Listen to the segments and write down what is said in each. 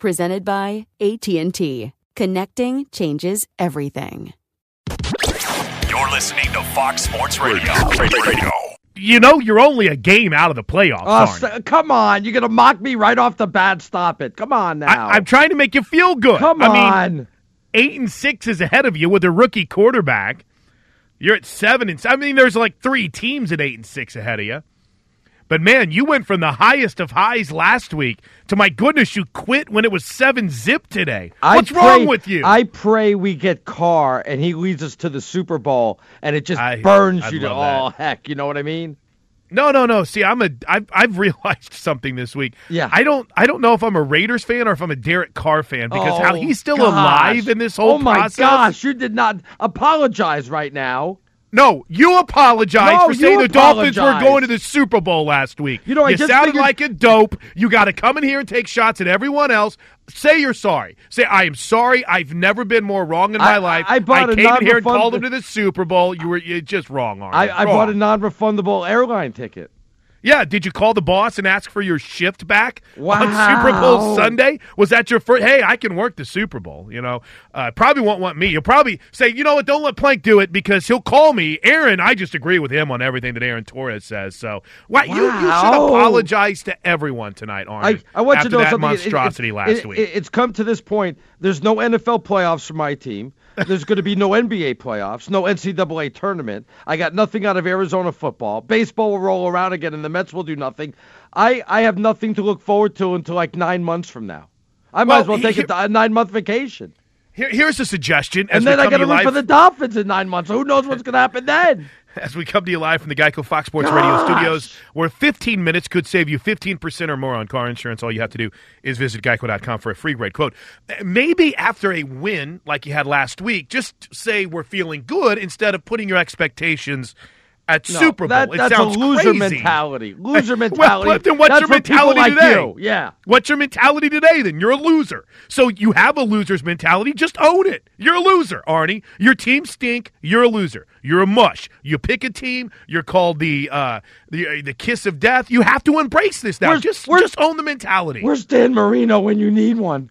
Presented by AT&T. Connecting changes everything. You're listening to Fox Sports Radio. Radio. You know, you're only a game out of the playoffs. Oh, aren't you? st- come on. You're going to mock me right off the bat. Stop it. Come on now. I, I'm trying to make you feel good. Come I mean, on. eight and six is ahead of you with a rookie quarterback. You're at seven and. I mean, there's like three teams at eight and six ahead of you. But man, you went from the highest of highs last week to my goodness, you quit when it was seven zip today. I What's pray- wrong with you? I pray we get Carr and he leads us to the Super Bowl and it just I- burns I'd you to oh heck, you know what I mean? No, no, no. See, I'm a. I've, I've realized something this week. Yeah. I don't. I don't know if I'm a Raiders fan or if I'm a Derek Carr fan because how Oh, he's still gosh. alive in this whole Oh my process. gosh, you did not apologize right now. No, you apologize No, for saying the Dolphins were going to the Super Bowl last week. You know, I you sounded figured- like a dope. You got to come in here and take shots at everyone else. Say you're sorry. Say I am sorry. I've never been more wrong in my I- life. I bought a came in here and called them to the Super Bowl. You were you're just wrong, Arnie. I, I Wrong. bought a non-refundable airline ticket. Yeah, did you call the boss and ask for your shift back on Super Bowl Sunday? Was that your first? Hey, I can work the Super Bowl. You know, uh, probably won't want me. You'll probably say, you know what? Don't let Plank do it because he'll call me. Aaron, I just agree with him on everything that Aaron Torres says. So, why you, you should apologize to everyone tonight, I, Arnie. I want after you to know that something. It- it- monstrosity it- last it- week. it- it's come to this point. There's no NFL playoffs for my team. There's going to be no NBA playoffs, no NCAA tournament. I got nothing out of Arizona football. Baseball will roll around again, and the Mets will do nothing. I, I have nothing to look forward to until like nine months from now. I might Well, as well take he- a, a nine month vacation. Here, here's a suggestion. As And then I got to to you for the Dolphins in nine months. Who knows what's going to happen then? As we come to you live from the Geico Fox Sports Radio studios, where 15 minutes could save you 15% or more on car insurance, all you have to do is visit geico.com for a free rate quote. Maybe after a win like you had last week, just say we're feeling good instead of putting your expectations at No, Super Bowl. that- it that's a loser crazy. mentality. Loser mentality. well, then what's That's your mentality like today? you. Yeah. What's your mentality today then? You're a loser. So you have a loser's mentality. Just own it. You're a loser, Arnie. Your team stink. You're a loser. You're a mush. You pick a team. You're called the uh, the uh, the kiss of death. You have to embrace this now. Where's- just where's- just own the mentality. Where's Dan Marino when you need one?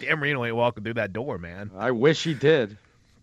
Dan Marino ain't walking through that door, man. I wish he did.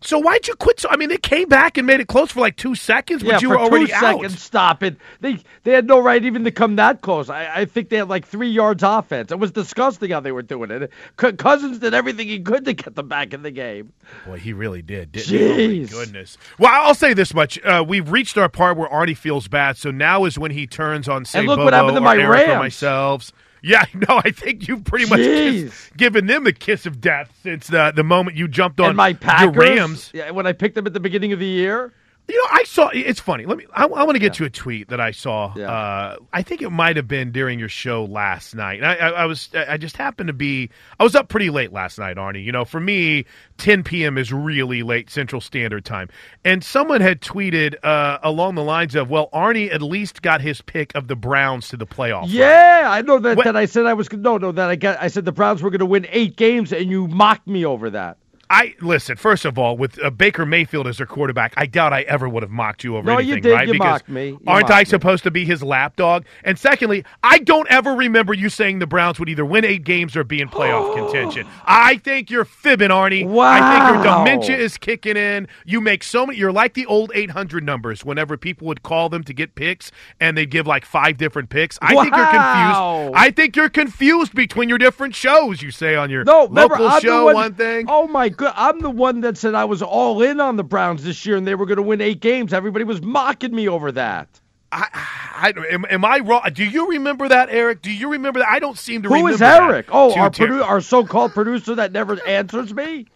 So why'd you quit? So I mean, they came back and made it close for like two seconds, but yeah, you for were already two out. seconds. Stop it. They they had no right even to come that close. I, I think they had like three yards offense. It was disgusting how they were doing it. Cousins did everything he could to get them back in the game. Boy, he really did, didn't he? Oh, Jeez. my goodness. Well, I'll say this much: uh, we've reached our part where Arnie feels bad, so now is when he turns on say And look Bobo what happened to my Eric or Rams. myself. Yeah, no, I think you've pretty much kissed, given them the kiss of death since the the moment you jumped on and my your Packers. Rams. Yeah, when I picked them at the beginning of the year. You know, I saw. It's funny. Let me. I, I want to get to a tweet that I saw. Yeah. Uh, I think it might have been during your show last night. I, I, I was. I just happened to be. I was up pretty late last night, Arnie. You know, for me, 10 p.m. is really late Central Standard Time. And someone had tweeted uh, along the lines of, "Well, Arnie at least got his pick of the Browns to the playoff." run." Yeah, I know that. What- That I said I was no, no. That I got. I said the Browns were going to win eight games, and you mocked me over that. I listen. First of all, with uh, Baker Mayfield as their quarterback, I doubt I ever would have mocked you over No, you did. right? You because mocked me. You aren't mocked I me. supposed to be his lapdog? And secondly, I don't ever remember you saying the Browns would either win eight games or be in playoff contention. I think you're fibbing, Arnie. Wow. I think your dementia is kicking in. You make so many. You're like the old 800 numbers. Whenever people would call them to get picks, and they'd give like five different picks. I think you're confused. I think you're confused between your different shows. You say on your No, local I'm show one, one thing. Oh my god, I'm the one that said I was all in on the Browns this year, and they were going to win eight games. Everybody was mocking me over that. I, I, am, am I wrong? Do you remember that, Eric? Do you remember that? I don't seem to Who remember is that. Eric? Oh, Too our produ- our so-called producer that never answers me.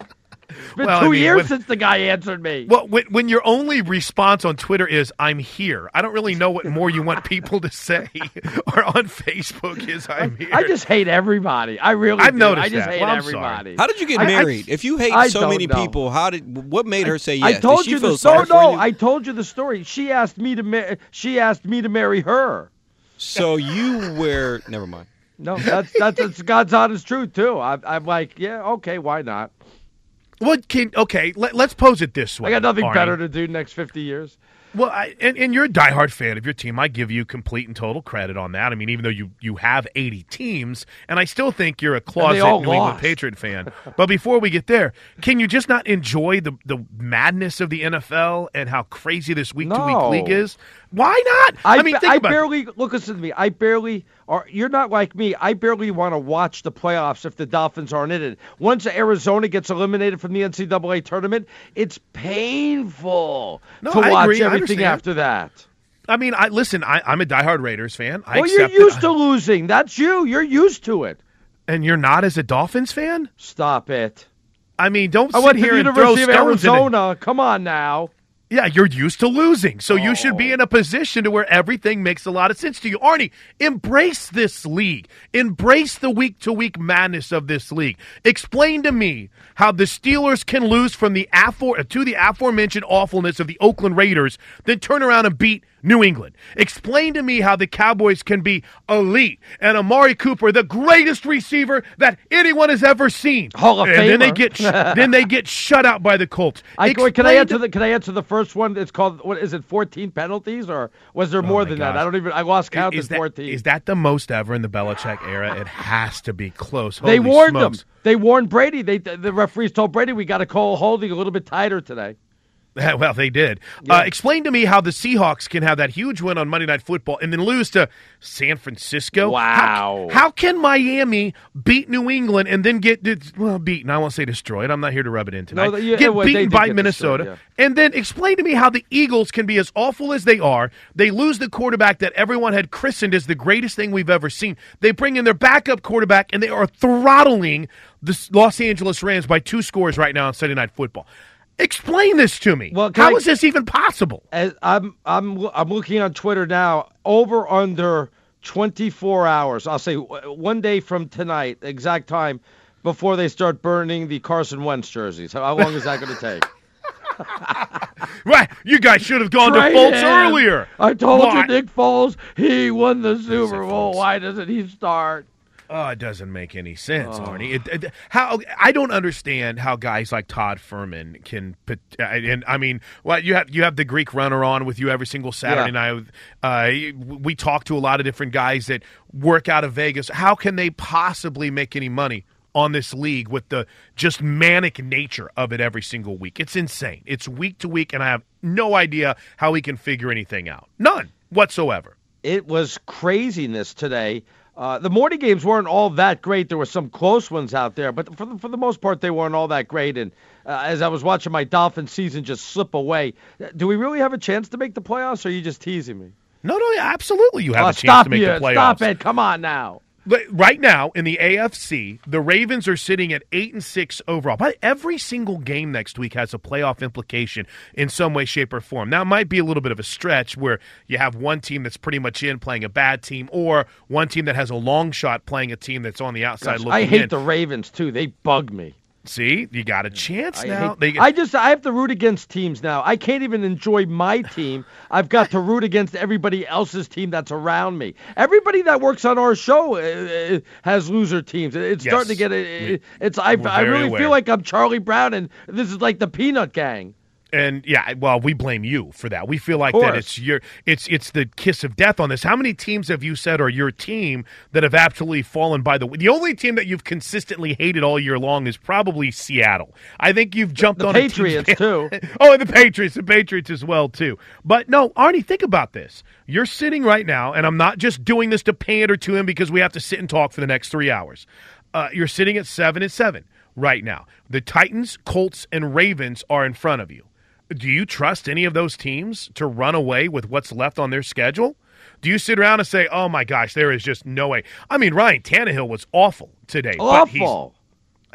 It's been Well, I two mean, years when- since the guy answered me. Well, when, when your only response on Twitter is "I'm here," I don't really know what more you want people to say. or on Facebook is "I'm here." I just hate everybody. I really I've do. noticed I just that. hate Well, I'm sorry. everybody. How did you get I- I- married? if you hate I so many know. people, how did what made her say yes? I told she you feel the story. No, you? I told you the story. She asked me to ma- she asked me to marry her. So you were never mind. No, that's that's, that's God's honest truth too. I, I'm like, yeah, okay, why not? What can? Okay, let, us pose it this way. I got nothing Arnie. better to do next 50 years. Well, I, and, and you're a diehard fan of your team. I give you complete and total credit on that. I mean, even though you, you have 80 teams, and I still think you're a closet New England. Patriot fan. but before we get there, can you just not enjoy the, the madness of the NFL and how crazy this week to week league is? Why not? I, mean, I about it. barely look. Listen to me. I barely. Or you're not like me. I barely want to watch the playoffs if the Dolphins aren't in it. Once Arizona gets eliminated from the NCAA tournament, it's painful No, to I watch agree. Everything after that. I mean, I listen. I, I'm a diehard Raiders fan. I well, you're used to losing. That's you. You're used to it. and you're not as a Dolphins fan. Stop it. I mean, don't I sit went to here and throw University of stones. Arizona. Come on now. Yeah, you're used to losing. So you should Oh. be in a position to where everything makes a lot of sense to you. Arnie, embrace this league. Embrace the week to week madness of this league. Explain to me how the Steelers can lose from the afor- to the aforementioned awfulness of the Oakland Raiders, then turn around and beat New England. Explain to me how the Cowboys can be elite and Amari Cooper, the greatest receiver that anyone has ever seen. Hall of and then they get sh- then they get shut out by the Colts. I, can I answer to- the Can I answer the first one? It's called what is it? 14 penalties, or was there oh more Oh than that? I don't even. I lost count. Is Is that, 14. is that the most ever in the Belichick era? It has to be close. they warned smokes. him. They warned Brady. They the referees told Brady we got to call holding a little bit tighter today. Well, they did. Uh, explain to me how the Seahawks can have that huge win on Monday Night Football and then lose to San Francisco. Wow. How, how can Miami beat New England and then get well beaten? I won't say destroyed. I'm not here to rub it in tonight. they- yeah, get well, beaten by get Minnesota, destroyed, and then explain to me how the Eagles can be as awful as they are. They lose the quarterback that everyone had christened as the greatest thing we've ever seen. They bring in their backup quarterback and they are throttling the Los Angeles Rams by two scores right now on Sunday Night Football. Explain this to me. Well, How I- is this even possible? As I'm I'm I'm looking on Twitter now. Over under 24 hours. I'll say one day from tonight, exact time, before they start burning the Carson Wentz jerseys. How, long is that going to take? Right, you guys should have gone to Trade Fultz him. earlier. I told Why? you, Nick Foles. He won the Super Bowl. Why doesn't he start? Oh, it doesn't make any sense, Oh. Arnie. It, it- how I don't understand how guys like Todd Fuhrman can. put- And I mean, what you have you have the Greek runner on with you every single Saturday night. Uh, we talk to a lot of different guys that work out of Vegas. How can they possibly make any money on this league with the just manic nature of it every single week? It's insane. It's week to week, and I have no idea how we can figure anything out. None whatsoever. it was craziness today. Uh, the morning games weren't all that great. There were some close ones out there, but for the, for the most part, they weren't all that great. And uh, as I was watching my Dolphin season just slip away, do we really have a chance to make the playoffs, or are you just teasing me? No, no, absolutely. You have Oh, a chance to make you. the playoffs. Stop it. Come on now. Right now in the AFC, the Ravens are sitting at eight and six overall. But every single game next week has a playoff implication in some way, shape, or form. Now it might be a little bit of a stretch where you have one team that's pretty much in playing a bad team, or one team that has a long shot playing a team that's on the outside Gosh, looking I hate in. the Ravens too. They bug me. See, you got a chance I, now. hate- They- I just I have to root against teams now. I can't even enjoy my team. I've got to root against everybody else's team that's around me. Everybody that works on our show uh, uh, has loser teams. It's Yes. starting to get it. It's I, I really aware. feel like I'm Charlie Brown and this is like the Peanut Gang. And yeah, well, we blame you for that. We feel like that it's your it's it's the kiss of death on this. How many teams have you said are your team that have absolutely fallen by the The only team that you've consistently hated all year long is probably Seattle. I think you've jumped The on Patriots, too. oh, and the Patriots, the Patriots as well too. But no, Arnie, think about this. You're sitting right now, and I'm not just doing this to pander to him because we have to sit and talk for the next three hours. Uh, you're sitting at seven and seven right now. The Titans, Colts, and Ravens are in front of you. Do you trust any of those teams to run away with what's left on their schedule? Do you sit around and say, "Oh my gosh, there is just no way"? I mean, Ryan Tannehill was awful today. Awful.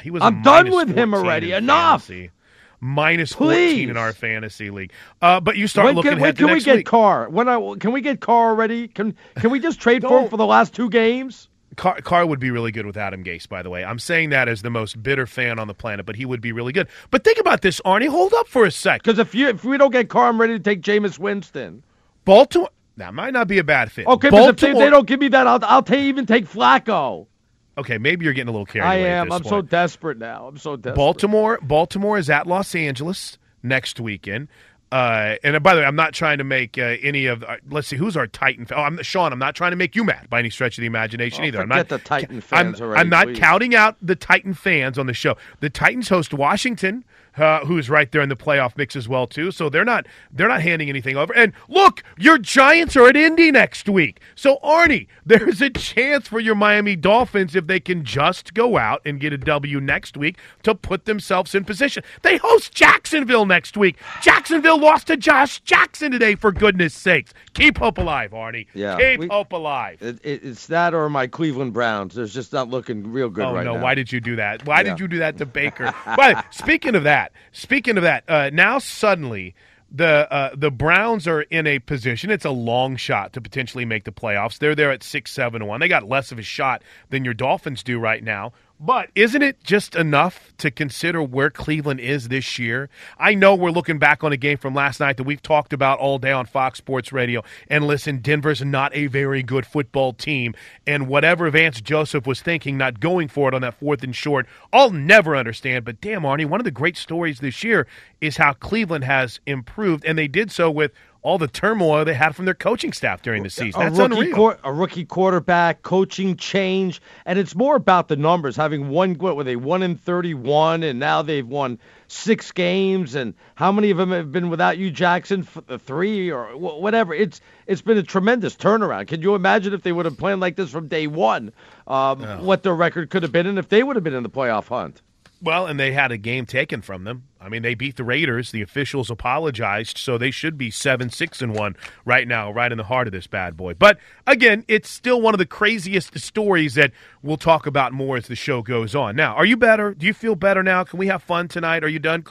he was. I'm done with him already. Enough. fantasy. Minus 14 in our fantasy league. Uh, but you start When looking can, ahead when can we get week. Carr? When I, can we get Carr already? Can can we just trade for him for the last two games? Carr, Carr would be really good with Adam Gase, by the way. I'm saying that as the most bitter fan on the planet, but he would be really good. But think about this, Arnie. Hold up for a sec. Because if you if we don't get Carr, I'm ready to take Jameis Winston. Baltimore. That might not be a bad fit. Okay, but if they, Baltimore- they don't give me that, I'll I'll ta- even take Flacco. Okay, maybe you're getting a little carried I away. at am. I'm so desperate now. I'm so desperate. Baltimore. Baltimore is at Los Angeles next weekend. Uh, and uh, by the way, I'm not trying to make uh, any of. Uh, let's see, who's our Titan? fan? Oh, I'm Sean. I'm not trying to make you mad by any stretch of the imagination Oh, either. I'm not the Titan I'm, fans already, I'm not please. counting out the Titan fans on the show. The Titans host Washington, uh, who's right there in the playoff mix as well too. So they're not they're not handing anything over. And look, your Giants are at Indy next week. So Arnie, there's a chance for your Miami Dolphins if they can just go out and get a W next week to put themselves in position. They host Jacksonville next week. Jacksonville lost to Josh Jackson today. For goodness sakes, keep hope alive, Arnie. Yeah, keep we- hope alive. It, it, it's that or my Cleveland Browns. They're just not looking real good oh right no! now. Why did you do that? Why Yeah. did you do that to Baker? Way, speaking of that, speaking of that, uh, now suddenly the uh, the Browns are in a position. It's a long shot to potentially make the playoffs. They're there at six, seven, one. They got less of a shot than your Dolphins do right now. But isn't it just enough to consider where Cleveland is this year? I know we're looking back on a game from last night that we've talked about all day on Fox Sports Radio. And listen, Denver's not a very good football team. And whatever Vance Joseph was thinking, not going for it on that fourth and short, I'll never understand. But damn, Arnie, one of the great stories this year is how Cleveland has improved. And they did so with all the turmoil they had from their coaching staff during the season. a That's rookie, quar- a rookie quarterback, coaching change, and it's more about the numbers. Having one, what were they, one in thirty-one, and now they've won six games, and how many of them have been without you, Jackson? F- uh, three or whatever. It's it's been a tremendous turnaround. Can you imagine if they would have planned like this from day one? Um, What their record could have been, and if they would have been in the playoff hunt. Well, and they had a game taken from them. I mean, they beat the Raiders. The officials apologized, so they should be seven, six, and one right now, right in the heart of this bad boy. But again, it's still one of the craziest stories that we'll talk about more as the show goes on. Now, are you better? Do you feel better now? Can we have fun tonight? Are you done?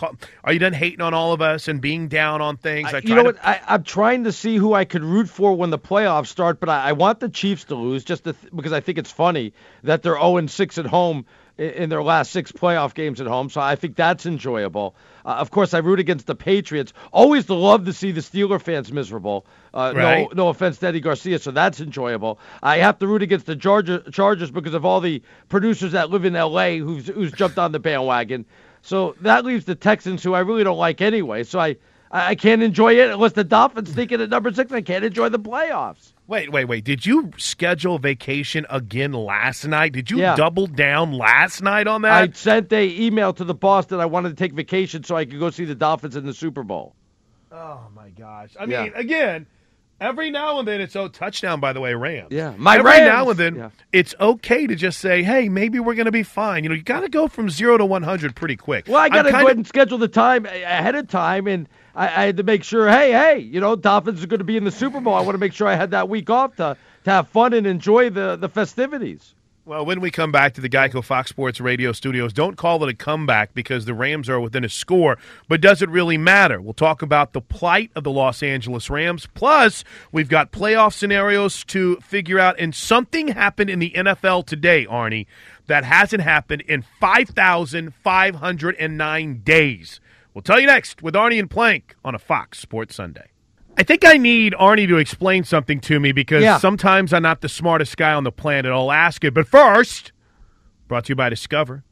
Are you done hating on all of us and being down on things? I, I you know to- what? I, I'm trying to see who I could root for when the playoffs start, but I, I want the Chiefs to lose just to th- because I think it's funny that they're 0 and 6 at home in, their last six playoff games at home. So I think that's enjoyable. Uh, of course, I root against the Patriots. Always love to see the Steeler fans miserable. Uh, Right. No, no offense to Eddie Garcia, so that's enjoyable. I have to root against the Charger, Chargers because of all the producers that live in L.A. who's who's jumped on the bandwagon. So that leaves the Texans, who I really don't like anyway. So I I I can't enjoy it unless the Dolphins sneak in at number six. I can't enjoy the playoffs. Wait, wait, wait. Did you schedule vacation again last night? Did you Yeah. double down last night on that? I sent a email to the boss that I wanted to take vacation so I could go see the Dolphins in the Super Bowl. Oh my gosh! I Yeah. mean, again, every now and then it's oh touchdown. By the way, Rams. Yeah, my every Rams! now and then Yeah. it's okay to just say, hey, maybe we're going to be fine. You know, you got to go from zero to one hundred pretty quick. Well, I got to go ahead and schedule the time ahead of time, and I, I had to make sure. Hey, hey, you know, Dolphins are going to be in the Super Bowl. I want to make sure I had that week off to to have fun and enjoy the the festivities. Well, when we come back to the Geico Fox Sports Radio studios, don't call it a comeback because the Rams are within a score, but does it really matter? We'll talk about the plight of the Los Angeles Rams. Plus, we've got playoff scenarios to figure out, and something happened in the NFL today, Arnie, that hasn't happened in 5,509 days. We'll tell you next with Arnie and Plank on a Fox Sports Sunday. I think I need Arnie to explain something to me because Yeah. sometimes I'm not the smartest guy on the planet. I'll ask it. But first, brought to you by Discover.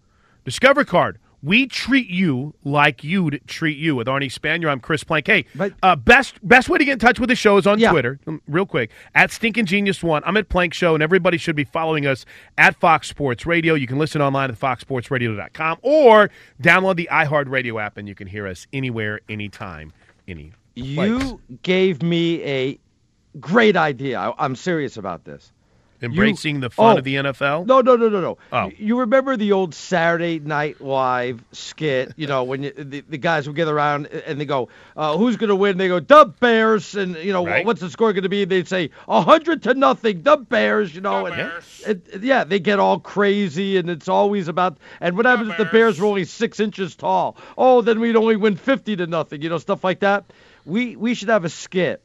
Discover Card. We treat you like you'd treat you. With Arnie Spanier, I'm Chris Plank. Hey, But- uh, best best way to get in touch with the show is on Yeah. Twitter. Um, Real quick, at Stinking Genius One. I'm at Plank Show, and everybody should be following us at Fox Sports Radio. You can listen online at foxsportsradio.com or download the iHeartRadio app, and you can hear us anywhere, anytime, any. place. You gave me a great idea. I, I'm serious about this. Embracing the fun oh, of the NFL. No, no, no, no, no. Oh. You- You remember the old Saturday Night Live skit? You know, when you, the, the guys would get around and they go, uh, "Who's going to win?" They go, "The Bears," and you know, Right. what's the score going to be? They'd say, "A hundred to nothing, the Bears." You know, and, and- yeah, they get all crazy, and it's always about. And what happens if the Bears were only six inches tall? Oh, then we'd only win fifty to nothing. You know, stuff like that. We we should have a skit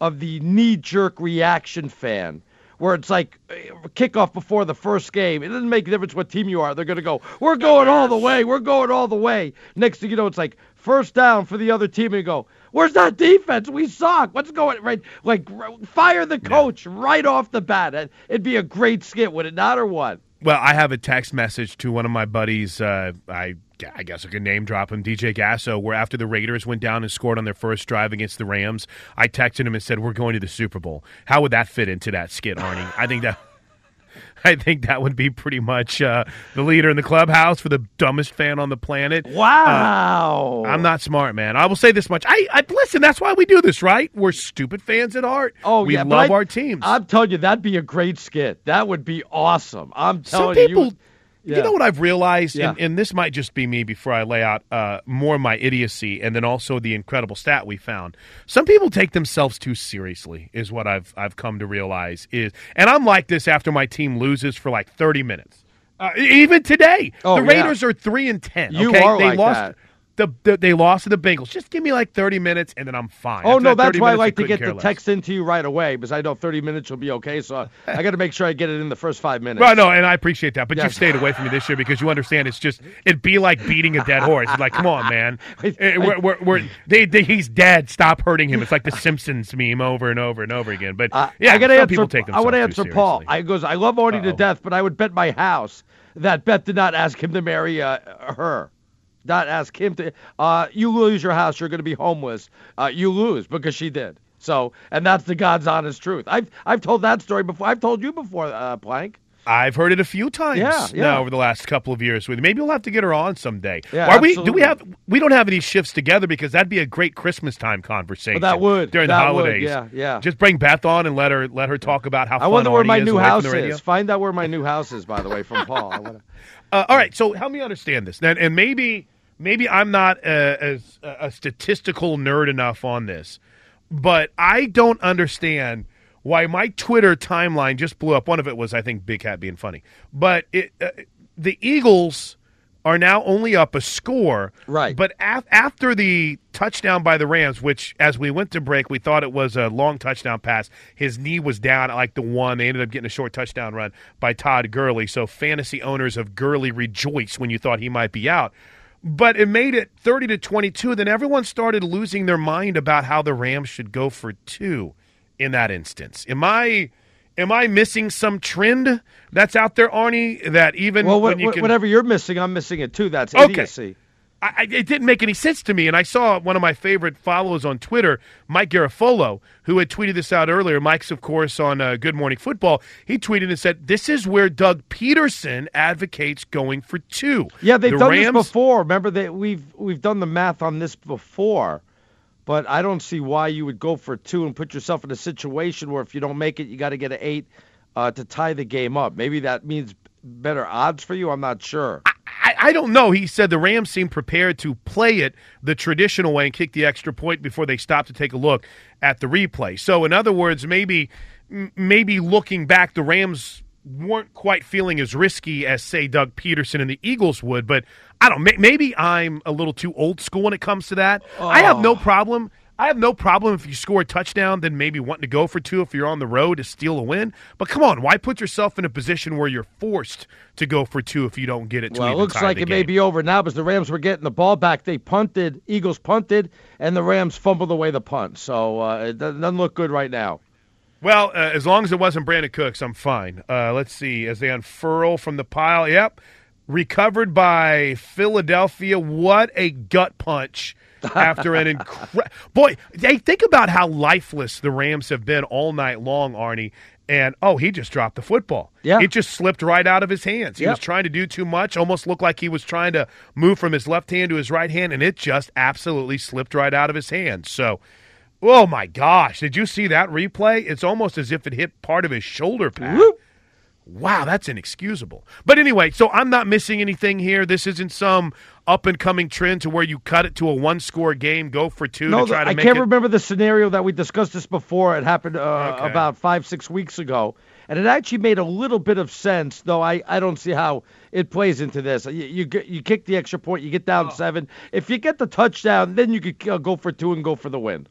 of the knee-jerk reaction fan where it's like uh, kickoff before the first game. It doesn't make a difference what team you are. They're going to go, we're going all the way. We're going all the way. Next thing you know, it's like first down for the other team and you go, where's that defense? We suck. What's going right? Like fire the coach right off the bat. It- It'd be a great skit, would it not, or what? Well, I have a text message to one of my buddies. Uh, I I guess I could name drop him, DJ Gasso, where after the Raiders went down and scored on their first drive against the Rams, I texted him and said, "We're going to the Super Bowl." How would that fit into that skit, Arnie? I think that. I think that would be pretty much uh, the leader in the clubhouse for the dumbest fan on the planet. Wow. I'm not smart, man. I will say this much. I, I listen. That's why we do this, right? We're stupid fans at heart. Oh we yeah, love I- our teams. I'm telling you, that'd be a great skit. That would be awesome. I'm Some telling you, people, you. You, know what I've realized, Yeah. and, and this might just be me before I lay out uh, more of my idiocy, and then also the incredible stat we found. Some people take themselves too seriously, is what I've I've come to realize. Is and I'm like this after my team loses for like 30 minutes. Uh, even today, Oh, the yeah. Raiders are three and ten. You are they like lost. that. The, the, they lost to the Bengals. Just give me like 30 minutes, and then I'm fine. Oh After no, that that's 30 why I like to get the less. text into you right away because I know 30 minutes will be okay. So I got to make sure I get it in the first five minutes. Well, no, and I appreciate that, but Yeah. you've stayed away from me this year because you understand it's just it'd be like beating a dead horse. It's like, come on, man, Eh, we're, we're, we're, they, they, he's dead. Stop hurting him. It's like the Simpsons meme over and over and over again. But Uh, yeah, I got to answer. people take I want to answer Paul. I goes. I love Arnie to Uh-oh. death, but I would bet my house that Beth did not ask him to marry uh, her. Not ask him to. Uh, you lose your house, you're going to be homeless. Uh, you lose because she did. So, and that's the God's honest truth. I've I've told that story before. I've told you before, uh, Plank. I've heard it a few times Yeah, yeah. now over the last couple of years with. Maybe we'll have to get her on someday. Yeah, Are we Do we have? We don't have any shifts together because that'd be a great Christmas time conversation. that would. during That the would, holidays. yeah, yeah. Just bring Beth on and let her let her talk about how I fun wonder where my new house is. Find out where my new house is, by the way, from Paul. Uh, all right, so help me understand this, and, and maybe maybe I'm not uh, as a statistical nerd enough on this, but I don't understand why my Twitter timeline just blew up. One of it was I think Big Hat being funny, but it, uh, the Eagles are now only up a score, Right. But af- after the touchdown by the Rams, which as we went to break, we thought it was a long touchdown pass. His knee was down at like the one. They ended up getting a short touchdown run by Todd Gurley. So fantasy owners of Gurley rejoice when you thought he might be out. But it made it 30 to 22. Then everyone started losing their mind about how the Rams should go for two in that instance. Am I am I missing some trend that's out there, Arnie? That even Well, when what, you can whatever you're missing, I'm missing it too. That's Okay. idiocy. I, I, it didn't make any sense to me. And I saw one of my favorite followers on Twitter, Mike Garafolo, who had tweeted this out earlier. Mike's, of course, on uh, Good Morning Football. He tweeted and said, "This is where Doug Pederson advocates going for two. Yeah, they've the done Rams, this before. Remember that we've we've done the math on this before, but I don't see why you would go for two and put yourself in a situation where if you don't make it, you got to get an eight uh, to tie the game up. Maybe that means better odds for you. I'm not sure. I, I don't know. He said the Rams seemed prepared to play it the traditional way and kick the extra point before they stopped to take a look at the replay. So, in other words, maybe maybe looking back, the Rams weren't quite feeling as risky as say Doug Pederson and the Eagles would. But I don't. May, maybe I'm a little too old school when it comes to that. I have no problem. I have no problem if you score a touchdown, then maybe wanting to go for two if you're on the road to steal a win. But come on, why put yourself in a position where you're forced to go for two if you don't get it? To Well, it looks like it may be over now because the Rams were getting the ball back. They punted, Eagles punted, and the Rams fumbled away the punt. So uh, it doesn't look good right now. Well, uh, as long as it wasn't Brandin Cooks, I'm fine. Uh, let's see. As they unfurl from the pile, yep, recovered by Philadelphia. What a gut punch after an incredible boy. They think about how lifeless the Rams have been all night long, Arnie. And oh, he just dropped the football. Yeah. it just slipped right out of his hands. He Yep. was trying to do too much. Almost looked like he was trying to move from his left hand to his right hand, and it just absolutely slipped right out of his hands. So. Oh my gosh! Did you see that replay? It's almost as if it hit part of his shoulder pad. Wow, that's inexcusable. But anyway, so I'm not missing anything here. This isn't some up and coming trend to where you cut it to a one score game, go for two No, to try to I can't it. remember the scenario that we discussed this before. It happened uh, Okay. about five, six weeks ago, and it actually made a little bit of sense. Though I, I don't see how it plays into this. You you, get- you kick the extra point, you get Oh. down seven. If you get the touchdown, then you could uh, go for two and go for the win.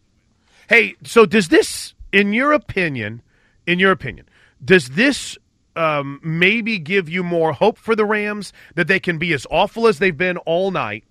Hey, so does this, in your opinion, in your opinion, does this um, maybe give you more hope for the Rams that they can be as awful as they've been all night,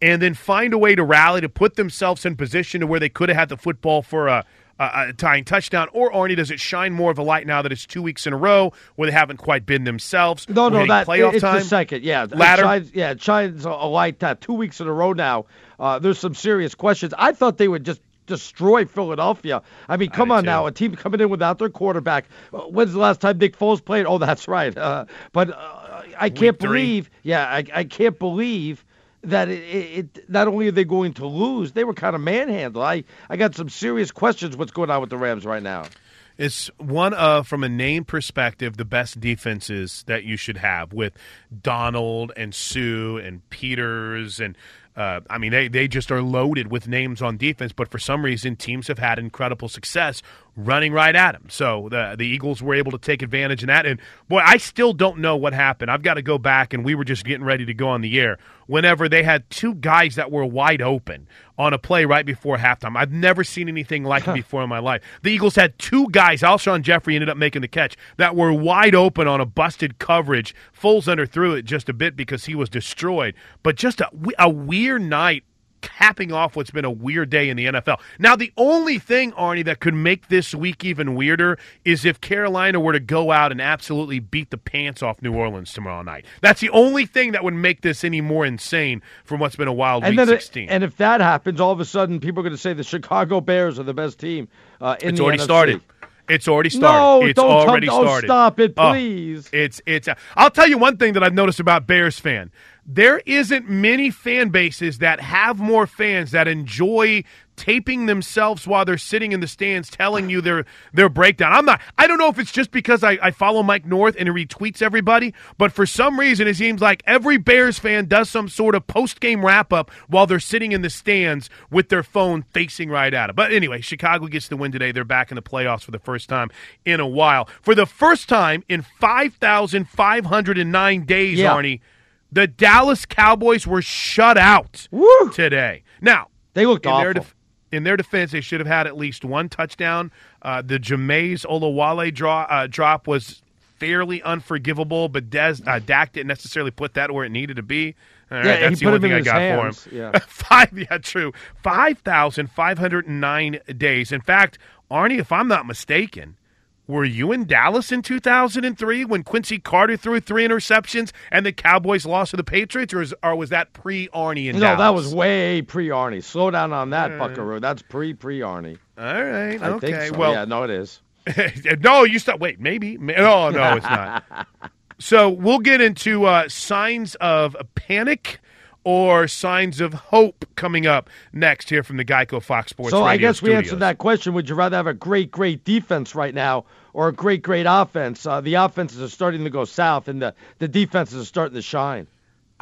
and then find a way to rally to put themselves in position to where they could have had the football for a, a, a tying touchdown? Or Arnie, does it shine more of a light now that it's two weeks in a row where they haven't quite been themselves? No, no, that playoff it's time. the second. Yeah, it Ladder? shines- yeah, it shines a a light that two weeks in a row now. Uh, there's some serious questions. I thought they would just destroy Philadelphia. I mean, come did on too. now, a team coming in without their quarterback. Uh, When's the last time Nick Foles played? Oh, that's right. Uh, but uh, I can't believe. Yeah, I, I can't believe. That it, it, it, not only are they going to lose, they were kind of manhandled. I, I got some serious questions. What's going on with the Rams right now? It's one of, from a name perspective, the best defenses that you should have with Donald and Suh and Peters and. Uh, I mean, they, they just are loaded with names on defense, but for some reason, teams have had incredible success running right at him. So the the Eagles were able to take advantage of that. And boy, I still don't know what happened. I've got to go back, and we were just getting ready to go on the air whenever they had two guys that were wide open on a play right before halftime. I've never seen anything like it before in my life. The Eagles had two guys, Alshon Jeffery ended up making the catch, that were wide open on a busted coverage. Foles underthrew it just a bit because he was destroyed. But just a, a weird night capping off what's been a weird day in the NFL. Now, the only thing, Arnie, that could make this week even weirder is if Carolina were to go out and absolutely beat the pants off New Orleans tomorrow night. That's the only thing that would make this any more insane from what's been a wild And week then, it- 16. and if that happens, all of a sudden people are going to say the Chicago Bears are the best team uh, in the world. it's the already NFC. started. It's already started. No, it's don't already don't started. stop it, Oh, please. it's it's. I'll tell you one thing that I've noticed about Bears fan. There isn't many fan bases that have more fans that enjoy taping themselves while they're sitting in the stands, telling you their their breakdown. I'm not. I don't know if it's just because I, I follow Mike North and he retweets everybody, but for some reason it seems like every Bears fan does some sort of post game wrap up while they're sitting in the stands with their phone facing right at it. But anyway, Chicago gets the win today. They're back in the playoffs for the first time in a while. For the first time in 5,509 days, Yeah. Arnie, the Dallas Cowboys were shut out Woo! today. Now, They looked in awful. their, def- in their defense, they should have had at least one touchdown. Uh, the Jamize Olawale draw, uh, drop was fairly unforgivable, but Des, uh, Dak didn't necessarily put that where it needed to be. All right, Yeah, that's the only thing I got hands, for him. yeah. Five, yeah, true. Five thousand five hundred and nine days. In fact, Arnie, if I'm not mistaken, were you in Dallas in 2003 when Quincy Carter threw three interceptions and the Cowboys lost to the Patriots, or, is, or was that pre Arnie in no, Dallas? that was way pre Arnie. Slow down on that, Buckaroo. That's pre pre Arnie. All right. I okay. think so. Well, yeah, no, it is. no, you stop. Wait, maybe. Ma- Oh no, it's not. so we'll get into uh, signs of panic or signs of hope coming up next here from the Geico Fox Sports. So I Radio guess we answered that question. Would you rather have a great, great defense right now or a great, great offense? Uh, the offenses are starting to go south, and the, the defenses are starting to shine.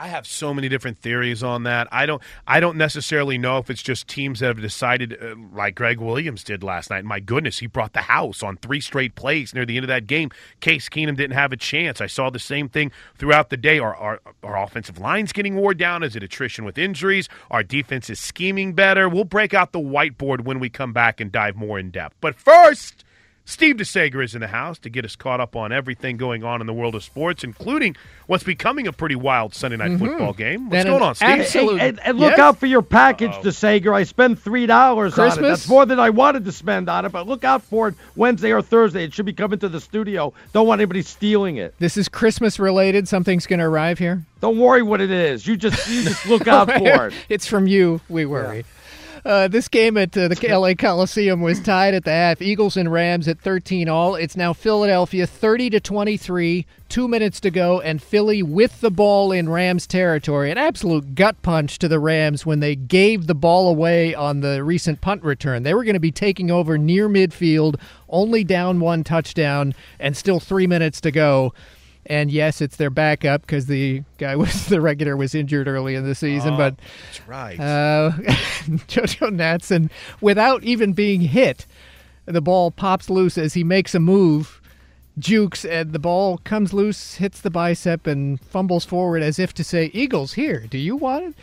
I have so many different theories on that. I don't. I don't necessarily know if it's just teams that have decided, uh, like Gregg Williams did last night. My goodness, he brought the house on three straight plays near the end of that game. Case Keenum didn't have a chance. I saw the same thing throughout the day. Our our, our offensive line's getting wore down. Is it attrition with injuries? Our defense is scheming better. We'll break out the whiteboard when we come back and dive more in depth. But first. Steve DeSager is in the house to get us caught up on everything going on in the world of sports, including what's becoming a pretty wild Sunday night Mm-hmm. football game. What's Then going on, Steve? absolute- Hey, and, and look Yes? out for your package, DeSager. I spent three dollars on it. That's more than I wanted to spend on it, but look out for it Wednesday or Thursday. It should be coming to the studio. Don't want anybody stealing it. This is Christmas related. Something's going to arrive here. Don't worry what it is. You just you just look out for it. it's from you. We worry. Uh, this game at uh, the LA Coliseum was tied at the half. Eagles and Rams at 13 all. It's now Philadelphia 30 to 23. Two minutes to go, and Philly with the ball in Rams territory. An absolute gut punch to the Rams when they gave the ball away on the recent punt return. They were going to be taking over near midfield, only down one touchdown, and still three minutes to go. And yes, it's their backup because the guy was the regular was injured early in the season. but That's right. uh, Jojo Natson, without even being hit, the ball pops loose as he makes a move, jukes, and the ball comes loose, hits the bicep, and fumbles forward as if to say, "Eagles, here, do you want it?"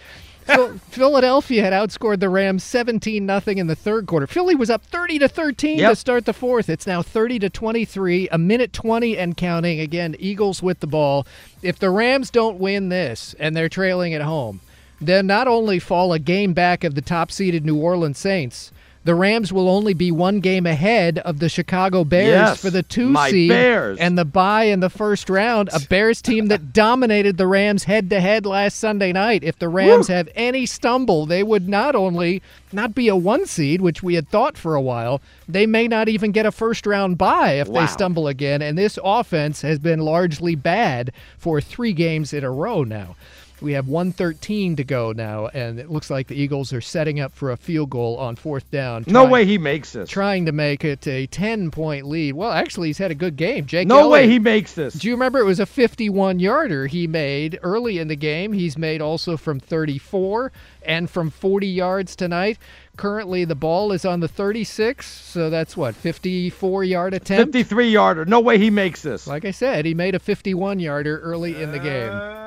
So Philadelphia had outscored the Rams 17 nothing in the third quarter. Philly was up 30 to 13 to start the fourth. It's now 30 to 23, a minute 20 and counting. Again, Eagles with the ball. If the Rams don't win this and they're trailing at home, then not only fall a game back of the top seeded New Orleans Saints, the Rams will only be one game ahead of the Chicago Bears Yes, for the two seed Bears. and the bye in the first round. A Bears team that dominated the Rams head to head last Sunday night. If the Rams have any stumble, they would not only not be a one seed, which we had thought for a while, they may not even get a first round bye if Wow. they stumble again. And this offense has been largely bad for three games in a row now. We have 113 to go now, and it looks like the Eagles are setting up for a field goal on fourth down. No way he makes this. Trying to make it a 10 point lead. Well, actually, he's had a good game. Jake No way he makes this. do you remember it was a 51 yarder he made early in the game? He's made also from 34 and from 40 yards tonight. Currently, the ball is on the 36, so that's what, 54 yard attempt? 53 yarder. No way he makes this. Like I said, he made a 51 yarder early in the game. Oh,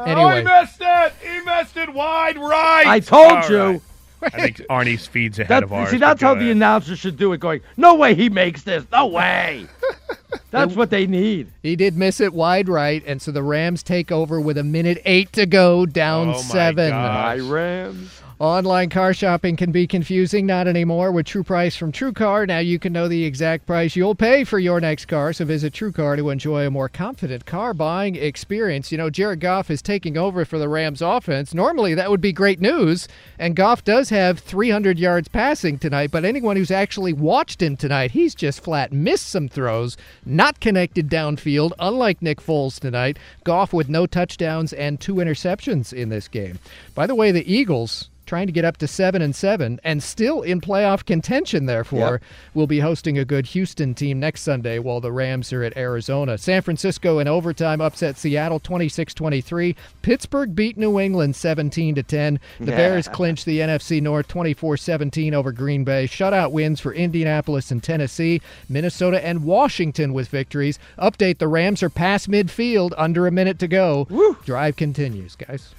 Oh, anyway. he missed it. He missed it wide right. I told All you. right. I think Arnie's feed's ahead That, of ours. see, that's go how the ahead. announcer should do it. Going, no way he makes this. No way. that's what they need. He did miss it wide right, and so the Rams take over with a minute eight to go, down Oh, my seven. God. My Rams. Online car shopping can be confusing, not anymore. With True Price from True Car, now you can know the exact price you'll pay for your next car. So visit True Car to enjoy a more confident car buying experience. You know, Jared Goff is taking over for the Rams offense. Normally, that would be great news, and Goff does have 300 yards passing tonight. But anyone who's actually watched him tonight, he's just flat missed some throws, not connected downfield. Unlike Nick Foles tonight, Goff with no touchdowns and two interceptions in this game. By the way, the Eagles trying to get up to seven and seven and still in playoff contention therefore Yep. will be hosting a good houston team next sunday while the rams are at arizona. San francisco in overtime upset seattle 26-23 pittsburgh beat new england 17-10 the bears clinched the nfc north 24-17 over green bay. Shutout wins for indianapolis and tennessee. Minnesota and washington with victories. Update the rams are past midfield under a minute to go. Drive continues guys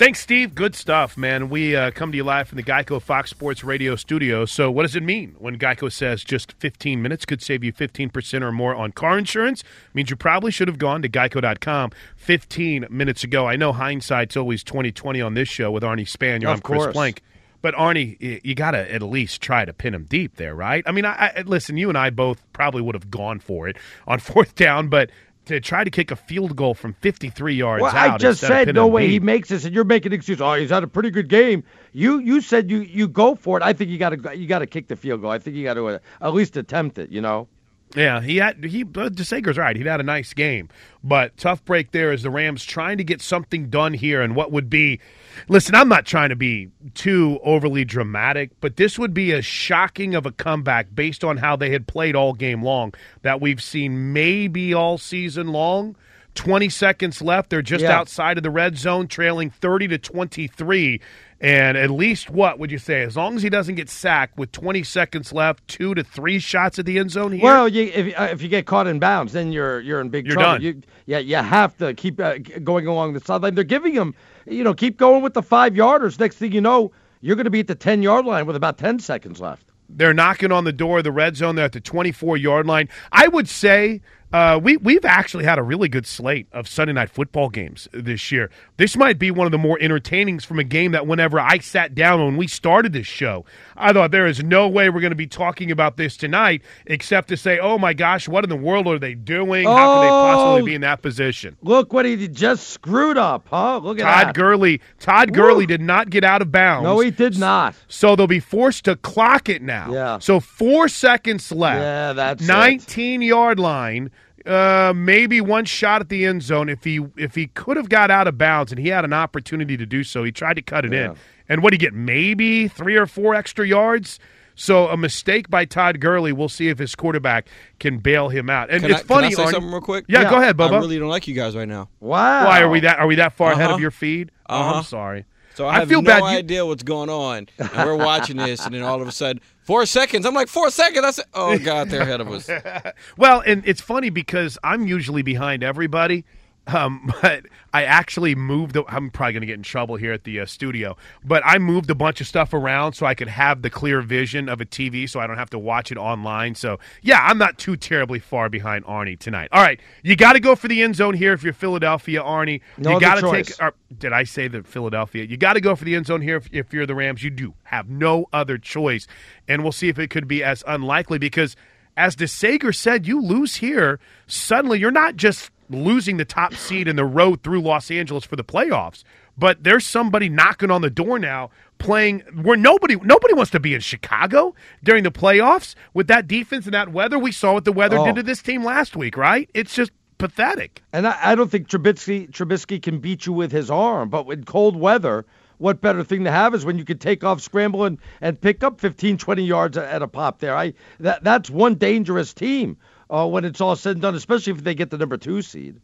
Thanks, Steve. Good stuff, man. We uh, come to you live from the Geico Fox Sports Radio studio. So, what does it mean when Geico says just 15 minutes could save you 15% or more on car insurance? means you probably should have gone to geico.com 15 minutes ago. I know hindsight's always 2020 on this show with Arnie Spanier. Of I'm Chris course. But Arnie, you got to at least try to pin him deep there, right? I mean, I, I listen. You and I both probably would have gone for it on fourth down, but to try to kick a field goal from 53 yards Well, out, I just said no way he makes this, and you're making an excuse. Oh, he's had a pretty good game. You you said you you go for it. I think you got to you got to kick the field goal. I think you got to uh, at least attempt it. You know. Yeah, he had he. DeSager's right. He'd had a nice game, but tough break there as the Rams trying to get something done here, and what would be. Listen, I'm not trying to be too overly dramatic, but this would be a shocking of a comeback based on how they had played all game long that we've seen maybe all season long. 20 seconds left. They're just Yeah. outside of the red zone, trailing 30 to 23. And at least what would you say? As long as he doesn't get sacked with 20 seconds left, two to three shots at the end zone here. Well, you, if uh, if you get caught in bounds, then you're you're in big You're trouble. done. You, yeah, you have to keep uh, going along the sideline. They're giving him, you know, keep going with the five yarders. Next thing you know, you're going to be at the ten yard line with about ten seconds left. They're knocking on the door of the red zone. They're at the 24 yard line. I would say uh, we we've actually had a really good slate of Sunday night football games this year. This might be one of the more entertainings from a game that whenever I sat down when we started this show, I thought there is no way we're going to be talking about this tonight except to say, oh my gosh, what in the world are they doing? How could they possibly Oh. be in that position? Look what he just screwed up, huh? Look at Todd that. Gurley. Todd Gurley did not get out of bounds. No, he did not. So they'll be forced to clock it now. Yeah. So four seconds left. Yeah, that's it. 19 yard line. Uh, maybe one shot at the end zone. If he if he could have got out of bounds and he had an opportunity to do so, he tried to cut it Yeah. in. And what do you get? Maybe three or four extra yards. So a mistake by Todd Gurley. We'll see if his quarterback can bail him out. And Can it's I, funny. Can I say Arnie- something real quick? Yeah, Yeah. go ahead, Bubba. I really don't like you guys right now. Wow. Why are we that? Are we that far ahead of Uh-huh. your feed? Oh, Uh-huh. I'm sorry. So I, have feel no bad. Idea what's going on. And we're watching this, and then all of a sudden, four seconds. I'm like, four seconds. I said, oh God, they're ahead of us. Well, and it's funny because I'm usually behind everybody. Um, but I actually moved. The, I'm probably going to get in trouble here at the uh, studio, but I moved a bunch of stuff around so I could have the clear vision of a TV, so I don't have to watch it online. So yeah, I'm not too terribly far behind Arnie tonight. All right, you got to go for the end zone here if you're Philadelphia, Arnie. No you other got to choice. take. Or, did I say that Philadelphia? You got to go for the end zone here if, if you're the Rams. You do have no other choice, and we'll see if it could be as unlikely because as DeSager said, you lose here, suddenly you're not just losing the top seed in the road through Los Angeles for the playoffs, but there's somebody knocking on the door now playing where nobody nobody wants to be in Chicago during the playoffs with that defense and that weather. We saw what the weather Oh. did to this team last week, right? It's just pathetic. And I, I don't think Trubisky Trubisky can beat you with his arm, but with cold weather, what better thing to have is when you can take off, scramble, and, and pick up 15, 20 yards at, at a pop there. I that that's one dangerous team uh, when it's all said and done, especially if they get the number two seed.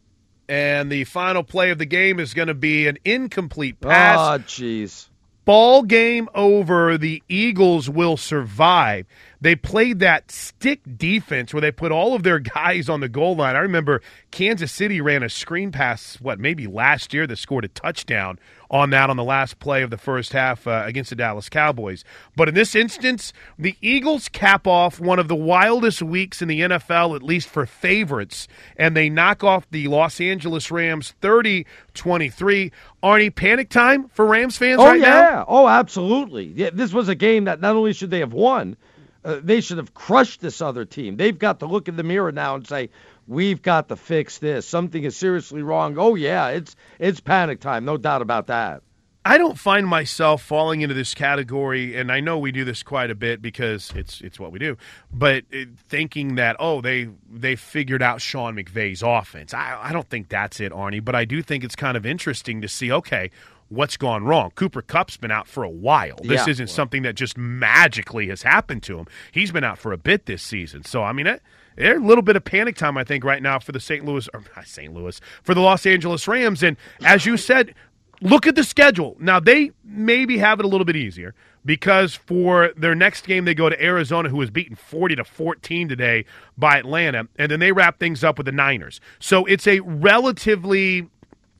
And the final play of the game is going to be an incomplete pass. Ah, jeez. ball game over. The Eagles will survive. They played that stick defense where they put all of their guys on the goal line. I remember Kansas City ran a screen pass, what, maybe last year that scored a touchdown on that on the last play of the first half uh, against the Dallas Cowboys. But in this instance, the Eagles cap off one of the wildest weeks in the NFL, at least for favorites, and they knock off the Los Angeles Rams 30 23. Arnie, panic time for Rams fans Oh right now? yeah. Oh, absolutely. Yeah, this was a game that not only should they have won, uh, they should have crushed this other team. They've got to look in the mirror now and say, "We've got to fix this. Something is seriously wrong." Oh yeah, it's it's panic time, no doubt about that. I don't find myself falling into this category, and I know we do this quite a bit because it's it's what we do. But uh, thinking that oh they they figured out Sean McVay's offense, I, I don't think that's it, Arnie. But I do think it's kind of interesting to see okay what's gone wrong. Cooper Kupp's been out for a while. This Yeah. isn't something that just magically has happened to him. He's been out for a bit this season. So I mean. It, a little bit of panic time, I think, right now for the St. Louis, or not St. Louis, for the Los Angeles Rams. And as you said, look at the schedule. Now they maybe have it a little bit easier because for their next game they go to Arizona, who was beaten forty to fourteen today by Atlanta, and then they wrap things up with the Niners. So it's a relatively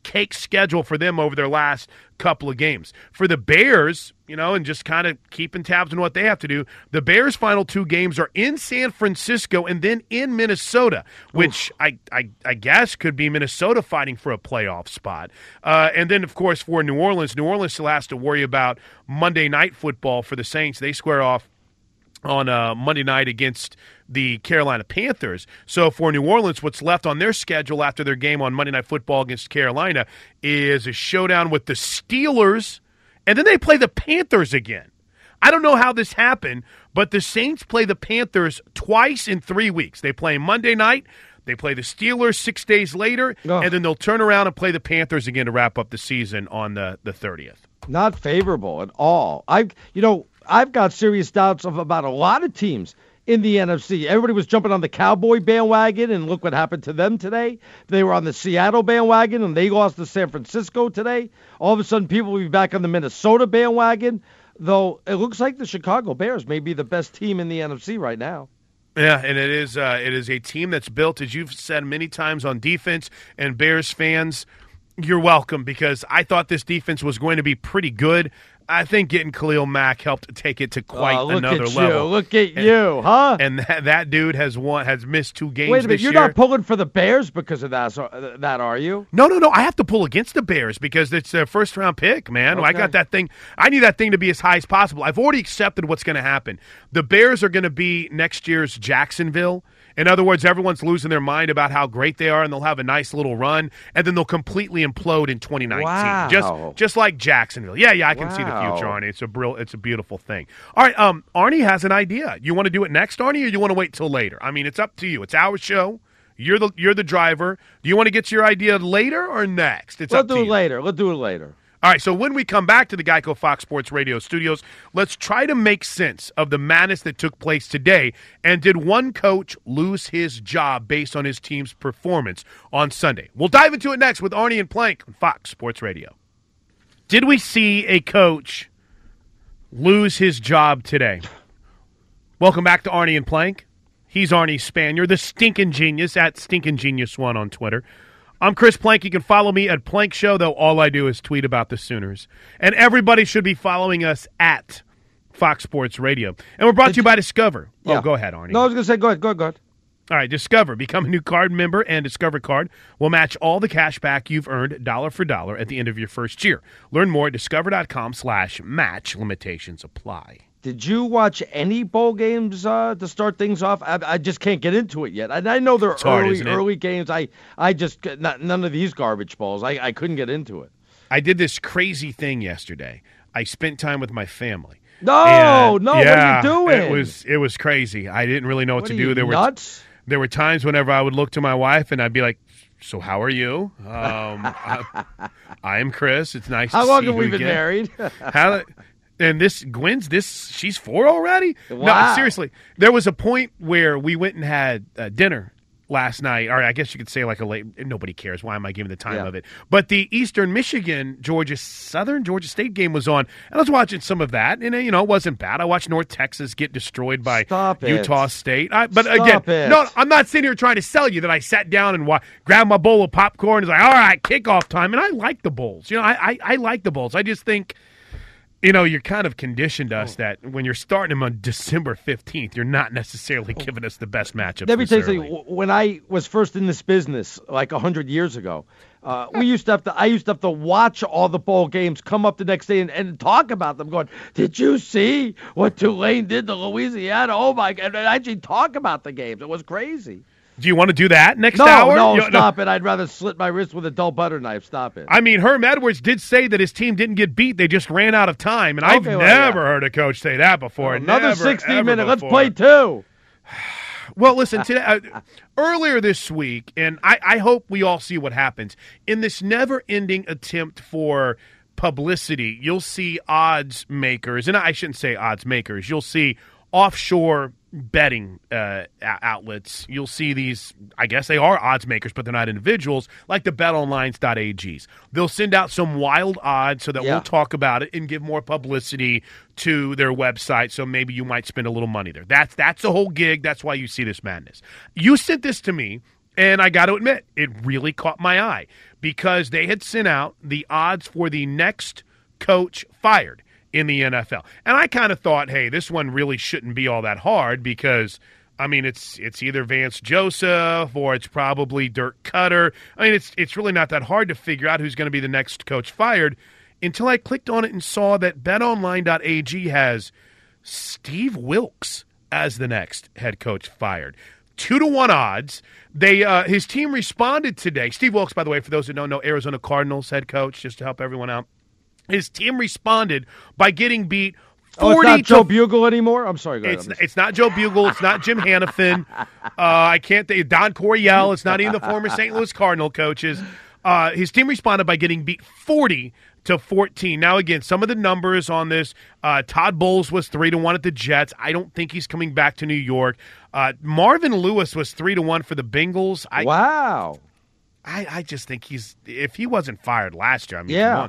cake schedule for them over their last couple of games. For the Bears, you know, and just kind of keeping tabs on what they have to do, the Bears' final two games are in San Francisco and then in Minnesota, which I, I I guess could be Minnesota fighting for a playoff spot. Uh, and then, of course, for New Orleans, New Orleans still has to worry about Monday night football for the Saints. They square off on uh, Monday night against the Carolina Panthers. So for New Orleans, what's left on their schedule after their game on Monday Night Football against Carolina is a showdown with the Steelers, and then they play the Panthers again. I don't know how this happened, but the Saints play the Panthers twice in three weeks. They play Monday night. They play the Steelers six days later, Ugh. and then they'll turn around and play the Panthers again to wrap up the season on the, the 30th. Not favorable at all. I, you know, I've got serious doubts of about a lot of teams in the NFC. Everybody was jumping on the Cowboy bandwagon, and look what happened to them today. They were on the Seattle bandwagon, and they lost to San Francisco today. All of a sudden, people will be back on the Minnesota bandwagon, though it looks like the Chicago Bears may be the best team in the NFC right now. Yeah, and it is uh, it is a team that's built, as you've said many times, on defense. And Bears fans, you're welcome because I thought this defense was going to be pretty good. I think getting Khalil Mack helped take it to quite Oh, look another at level. You. Look at And- you, huh? And that, that dude has won has missed two games Wait a minute, you're year. not pulling for the Bears because of that, so, uh, that are you? No, no, no. I have to pull against the Bears because it's their first round pick, man. I got that thing. I need that thing to be as high as possible. I've already accepted what's going to happen. The Bears are going to be next year's Jacksonville. In other words, everyone's losing their mind about how great they are, and they'll have a nice little run, and then they'll completely implode in 2019. Wow. Just, just like Jacksonville. Yeah, yeah, I can see the future, Arnie. It's a brill, it's a beautiful thing. All right, um, Arnie has an idea. You want to do it next, Arnie, or you want to wait till later? I mean, it's up to you. It's our show. You're the you're the driver. Do you want to get your idea later or next? It's Let's up to do it later. Let's do it later. All right, so when we come back to the Geico Fox Sports Radio studios, let's try to make sense of the madness that took place today. And did one coach lose his job based on his team's performance on Sunday? We'll dive into it next with Arnie and Plank on Fox Sports Radio. Did we see a coach lose his job today? Welcome back to Arnie and Plank. He's Arnie Spanier, the stinking genius at stinking genius one on Twitter. I'm Chris Plank. You can follow me at Plank Show, though all I do is tweet about the Sooners. And everybody should be following us at Fox Sports Radio. And we're brought to you by Discover. Oh, yeah. Oh, go ahead, Arnie. No, I was going to say, go ahead, go ahead, go ahead. All right, Discover. Become a new card member, and Discover Card will match all the cash back you've earned dollar for dollar at the end of your first year. Learn more at discover.com slash match. Limitations apply. Did you watch any bowl games uh, to start things off? I, I just can't get into it yet. And I know they're It's hard, early, early games. I, I just not, none of these garbage balls. I, I couldn't get into it. I did this crazy thing yesterday. I spent time with my family. No, And, no, what are you doing? It was it was crazy. I didn't really know what, What to do. there nuts? were there were times whenever I would look to my wife and I'd be like, "So how are you?" Um, I, I am Chris. It's nice. How to long see have we been again." married? How? And this Gwen's this she's four already. No, seriously. There was a point where we went and had uh, dinner last night, or I guess you could say like a late. Nobody cares. Why am I giving the time Yeah. of it? But the Eastern Michigan Georgia Southern Georgia State game was on, and I was watching some of that, and uh, you know it wasn't bad. I watched North Texas get destroyed by Stop it. Utah State. I, but Stop again, it. no, I'm not sitting here trying to sell you that I sat down and wa- grabbed my bowl of popcorn. and was like, all right, kickoff time, and I like the bowls. You know, I I, I like the bowls. I just think you know, you're kind of conditioned us Oh. that when you're starting them on December 15th, you're not necessarily giving us the best matchup. Let me tell you something. When I was first in this business, like a hundred years ago, uh, we used to have to. I used to have to watch all the bowl games, come up the next day, and, and talk about them. Going, did you see what Tulane did to Louisiana? Oh my God! And actually talk about the games. It was crazy. Do you want to do that next No, hour? no, You- stop it. I'd rather slit my wrist with a dull butter knife. Stop it. I mean, Herm Edwards did say that his team didn't get beat; they just ran out of time, and I've Okay, well, yeah. never heard a coach say that before. Another Never, 60 ever minutes. Let's play two. Well, listen, today, uh, earlier this week, and I, I hope we all see what happens in this never-ending attempt for publicity. You'll see odds makers, and I shouldn't say odds makers. You'll see offshore betting uh, outlets. You'll see these. I guess they are odds makers, but they're not individuals, like the BetOnlines.ags. They'll send out some wild odds so that Yeah. we'll talk about it and give more publicity to their website. So maybe you might spend a little money there. That's that's the whole gig. That's why you see this madness. You sent this to me, and I got to admit, it really caught my eye because they had sent out the odds for the next coach fired in the NFL. And I kind of thought, hey, this one really shouldn't be all that hard because I mean it's it's either Vance Joseph or it's probably Dirk Koetter. I mean it's it's really not that hard to figure out who's going to be the next coach fired until I clicked on it and saw that betonline.ag has Steve Wilks as the next head coach fired. Two to one odds. They uh, his team responded today. Steve Wilks, by the way, for those who don't know, Arizona Cardinals head coach, just to help everyone out. His team responded by getting beat Oh, it's not to Joe Bugel anymore. I'm sorry. Go ahead. it's, it's not Joe Bugel. It's not Jim Hanifan. Uh, I can't think. Don Coryell. It's not even the former St. Louis Cardinal coaches. Uh, his team responded by getting beat 40 to 14. Now, again, some of the numbers on this uh, Todd Bowles was 3 to 1 at the Jets. I don't think he's coming back to New York. Uh, Marvin Lewis was 3 to 1 for the Bengals. I, wow. I, I just think he's, if he wasn't fired last year, I mean, Yeah.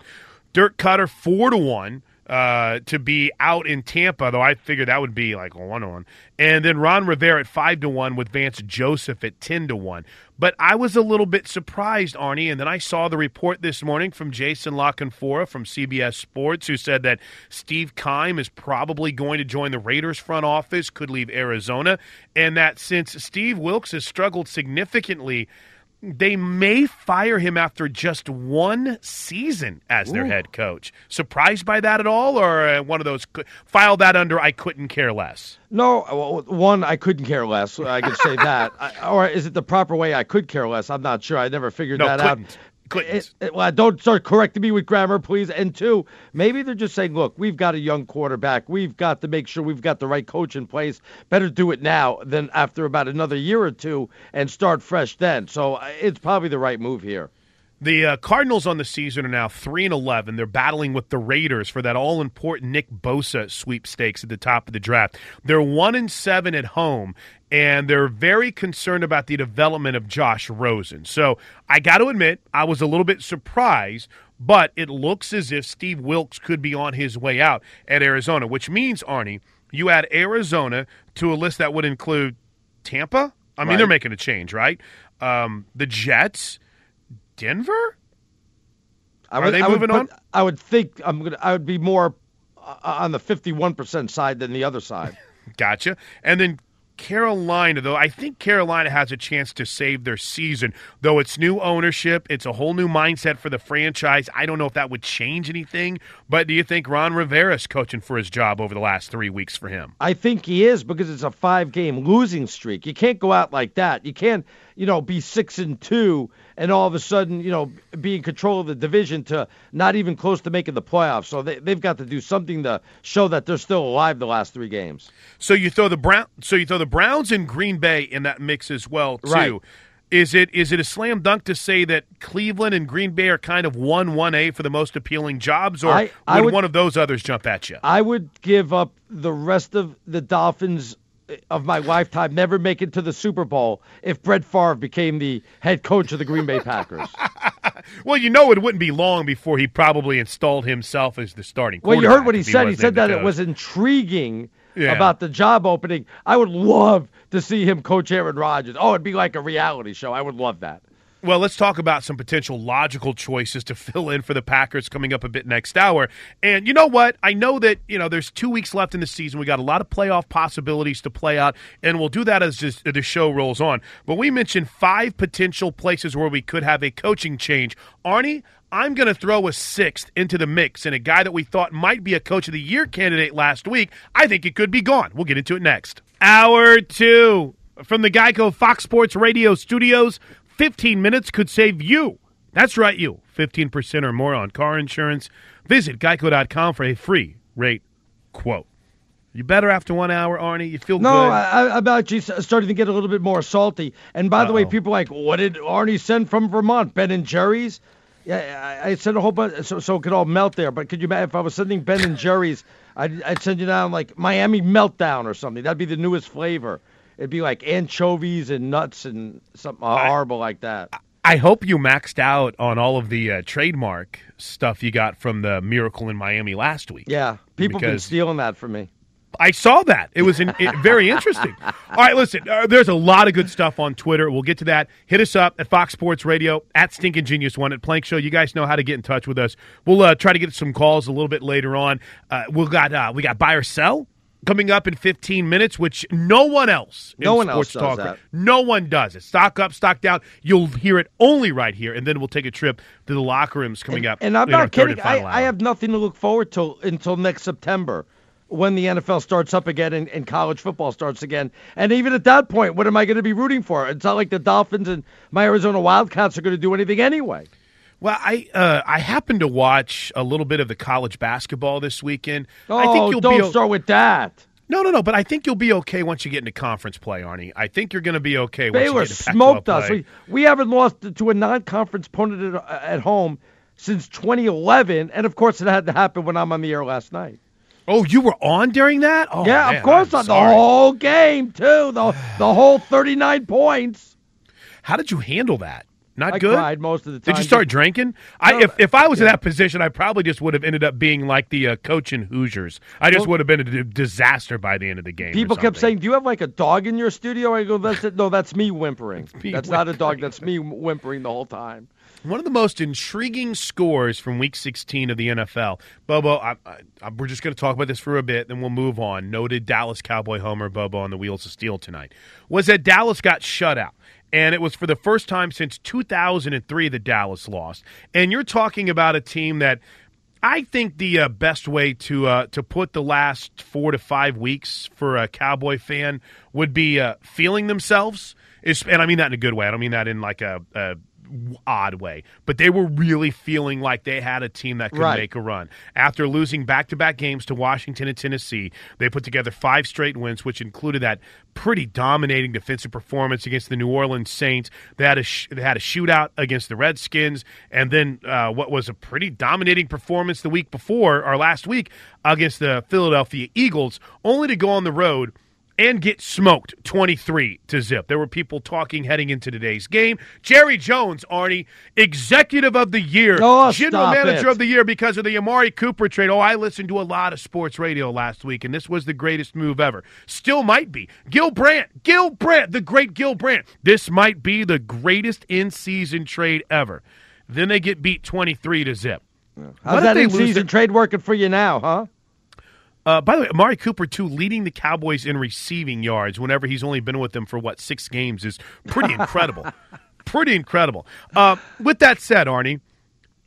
Dirk Koetter, 4 to 1. Uh, to be out in Tampa, though I figured that would be like one one, and then Ron Rivera at five to one with Vance Joseph at ten to one. But I was a little bit surprised, Arnie, and then I saw the report this morning from Jason La Canfora from CBS Sports, who said that Steve Keim is probably going to join the Raiders front office, could leave Arizona, and that since Steve Wilks has struggled significantly they may fire him after just one season as their Ooh. head coach. Surprised by that at all, or uh, one of those file that under I couldn't care less? No, one, I couldn't care less. I could say that. I, or is it the proper way I could care less? I'm not sure. I never figured No, that couldn't. out. It- well, don't start correcting me with grammar, please. And two, maybe they're just saying, look, we've got a young quarterback. We've got to make sure we've got the right coach in place. Better do it now than after about another year or two and start fresh then. So uh, it's probably the right move here. The uh, Cardinals on the season are now three and eleven. They're battling with the Raiders for that all important Nick Bosa sweepstakes at the top of the draft. They're one and seven at home, and they're very concerned about the development of Josh Rosen. So I got to admit, I was a little bit surprised. But it looks as if Steve Wilks could be on his way out at Arizona, which means Arnie, you add Arizona to a list that would include Tampa. I mean, Right. they're making a change, right? Um, the Jets, Denver. I Are would, they I would moving on? I would think I'm gonna. I would be more uh, on the 51% side than the other side. Gotcha. And then Carolina, though, I think Carolina has a chance to save their season. Though it's new ownership, it's a whole new mindset for the franchise. I don't know if that would change anything, but do you think Ron Rivera's coaching for his job over the last three weeks for him? I think he is because it's a five game losing streak. You can't go out like that. You can't, you know, be six and two and all of a sudden, you know, be in control of the division to not even close to making the playoffs. So they, they've got to do something to show that they're still alive the last three games. So you throw the Brown, so you throw the Browns and Green Bay in that mix as well too. Right. Is it is it a slam dunk to say that Cleveland and Green Bay are kind of one one A for the most appealing jobs, or I- I would, would- one of those others jump at you? I would give up the rest of the Dolphins of my lifetime, never make it to the Super Bowl if Brett Favre became the head coach of the Green Bay Packers. Well, you know it wouldn't be long before he probably installed himself as the starting. Well, you heard what he said. He said that it was intriguing Yeah. about the job opening. I would love to see him coach Aaron Rodgers. Oh, it'd be like a reality show. I would love that. Well, let's talk about some potential logical choices to fill in for the Packers coming up a bit next hour. And you know what? I know that, you know, there's two weeks left in the season. We got a lot of playoff possibilities to play out, and we'll do that as just, the show rolls on. But we mentioned five potential places where we could have a coaching change. Arnie, I'm going to throw a sixth into the mix, and a guy that we thought might be a coach of the year candidate last week, I think it could be gone. We'll get into it next. Hour two from the Geico Fox Sports Radio studios. 15 minutes could save you. That's right, you. 15% or more on car insurance. Visit geico.com for a free rate quote. You better after one hour, Arnie. You feel No, good. I, I'm actually starting to get a little bit more salty. And by the way, people are like, what did Arnie send from Vermont? Ben and Jerry's? Yeah, I, I sent a whole bunch so, so it could all melt there. But could you imagine if I was sending Ben and Jerry's, I'd, I'd send you down like Miami Meltdown or something. That'd be the newest flavor. It'd be like anchovies and nuts and something horrible like that. I hope you maxed out on all of the uh, trademark stuff you got from the Miracle in Miami last week. Yeah, people have been stealing that from me. I saw that. It was in, it, very interesting. All right, listen, uh, there's a lot of good stuff on Twitter. We'll get to that. Hit us up at Fox Sports Radio, at Stinking Genius One, at Plank Show. You guys know how to get in touch with us. We'll uh, try to get some calls a little bit later on. Uh, we've got uh, we got buy or sell coming up in 15 minutes, which no one else in No one else sports does talk, that. no one does it. Stock up, stock down. You'll hear it only right here, and then we'll take a trip to the locker rooms coming up. And I'm not kidding. I, I have nothing to look forward to until next September when the NFL starts up again and, and college football starts again. And even at that point, what am I going to be rooting for? It's not like the Dolphins and my Arizona Wildcats are going to do anything anyway. Well, I uh, I happened to watch a little bit of the college basketball this weekend. Oh, I think you'll don't be start with that. No, no, no. But I think you'll be okay once you get into conference play, Arnie. I think you're going to be okay. Once Baylor you get into smoked us. We, we haven't lost to a non-conference opponent at, at home since 2011, and of course it had to happen when I'm on the air last night. Oh, you were on during that? Oh, yeah, man, of course on the whole game too. The the whole 39 points. How did you handle that? Not I good. cried most of the time. Did you start drinking? I No, if if I was in that position, I probably just would have ended up being like the uh, coach in Hoosiers. I just Well- would have been a disaster by the end of the game. People kept saying, "Do you have like a dog in your studio?" I go, "That's it. No, that's me whimpering. that's not a dog. That's me whimpering the whole time." One of the most intriguing scores from Week 16 of the NFL. Bobo, I, I, I- we're just going to talk about this for a bit, then we'll move on. Noted Dallas Cowboy homer Bobo on the wheels of steel tonight was that Dallas got shut out. And it was for the first time since 2003 that Dallas lost. And you're talking about a team that I think the uh, best way to uh, to put the last four to five weeks for a Cowboy fan would be uh, feeling themselves. Is, and I mean that in a good way. I don't mean that in like a, a odd way. But they were really feeling like they had a team that could Right. make a run. After losing back to back games to Washington and Tennessee, they put together five straight wins, which included that pretty dominating defensive performance against the New Orleans Saints. They had a sh- they had a shootout against the Redskins, and then uh, what was a pretty dominating performance the week before or last week against the Philadelphia Eagles, only to go on the road and get smoked 23 to zip. There were people talking heading into today's game. Jerry Jones, Arnie, executive of the year, Oh, general manager it. of the year because of the Amari Cooper trade. Oh, I listened to a lot of sports radio last week, and this was the greatest move ever. Still might be. Gil Brandt, Gil Brandt, the great Gil Brandt. This might be the greatest in season trade ever. Then they get beat 23 to zip. How's What that in season their- trade working for you now, huh? Uh, by the way, Amari Cooper too, leading the Cowboys in receiving yards whenever he's only been with them for what six games is pretty incredible. pretty incredible. Uh, with that said, Arnie,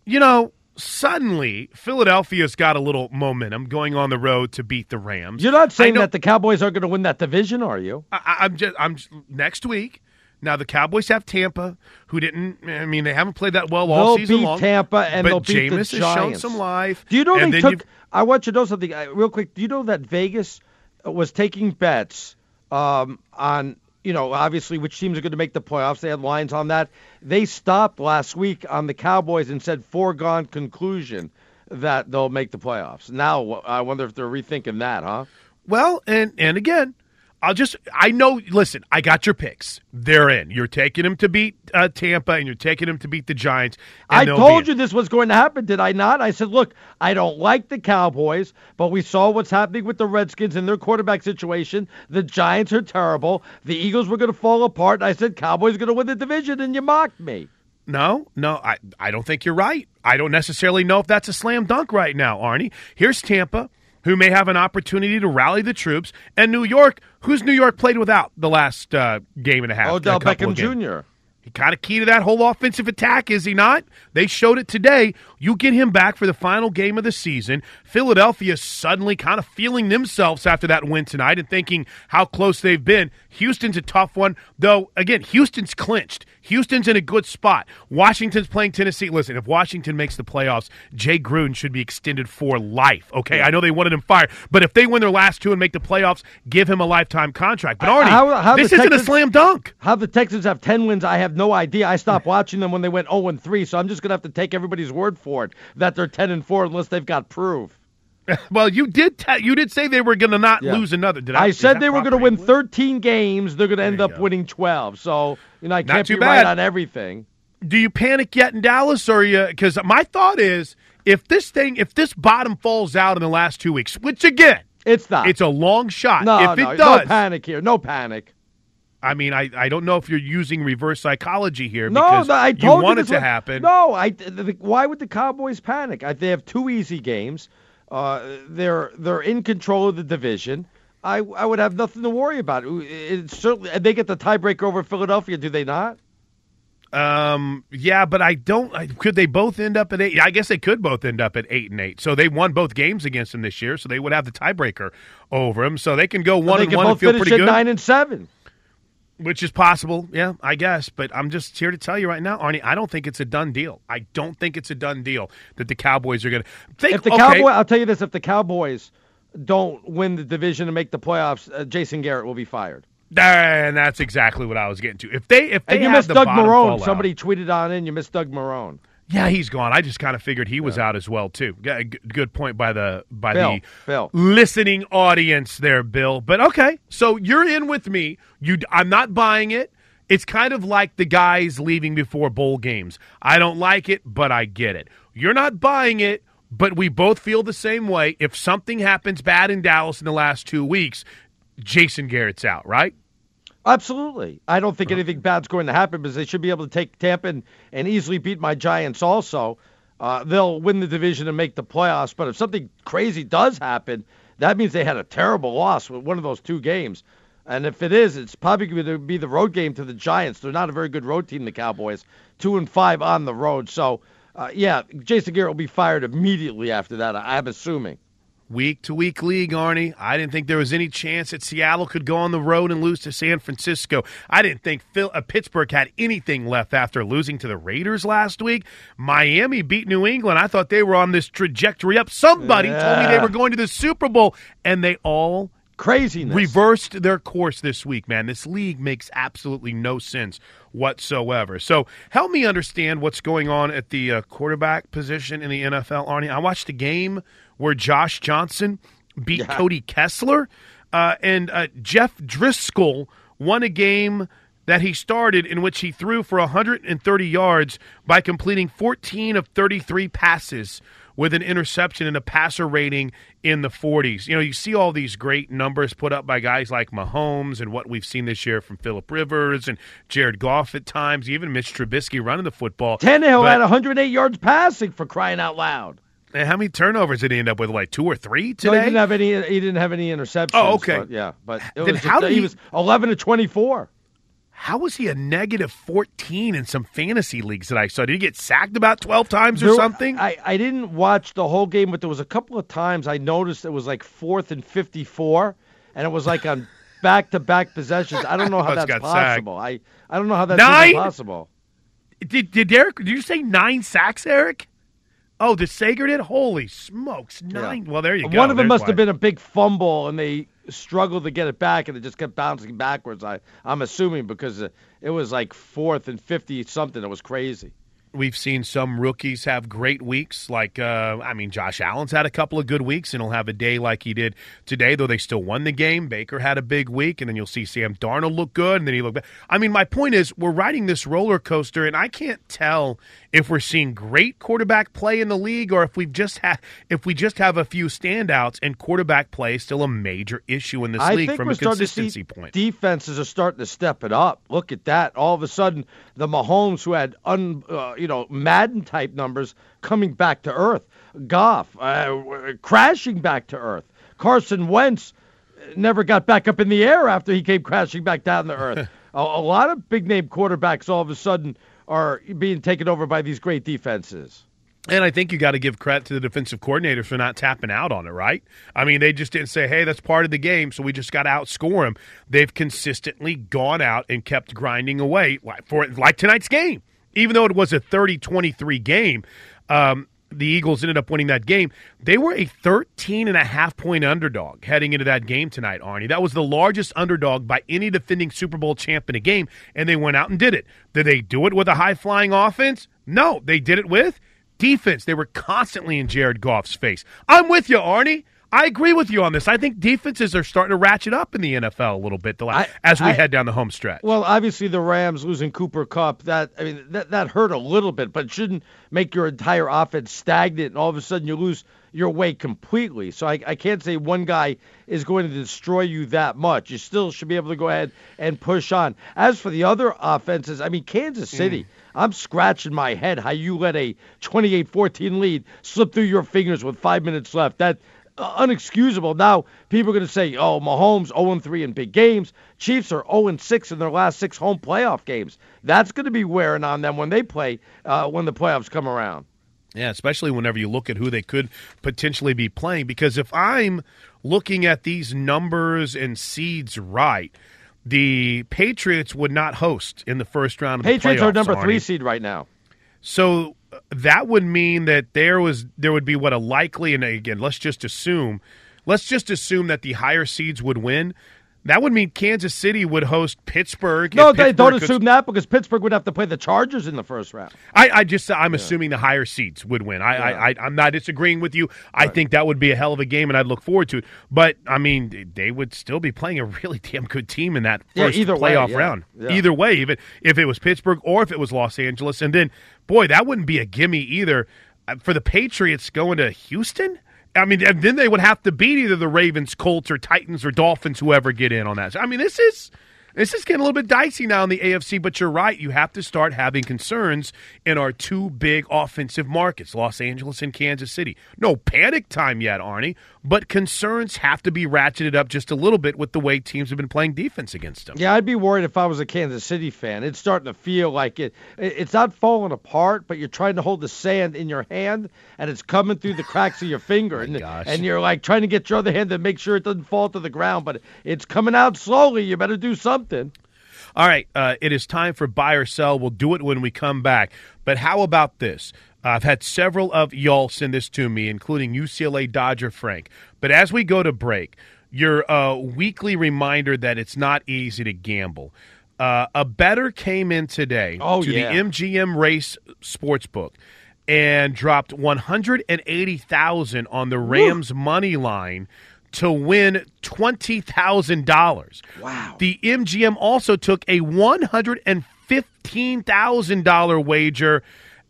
you know suddenly Philadelphia's got a little momentum going on the road to beat the Rams. You're not saying that the Cowboys are going to win that division, are you? I, I'm just I'm just, next week. Now the Cowboys have Tampa, who didn't. I mean, they haven't played that well all they'll season beat long. Tampa and but they'll beat the Jameis has shown some life. Do you know they took? I want you to know something uh, real quick. Do you know that Vegas uh, was taking bets um, on? You know, obviously, which teams are going to make the playoffs. They had lines on that. They stopped last week on the Cowboys and said foregone conclusion that they'll make the playoffs. Now, I wonder if they're rethinking that, huh? Well, and and again, I'll just I know. Listen, I got your picks. They're in. You're taking them to beat uh, Tampa, and you're taking them to beat the Giants. I told you this was going to happen, did I not? I said, look, I don't like the Cowboys, but we saw what's happening with the Redskins in their quarterback situation. The Giants are terrible. The Eagles were going to fall apart. I said, Cowboys going to win the division, and you mocked me. No, no, I, I don't think you're right. I don't necessarily know if that's a slam dunk right now, Arnie. Here's Tampa, who may have an opportunity to rally the troops, and New York, who's New York played without the last uh, game and a half. Odell a Beckham. Jr. He kind of key to that whole offensive attack, is he not? They showed it today. You get him back for the final game of the season. Philadelphia suddenly kind of feeling themselves after that win tonight and thinking how close they've been. Houston's a tough one, though, again, Houston's clinched. Houston's in a good spot. Washington's playing Tennessee. Listen, if Washington makes the playoffs, Jay Gruden should be extended for life, okay? I know they wanted him fired, but if they win their last two and make the playoffs, give him a lifetime contract. But Arnie, How- how this isn't a slam dunk. How the Texans have 10 wins, I have no idea. I stopped watching them when they went 0 and 3, so I'm just going to have to take everybody's word for it that they're 10 and 4 unless they've got proof. Well, you did. ta you did say they were going to not Yeah. lose another. Did I? I said they were going to win 13 games. They're going to end up go. winning 12. So, you know, I can't be right on everything. Do you panic yet in Dallas, or you? Because my thought is, if this thing, if this bottom falls out in the last two weeks, which again, It's not. it's a long shot. no, if it no, does, no panic here. No panic. I mean, I, I don't know if you're using reverse psychology here No, because no, I you told want you it to happen. No, I. th- th- Why would the Cowboys panic? I, they have two easy games. Uh, they're they're in control of the division. I I would have nothing to worry about. It, certainly they get the tiebreaker over Philadelphia, do they not? Um, yeah, but I don't. I- Could they both end up at eight? I guess they could both end up at eight and eight. So they won both games against them this year. So they would have the tiebreaker over them. So they can go one they and one and feel finish pretty at good. nine and seven. Which is possible, yeah, I guess. But I'm just here to tell you right now, Arnie, I don't think it's a done deal. I don't think it's a done deal that the Cowboys are going to. If the okay, Cowboy, I'll tell you this: if the Cowboys don't win the division and make the playoffs, uh, Jason Garrett will be fired. And that's exactly what I was getting to. If they if they And you missed Doug Marrone. Somebody tweeted on in. You missed Doug Marrone. Yeah, he's gone. I just kind of figured he was out as well too. Good point by the by Bill, the Bill. listening audience there, Bill. But okay, so you're in with me. You, I'm not buying it. It's kind of like the guys leaving before bowl games. I don't like it, but I get it. You're not buying it, but we both feel the same way. If something happens bad in Dallas in the last two weeks, Jason Garrett's out, right? Absolutely. I don't think anything bad's going to happen because they should be able to take Tampa and, and easily beat my Giants also. Uh, they'll win the division and make the playoffs. But if something crazy does happen, that means they had a terrible loss with one of those two games. And if it is, it's probably going to be the road game to the Giants. They're not a very good road team, the Cowboys. Two and five on the road. So, uh, yeah, Jason Garrett will be fired immediately after that, I'm assuming. Week to week league, Arnie. I didn't think there was any chance that Seattle could go on the road and lose to San Francisco. I didn't think Phil, uh, Pittsburgh had anything left after losing to the Raiders last week. Miami beat New England. I thought they were on this trajectory up. Somebody told me they were going to the Super Bowl, and they all Craziness. reversed their course this week, man. This league makes absolutely no sense whatsoever. So help me understand what's going on at the uh, quarterback position in the NFL, Arnie. I watched a game where Josh Johnson beat Cody Kessler, uh, and uh, Jeff Driskel won a game that he started in which he threw for 130 yards by completing 14 of 33 passes with an interception and a passer rating in the 40s. You know, you see all these great numbers put up by guys like Mahomes and what we've seen this year from Philip Rivers and Jared Goff at times, even Mitch Trubisky running the football. Tannehill But- had 108 yards passing for crying out loud. And how many turnovers did he end up with? Like two or three No, today? he didn't have any. He didn't have any interceptions. Oh, okay. but yeah, but it Then was how did he, he- was 11 to 24. How was he a negative 14 in some fantasy leagues that I saw? Did he get sacked about 12 times or There- something? I, I didn't watch the whole game, but there was a couple of times I noticed it was like fourth and 54, and it was like on back to back possessions. I don't know how that's got sacked. possible. I, I don't know how that's Nine? possible. Did, did Derek, did you say nine sacks, Eric? Oh, did Sager did? Holy smokes. Nine. Well, there you go. One of them There's must have been a big fumble, and they struggled to get it back, and it just kept bouncing backwards. I, I'm assuming because it it was like fourth and 50 something. It was crazy. We've seen some rookies have great weeks. Like, uh, I mean, Josh Allen's had a couple of good weeks, and he'll have a day like he did today, though they still won the game. Baker had a big week, and then you'll see Sam Darnold look good, and then he looked bad. I mean, my point is, we're riding this roller coaster, and I can't tell if we're seeing great quarterback play in the league or if we've just had if we just have a few standouts, and quarterback play is still a major issue in this I league from a consistency point. defenses are starting to step it up. Look at that! All of a sudden, the Mahomes who had un, uh, you know Madden type numbers coming back to earth. Goff uh, crashing back to earth. Carson Wentz never got back up in the air after he came crashing back down to earth. a, a lot of big name quarterbacks all of a sudden are being taken over by these great defenses. And I think you got to give credit to the defensive coordinators for not tapping out on it, right? I mean, they just didn't say, hey, that's part of the game, so we just got to outscore them. They've consistently gone out and kept grinding away like, for like tonight's game. Even though it was a 30 23 game, um, the Eagles ended up winning that game. They were a 13 and a half point underdog heading into that game tonight, Arnie. That was the largest underdog by any defending Super Bowl champ in a game, and they went out and did it. Did they do it with a high flying offense? No, they did it with defense. They were constantly in Jared Goff's face. I'm with you, Arnie. I agree with you on this. I think defenses are starting to ratchet up in the NFL a little bit the la- I- as we I- head down the home stretch. Well, obviously the Rams losing Cooper Kupp that I mean that that hurt a little bit, but it shouldn't make your entire offense stagnant and all of a sudden you lose your way completely. So I, I can't say one guy is going to destroy you that much. You still should be able to go ahead and push on. As for the other offenses, I mean Kansas mm. City. I'm scratching my head how you let a 28-14 lead slip through your fingers with five minutes left. That unexcusable. Now people are going to say, "Oh, Mahomes 0-3 in big games. Chiefs are 0-6 in their last six home playoff games." That's going to be wearing on them when they play uh, when the playoffs come around. Yeah, especially whenever you look at who they could potentially be playing. Because if I'm looking at these numbers and seeds right, the Patriots would not host in the first round of the Patriots are playoffs, number three seed right now. So that would mean that there was there would be what a likely and again let's just assume let's just assume that the higher seeds would win. That would mean Kansas City would host Pittsburgh. No, they don't could- assume that because Pittsburgh would have to play the Chargers in the first round. I, I just I'm assuming the higher seeds would win. I, I, I I'm not disagreeing with you. I think that would be a hell of a game, and I'd look forward to it. But I mean, they would still be playing a really damn good team in that Yeah, first way, playoff yeah. round. Yeah. Either way, even if it was Pittsburgh or if it was Los Angeles, and then boy, that wouldn't be a gimme either Uh, for the Patriots going to Houston. I mean, and then they would have to beat either the Ravens, Colts, or Titans, or Dolphins, whoever get in on that. I mean, this is this is getting a little bit dicey now in the AFC. But you're right; you have to start having concerns in our two big offensive markets, Los Angeles and Kansas City. No panic time yet, Arnie, but concerns have to be ratcheted up just a little bit with the way teams have been playing defense against them. Yeah, I'd be worried if I was a Kansas City fan. It's starting to feel like it. it- It's not falling apart, but you're trying to hold the sand in your hand, and it's coming through the cracks of your finger, and, and you're like trying to get your other hand to make sure it doesn't fall to the ground, but it's coming out slowly. You better do something. All right, uh, it is time for buy or sell. We'll do it when we come back. But how about this? I've had several of y'all send this to me, including UCLA Dodger Frank. But as we go to break, your uh, weekly reminder that it's not easy to gamble. Uh, a better came in today Oh, to yeah. the MGM Race Sportsbook and dropped 180,000 on the Rams money line to win $20,000. Wow. The MGM also took a $115,000 wager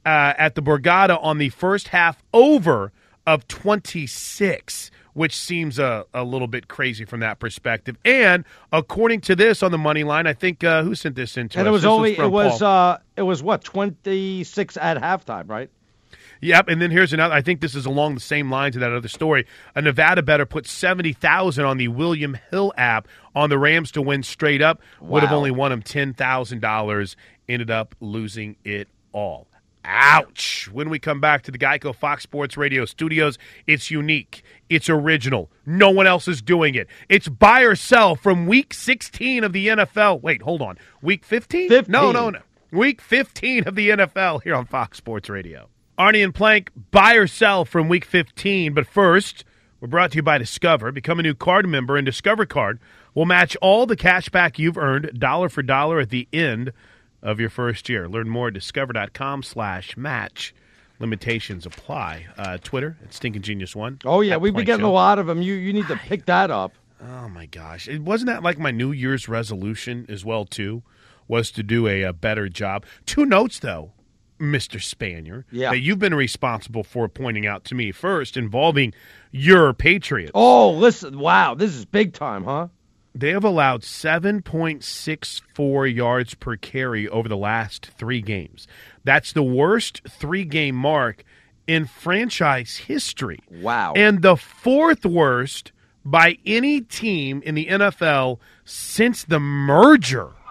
uh, at the Borgata on the first half over of 26, which seems a, a little bit crazy from that perspective. And according to this on the money line, I think uh, who sent this into And it was This only from it was Paul. uh it was what 26 at halftime, right? Yep, and then here's another. I think this is along the same lines of that other story. A Nevada better put seventy thousand on the William Hill app on the Rams to win straight up. Would have only won him ten thousand dollars. Ended up losing it all. Ouch! When we come back to the Geico Fox Sports Radio studios, it's unique, it's original. No one else is doing it. It's buy or sell from Week 16 of the NFL. Wait, hold on. Week 15? 15. No, no, no. Week 15 of the NFL here on Fox Sports Radio. Arnie and Plank, buy or sell from week 15. But first, we're brought to you by Discover. Become a new card member, and Discover Card will match all the cash back you've earned dollar for dollar at the end of your first year. Learn more at discover.com slash match. Limitations apply. Uh, Twitter at Stinking Genius One. Oh yeah, we've been getting Show. a lot of them. You you need to pick that up. Oh my gosh! It wasn't that like my New Year's resolution as well too, was to do a, a better job. Two notes though, Mister Spanier, Yeah. that you've been responsible for pointing out to me first, involving your Patriots. Oh, listen, wow, this is big time, huh? They have allowed seven point six four yards per carry over the last three games. That's the worst three game mark in franchise history. Wow. And the fourth worst by any team in the NFL since the merger.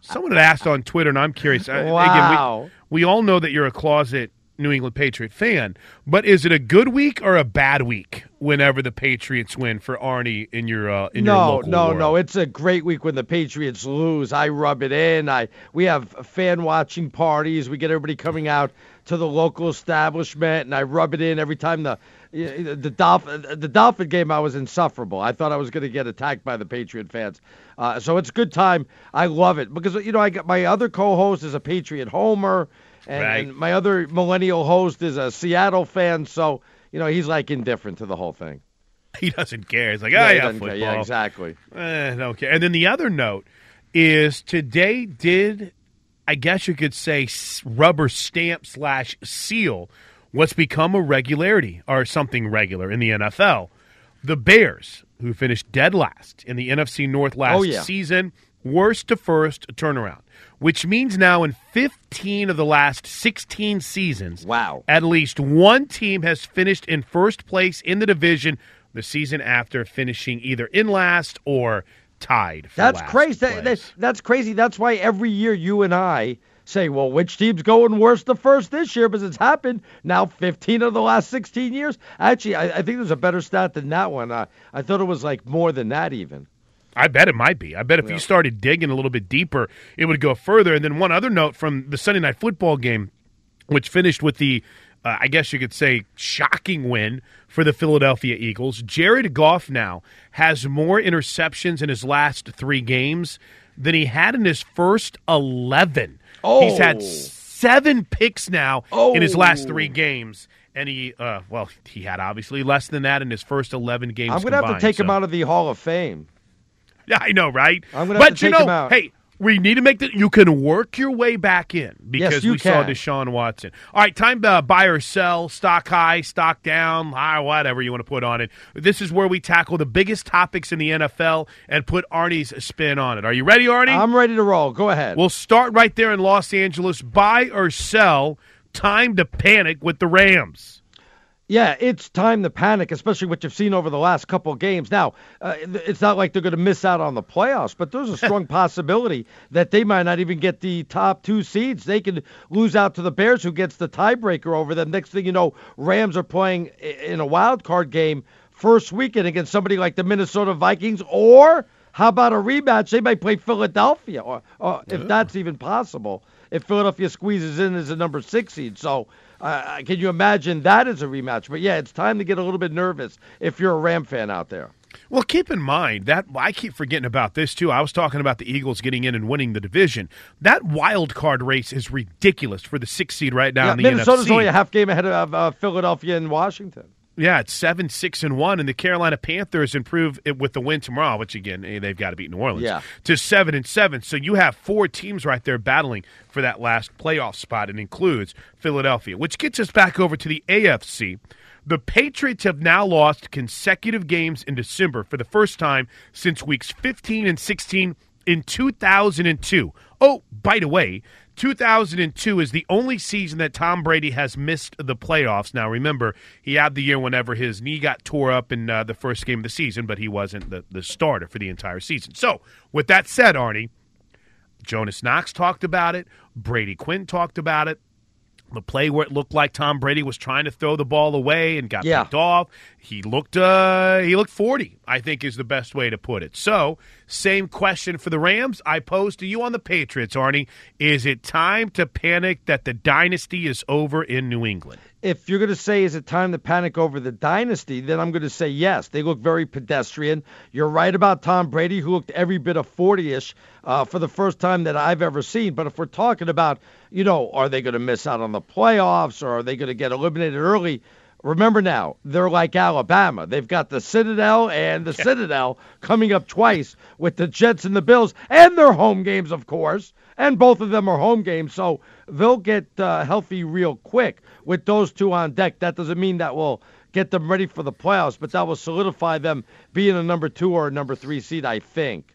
Someone had asked on Twitter, and I'm curious. Wow. Again, we, we all know that you're a closet New England Patriot fan, but is it a good week or a bad week whenever the Patriots win for Arnie in your uh, in your no, local no, world? no. It's a great week when the Patriots lose. I rub it in. I we have fan watching parties. We get everybody coming out to the local establishment, and I rub it in every time the the Dolphin the Dolphin game. I was insufferable. I thought I was going to get attacked by the Patriot fans. Uh, so it's a good time. I love it because you know I got my other co-host is a Patriot homer, and, Right. and my other millennial host is a Seattle fan. So you know he's like indifferent to the whole thing. He doesn't care. He's like, Yeah, oh he yeah, football. Yeah, exactly. Eh, don't care. And then the other note is today did, I guess you could say, rubber stamp slash seal what's become a regularity or something regular in the NFL. The Bears, who finished dead last in the NFC North last Oh, yeah. season, worst to first turnaround, which means now in 15 of the last 16 seasons, Wow. at least one team has finished in first place in the division the season after finishing either in last or tied. For That's crazy. That, that- that's crazy. That's why every year you and I say, well, which team's going worse the first this year? Because it's happened now 15 of the last 16 years. Actually, I, I think there's a better stat than that one. Uh, I thought it was like more than that even. I bet it might be. I bet if you started digging a little bit deeper, it would go further. And then one other note from the Sunday night football game, which finished with the uh, I guess you could say, shocking win for the Philadelphia Eagles. Jared Goff now has more interceptions in his last three games than he had in his first 11. He's had Oh. seven picks now in his last Oh. three games. And he, uh, well, he had obviously less than that in his first 11 games. I'm going to have to take him out of the Hall of Fame. yeah, I know, right? I'm gonna but have to you take know, him out. hey, we need to make that. You can work your way back in because you we saw. Deshaun Watson. All right, time to buy or sell, stock high, stock down, high, whatever you want to put on it. This is where we tackle the biggest topics in the NFL and put Arnie's spin on it. Are you ready, Arnie? I'm ready to roll. Go ahead. We'll start right there in Los Angeles. Buy or sell. Time to panic with the Rams. Yeah, it's time to panic, especially what you've seen over the last couple of games. Now, uh, it's not like they're going to miss out on the playoffs, but there's a strong possibility that they might not even get the top two seeds. They could lose out to the Bears, who gets the tiebreaker over them. Next thing you know, Rams are playing in a wild card game first weekend against somebody like the Minnesota Vikings, or how about a rematch? They might play Philadelphia, or, or if that's even possible. If Philadelphia squeezes in as a number six seed, so uh, can you imagine that as a rematch? But yeah, it's time to get a little bit nervous if you're a Ram fan out there. Well, keep in mind that I keep forgetting about this too. I was talking about the Eagles getting in and winning the division. That wild card race is ridiculous for the sixth seed right now Yeah, in the Minnesota's NFC. only a half game ahead of uh, Philadelphia and Washington. Yeah, it's seven, six, and one, and the Carolina Panthers improve it with the win tomorrow, which again eh, they've got to beat New Orleans. Yeah. to seven and seven. So you have four teams right there battling for that last playoff spot. It includes Philadelphia, which gets us back over to the AFC. The Patriots have now lost consecutive games in December for the first time since weeks 15 and 16 in 2002. Oh, by the way, 2002 is the only season that Tom Brady has missed the playoffs. Now, remember, he had the year whenever his knee got tore up in uh, the first game of the season, but he wasn't the, the starter for the entire season. So, with that said, Arnie, Jonas Knox talked about it. Brady Quinn talked about it. The play where it looked like Tom Brady was trying to throw the ball away and got Yeah. picked off. He looked uh he looked 40, I think is the best way to put it. So, same question for the Rams I pose to you on the Patriots, Arnie. Is it time to panic that the dynasty is over in New England? If you're going to say, is it time to panic over the dynasty, then I'm going to say yes. They look very pedestrian. You're right about Tom Brady, who looked every bit of 40 ish uh, for the first time that I've ever seen. But if we're talking about, you know, are they going to miss out on the playoffs or are they going to get eliminated early? Remember now, they're like Alabama. They've got the Citadel and the Citadel coming up twice with the Jets and the Bills, and their home games, of course. And both of them are home games, so they'll get uh, healthy real quick with those two on deck. That doesn't mean that will get them ready for the playoffs, but that will solidify them being a number two or a number three seed, I think.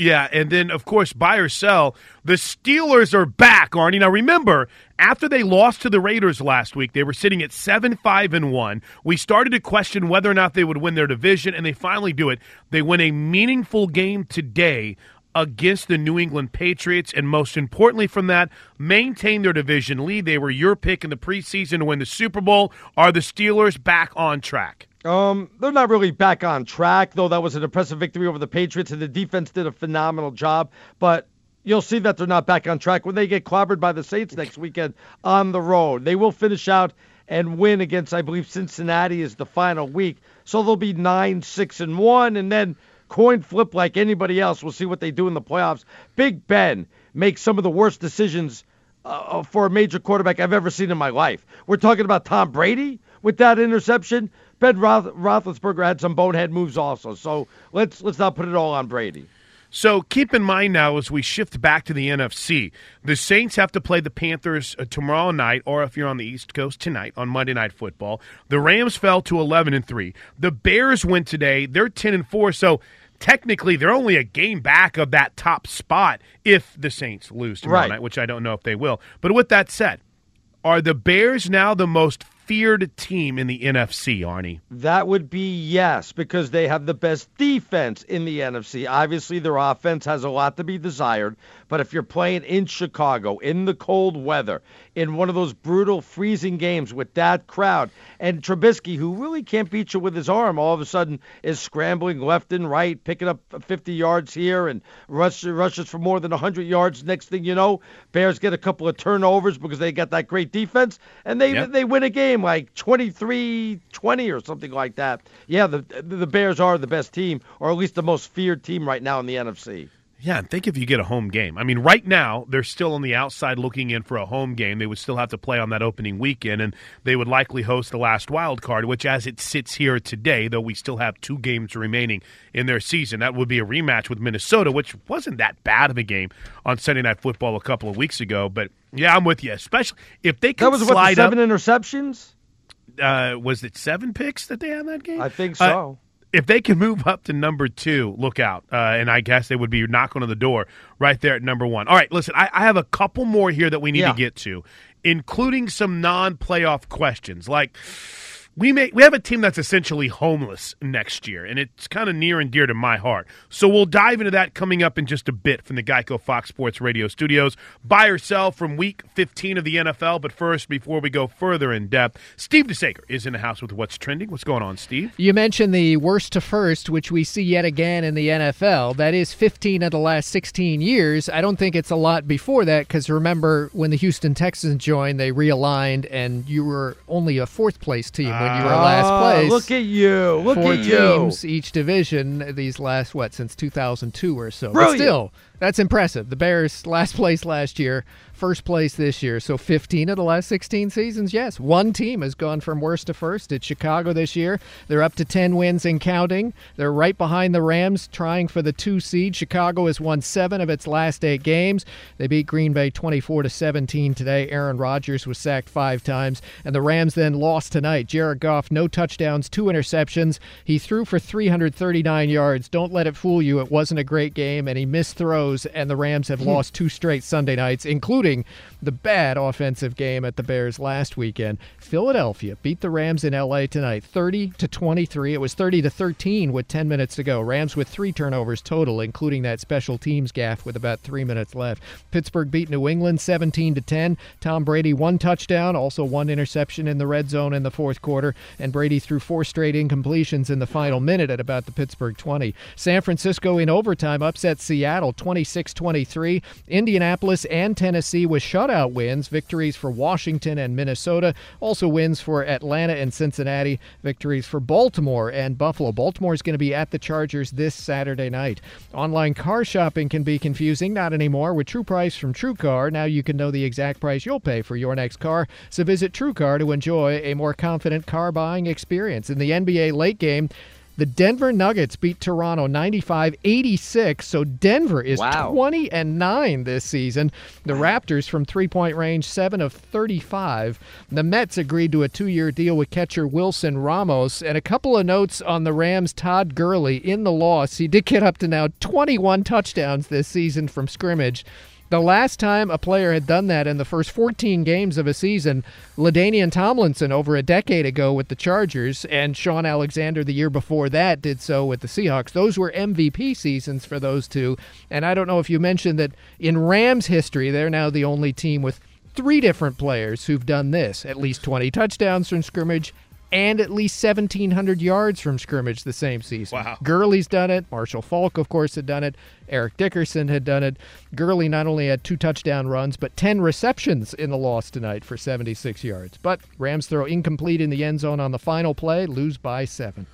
Yeah, and then of course buy or sell. The Steelers are back, Arnie. Now remember, after they lost to the Raiders last week, they were sitting at seven, five, and one. We started to question whether or not they would win their division, and they finally do it. They win a meaningful game today against the New England Patriots, and most importantly from that, maintain their division lead. They were your pick in the preseason to win the Super Bowl. Are the Steelers back on track? Um, they're not really back on track, though. That was an impressive victory over the Patriots, and the defense did a phenomenal job. But you'll see that they're not back on track when they get clobbered by the Saints next weekend on the road. They will finish out and win against, I believe, Cincinnati is the final week. So they'll be nine, six, and one, and then coin flip like anybody else. We'll see what they do in the playoffs. Big Ben makes some of the worst decisions uh, for a major quarterback I've ever seen in my life. We're talking about Tom Brady with that interception. Ben Roth- Roethlisberger had some bonehead moves also. So let's let's not put it all on Brady. So keep in mind now as we shift back to the NFC, the Saints have to play the Panthers uh, tomorrow night, or if you're on the East Coast tonight on Monday Night Football. The Rams fell to 11 and three. The Bears win today; they're 10 and four. So technically, they're only a game back of that top spot if the Saints lose tomorrow Right. night, which I don't know if they will. But with that said, are the Bears now the most feared team in the NFC, Arnie? That would be yes, because they have the best defense in the NFC. Obviously, their offense has a lot to be desired, but if you're playing in Chicago, in the cold weather, in one of those brutal, freezing games with that crowd. And Trubisky, who really can't beat you with his arm, all of a sudden is scrambling left and right, picking up 50 yards here and rush, rushes for more than 100 yards. Next thing you know, Bears get a couple of turnovers because they got that great defense, and they Yep. they win a game like 23-20 or something like that. Yeah, the the Bears are the best team, or at least the most feared team right now in the NFC. Yeah, and think if you get a home game. I mean, right now they're still on the outside looking in for a home game. They would still have to play on that opening weekend, and they would likely host the last wild card. Which, as it sits here today, though we still have two games remaining in their season, that would be a rematch with Minnesota, which wasn't that bad of a game on Sunday Night Football a couple of weeks ago. But yeah, I'm with you. Especially if they can That was what the seven up. interceptions. Uh, was it seven picks that they had in that game? I think Uh, so. If they can move up to number two, look out. Uh, and I guess they would be knocking on the door right there at number one. All right, listen, I, I have a couple more here that we need Yeah. to get to, including some non-playoff questions. Like we may we have a team that's essentially homeless next year, and it's kind of near and dear to my heart. So we'll dive into that coming up in just a bit from the Geico Fox Sports Radio studios. Buy or sell from Week 15 of the NFL. But first, before we go further in depth, Steve DeSager is in the house with what's trending. What's going on, Steve? You mentioned the worst to first, which we see yet again in the NFL. That is 15 of the last 16 years. I don't think it's a lot before that because remember when the Houston Texans joined, they realigned and you were only a fourth place team when you were last Ah, place. Look at you. Look Four at you. teams each division these last what since 2002 or so. But still, that's impressive. The Bears last place last year, first place this year. So 15 of the last 16 seasons, yes. One team has gone from worst to first. It's Chicago this year. They're up to 10 wins and counting. They're right behind the Rams trying for the 2 seed. Chicago has won 7 of its last 8 games. They beat Green Bay 24 to 17 today. Aaron Rodgers was sacked 5 times and the Rams then lost tonight. Jared Goff no touchdowns, 2 interceptions. He threw for 339 yards. Don't let it fool you. It wasn't a great game and he missed throws and the Rams have hmm. lost two straight Sunday nights including the bad offensive game at the Bears last weekend. Philadelphia beat the Rams in LA tonight 30 to 23. It was 30 to 13 with 10 minutes to go. Rams with 3 turnovers total including that special teams gaff with about 3 minutes left. Pittsburgh beat New England 17 to 10. Tom Brady one touchdown, also one interception in the red zone in the fourth quarter and Brady threw four straight incompletions in the final minute at about the Pittsburgh 20. San Francisco in overtime upset Seattle 26-23. Indianapolis and Tennessee with shutout wins, victories for Washington and Minnesota, also wins for Atlanta and Cincinnati, victories for Baltimore and Buffalo. Baltimore is going to be at the Chargers this Saturday night. Online car shopping can be confusing, not anymore with True Price from TrueCar. Now you can know the exact price you'll pay for your next car. So visit TrueCar to enjoy a more confident car buying experience. In the NBA late game, the Denver Nuggets beat Toronto 95-86, so Denver is Wow. 20 and 9 this season. The Raptors from three-point range 7 of 35. The Mets agreed to a 2-year deal with catcher Wilson Ramos and a couple of notes on the Rams Todd Gurley in the loss. He did get up to now 21 touchdowns this season from scrimmage. The last time a player had done that in the first 14 games of a season, LaDainian Tomlinson over a decade ago with the Chargers, and Shaun Alexander the year before that did so with the Seahawks. Those were MVP seasons for those two. And I don't know if you mentioned that in Rams history, they're now the only team with three different players who've done this at least 20 touchdowns from scrimmage and at least 1,700 yards from scrimmage the same season. Wow. Gurley's done it. Marshall Faulk, of course, had done it. Eric Dickerson had done it. Gurley not only had two touchdown runs, but 10 receptions in the loss tonight for 76 yards. But Rams throw incomplete in the end zone on the final play, lose by seven.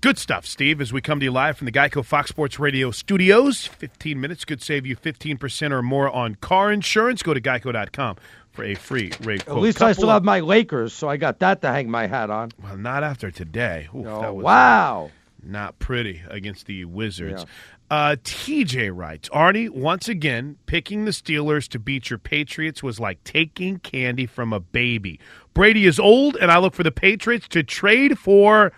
Good stuff, Steve, as we come to you live from the Geico Fox Sports Radio studios. 15 minutes could save you 15% or more on car insurance. Go to geico.com for a free rate At least I still of- have my Lakers, so I got that to hang my hat on. Well, not after today. Oof, Oh, that was, wow. not pretty against the Wizards. Uh, TJ writes Arnie, once again, picking the Steelers to beat your Patriots was like taking candy from a baby. Brady is old, and I look for the Patriots to trade for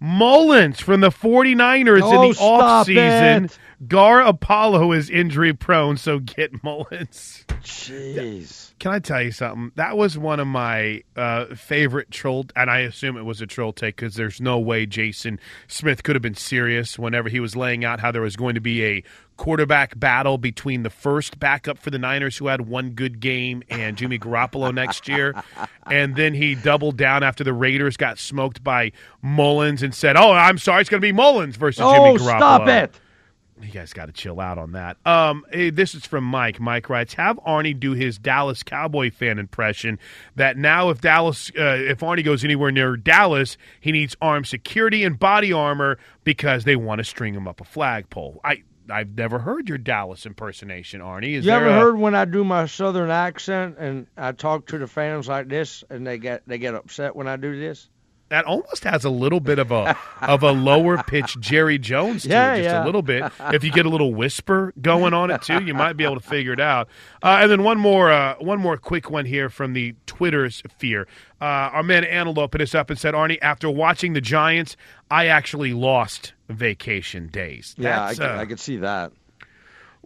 Mullens from the 49ers Oh, in the stop offseason. Garoppolo is injury prone, so get Mullens. Jeez. Can I tell you something? That was one of my uh, favorite troll, and I assume it was a troll take because there's no way Jason Smith could have been serious whenever he was laying out how there was going to be a quarterback battle between the first backup for the Niners, who had one good game, and Jimmy Garoppolo next year. And then he doubled down after the Raiders got smoked by Mullens and said, "Oh, I'm sorry, it's going to be Mullens versus Oh, Jimmy Garoppolo." stop it. You guys got to chill out on that. Um, hey, this is from Mike. Mike writes, "Have Arnie do his Dallas Cowboy fan impression. That now, if Dallas, uh, if Arnie goes anywhere near Dallas, he needs armed security and body armor because they want to string him up a flagpole." I I've never heard your Dallas impersonation, Arnie. Is you ever a- heard when I do my southern accent and I talk to the fans like this and they get they get upset when I do this? That almost has a little bit of a of a lower pitch Jerry Jones to Yeah, it, just yeah. a little bit. If you get a little whisper going on it too, you might be able to figure it out. Uh, and then one more uh, one more quick one here from the Twitter sphere. Uh, our man Antelope hit us up and said, Arnie, after watching the Giants, I actually lost vacation days. Yeah, I That's, could, uh, I could see that.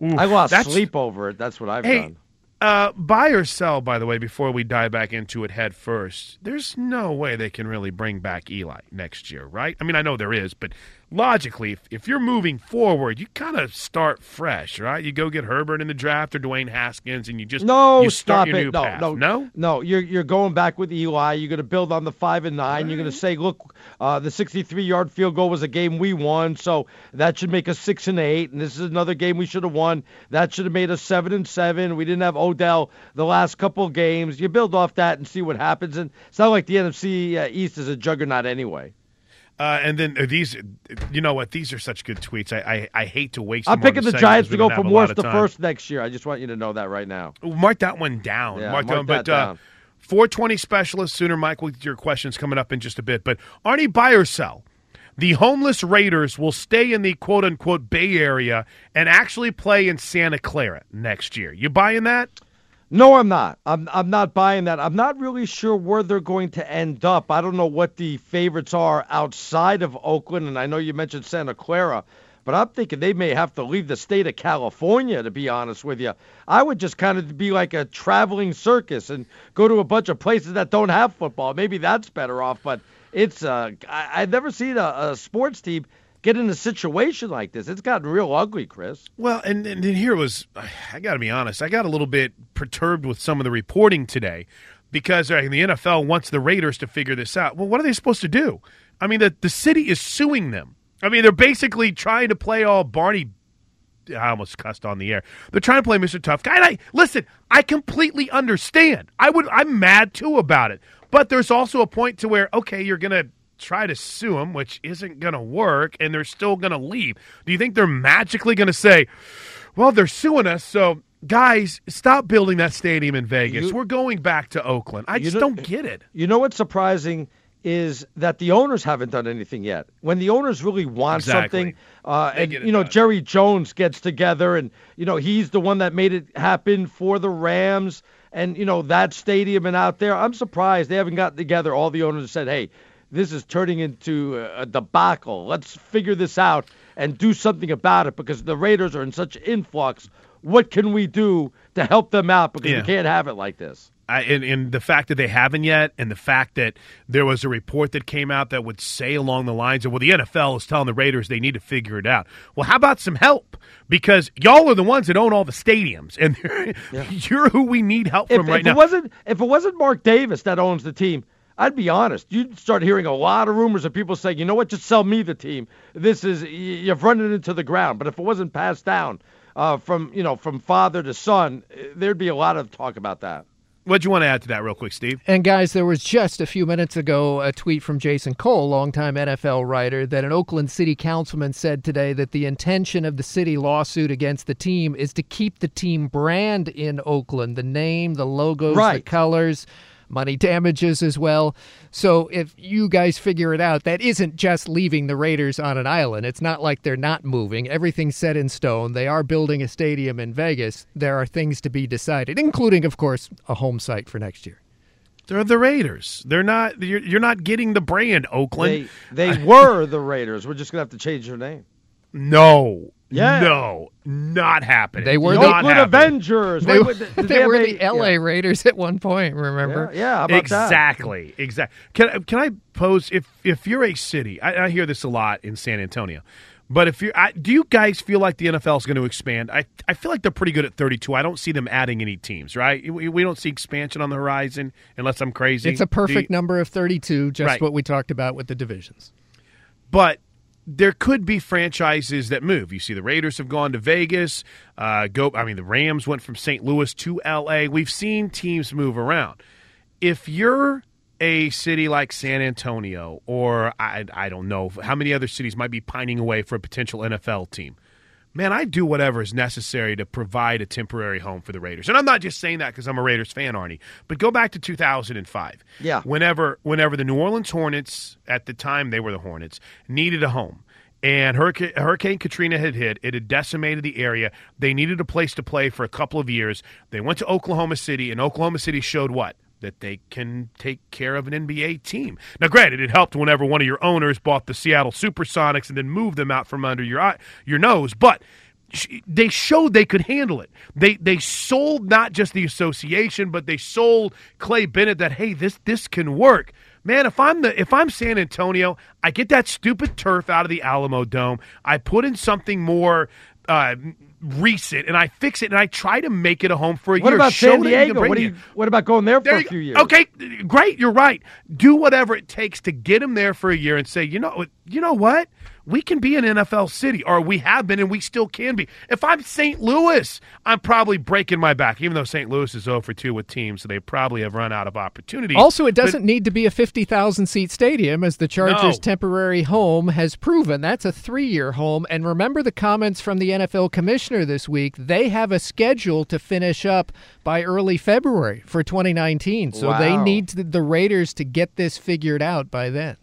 oof, I lost sleep over it. That's what I've Hey, done. Uh, buy or sell, by the way, before we dive back into it head first, there's no way they can really bring back Eli next year, right? I mean, I know there is, but logically, if, if you're moving forward, you kind of start fresh, right? You go get Herbert in the draft or Dwayne Haskins, and you just No, you start stop your it. new No, path. no, no. no. You're you're going back with Eli. You're going to build on the five and nine. You're going to say, look, uh, the 63 yard field goal was a game we won, so that should make us six and eight. And this is another game we should have won. That should have made us seven and seven. We didn't have Odell the last couple of games. You build off that and see what happens. And it's not like the NFC uh, East is a juggernaut anyway. Uh, and then uh, these, you know what? These are such good tweets. I I, I hate to waste. I'm picking the Giants to go from worst to first next year. I just want you to know that right now. Mark that one down. Yeah, mark, mark that that But uh, down. 420 specialist sooner, Mike, with your questions coming up in just a bit. But Arnie, buy or sell? The homeless Raiders will stay in the quote unquote Bay Area and actually play in Santa Clara next year. You buying that? No, I'm not. I'm I'm not buying that. I'm not really sure where they're going to end up. I don't know what the favorites are outside of Oakland, and I know you mentioned Santa Clara, but I'm thinking they may have to leave the state of California. To be honest with you, I would just kind of be like a traveling circus and go to a bunch of places that don't have football. Maybe that's better off. But it's uh, I, I've never seen a, a sports team get in a situation like this. It's gotten real ugly, Chris. Well, and, and here was, I got to be honest, I got a little bit perturbed with some of the reporting today because uh, the NFL wants the Raiders to figure this out. Well, what are they supposed to do? I mean, the, the city is suing them. I mean, they're basically trying to play all Barney. I almost cussed on the air. They're trying to play Mr. Tough Guy. And I listen. I completely understand. I would. I'm mad too about it. But there's also a point to where okay, you're gonna try to sue them, which isn't gonna work, and they're still gonna leave. Do you think they're magically gonna say, "Well, they're suing us, so guys, stop building that stadium in Vegas. You- We're going back to Oakland." I just know- don't get it. You know what's surprising is that the owners haven't done anything yet. When the owners really want Exactly. something, uh, and you know done. Jerry Jones gets together, and you know he's the one that made it happen for the Rams, and you know that stadium and out there. I'm surprised they haven't gotten together. All the owners said, "Hey, this is turning into a debacle. Let's figure this out and do something about it because the Raiders are in such influx. What can we do to help them out? Because Yeah. we can't have it like this." I, and, and the fact that they haven't yet, and the fact that there was a report that came out that would say along the lines of, well, the NFL is telling the Raiders they need to figure it out. Well, how about some help? Because y'all are the ones that own all the stadiums, and you're who we need help if, from right if now. It wasn't, if it wasn't Mark Davis that owns the team, I'd be honest. You'd start hearing a lot of rumors of people saying, you know what, just sell me the team. This is, you've run it into the ground. But if it wasn't passed down uh, from, you know, from father to son, eh, there'd be a lot of talk about that. What'd you want to add to that, real quick, Steve? And guys, there was just a few minutes ago a tweet from Jason Cole, longtime NFL writer, that an Oakland City councilman said today that the intention of the city lawsuit against the team is to keep the team brand in Oakland, the name, the logos, the Right. colors, money damages as well. So if you guys figure it out, that isn't just leaving the Raiders on an island. It's not like they're not moving. Everything's set in stone. They are building a stadium in Vegas. There are things to be decided, including, of course, a home site for next year. They're the Raiders. They're not. You're, you're not getting the brand, Oakland. They, they were the Raiders. We're just going to have to change their name. no. Yeah. No. Not happening. They were The the not Oakland happening. Avengers. They, Wait, were- wait, they were the LA yeah. Raiders at one point, remember? Yeah, yeah how about that? exactly, exactly. Can can I pose if if you're a city? I, I hear this a lot in San Antonio, But if you, I, do you guys feel like the NFL is going to expand? I, I feel like they're pretty good at 32. I don't see them adding any teams, right? We, we don't see expansion on the horizon unless I'm crazy. It's a perfect you- number of 32, just Right. what we talked about with the divisions. but there could be franchises that move. You see, the Raiders have gone to Vegas. Uh, go, I mean, the Rams went from St. Louis to L.A. We've seen teams move around. If you're a city like San Antonio, or I, I don't know how many other cities might be pining away for a potential NFL team, man, I do whatever is necessary to provide a temporary home for the Raiders. And I'm not just saying that because I'm a Raiders fan, Arnie. But go back to 2005. Yeah. Whenever, whenever the New Orleans Hornets, at the time they were the Hornets, needed a home. And Hurricane, Hurricane Katrina had hit. It had decimated the area. They needed a place to play for a couple of years. They went to Oklahoma City, and Oklahoma City showed what? That they can take care of an NBA team. Now, granted, it helped whenever one of your owners bought the Seattle Supersonics and then moved them out from under your eye, your nose. But they showed they could handle it. They they sold not just the association, but they sold Clay Bennett that hey, this this can work. Man, if I'm the if I'm San Antonio, I get that stupid turf out of the Alamodome. I put in something more uh, recent, and I fix it, and I try to make it a home for a What year. about Show San Diego? What, you, what about going there for There a few years? Okay, great. You're right. Do whatever it takes to get him there for a year and say, you know, you know what? We can be an NFL city, or we have been, and we still can be. If I'm St. Louis, I'm probably breaking my back. Even though St. Louis is 0 for 2 with teams, so they probably have run out of opportunities. Also, it doesn't need to be a 50,000 seat stadium, as the Chargers' No. temporary home has proven. That's a three year home. And remember the comments from the NFL commissioner this week. They have a schedule to finish up by early February for 2019. So they need to, the Raiders to get this figured out by then.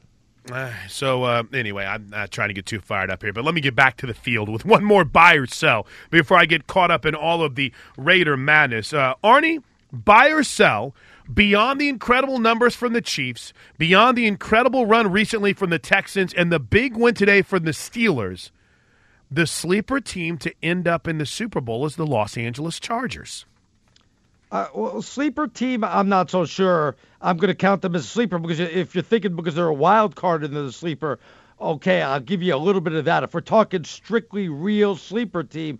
Uh, so uh, anyway, I'm not trying to get too fired up here, but let me get back to the field with one more buy or sell before I get caught up in all of the Raider madness. Uh, Arnie, buy or sell beyond the incredible numbers from the Chiefs, beyond the incredible run recently from the Texans, and the big win today from the Steelers. The sleeper team to end up in the Super Bowl is the Los Angeles Chargers. Uh, well, sleeper team, I'm not so sure. I'm going to count them as a sleeper because if you're thinking because they're a wild card into the sleeper, okay, I'll give you a little bit of that. If we're talking strictly real sleeper team,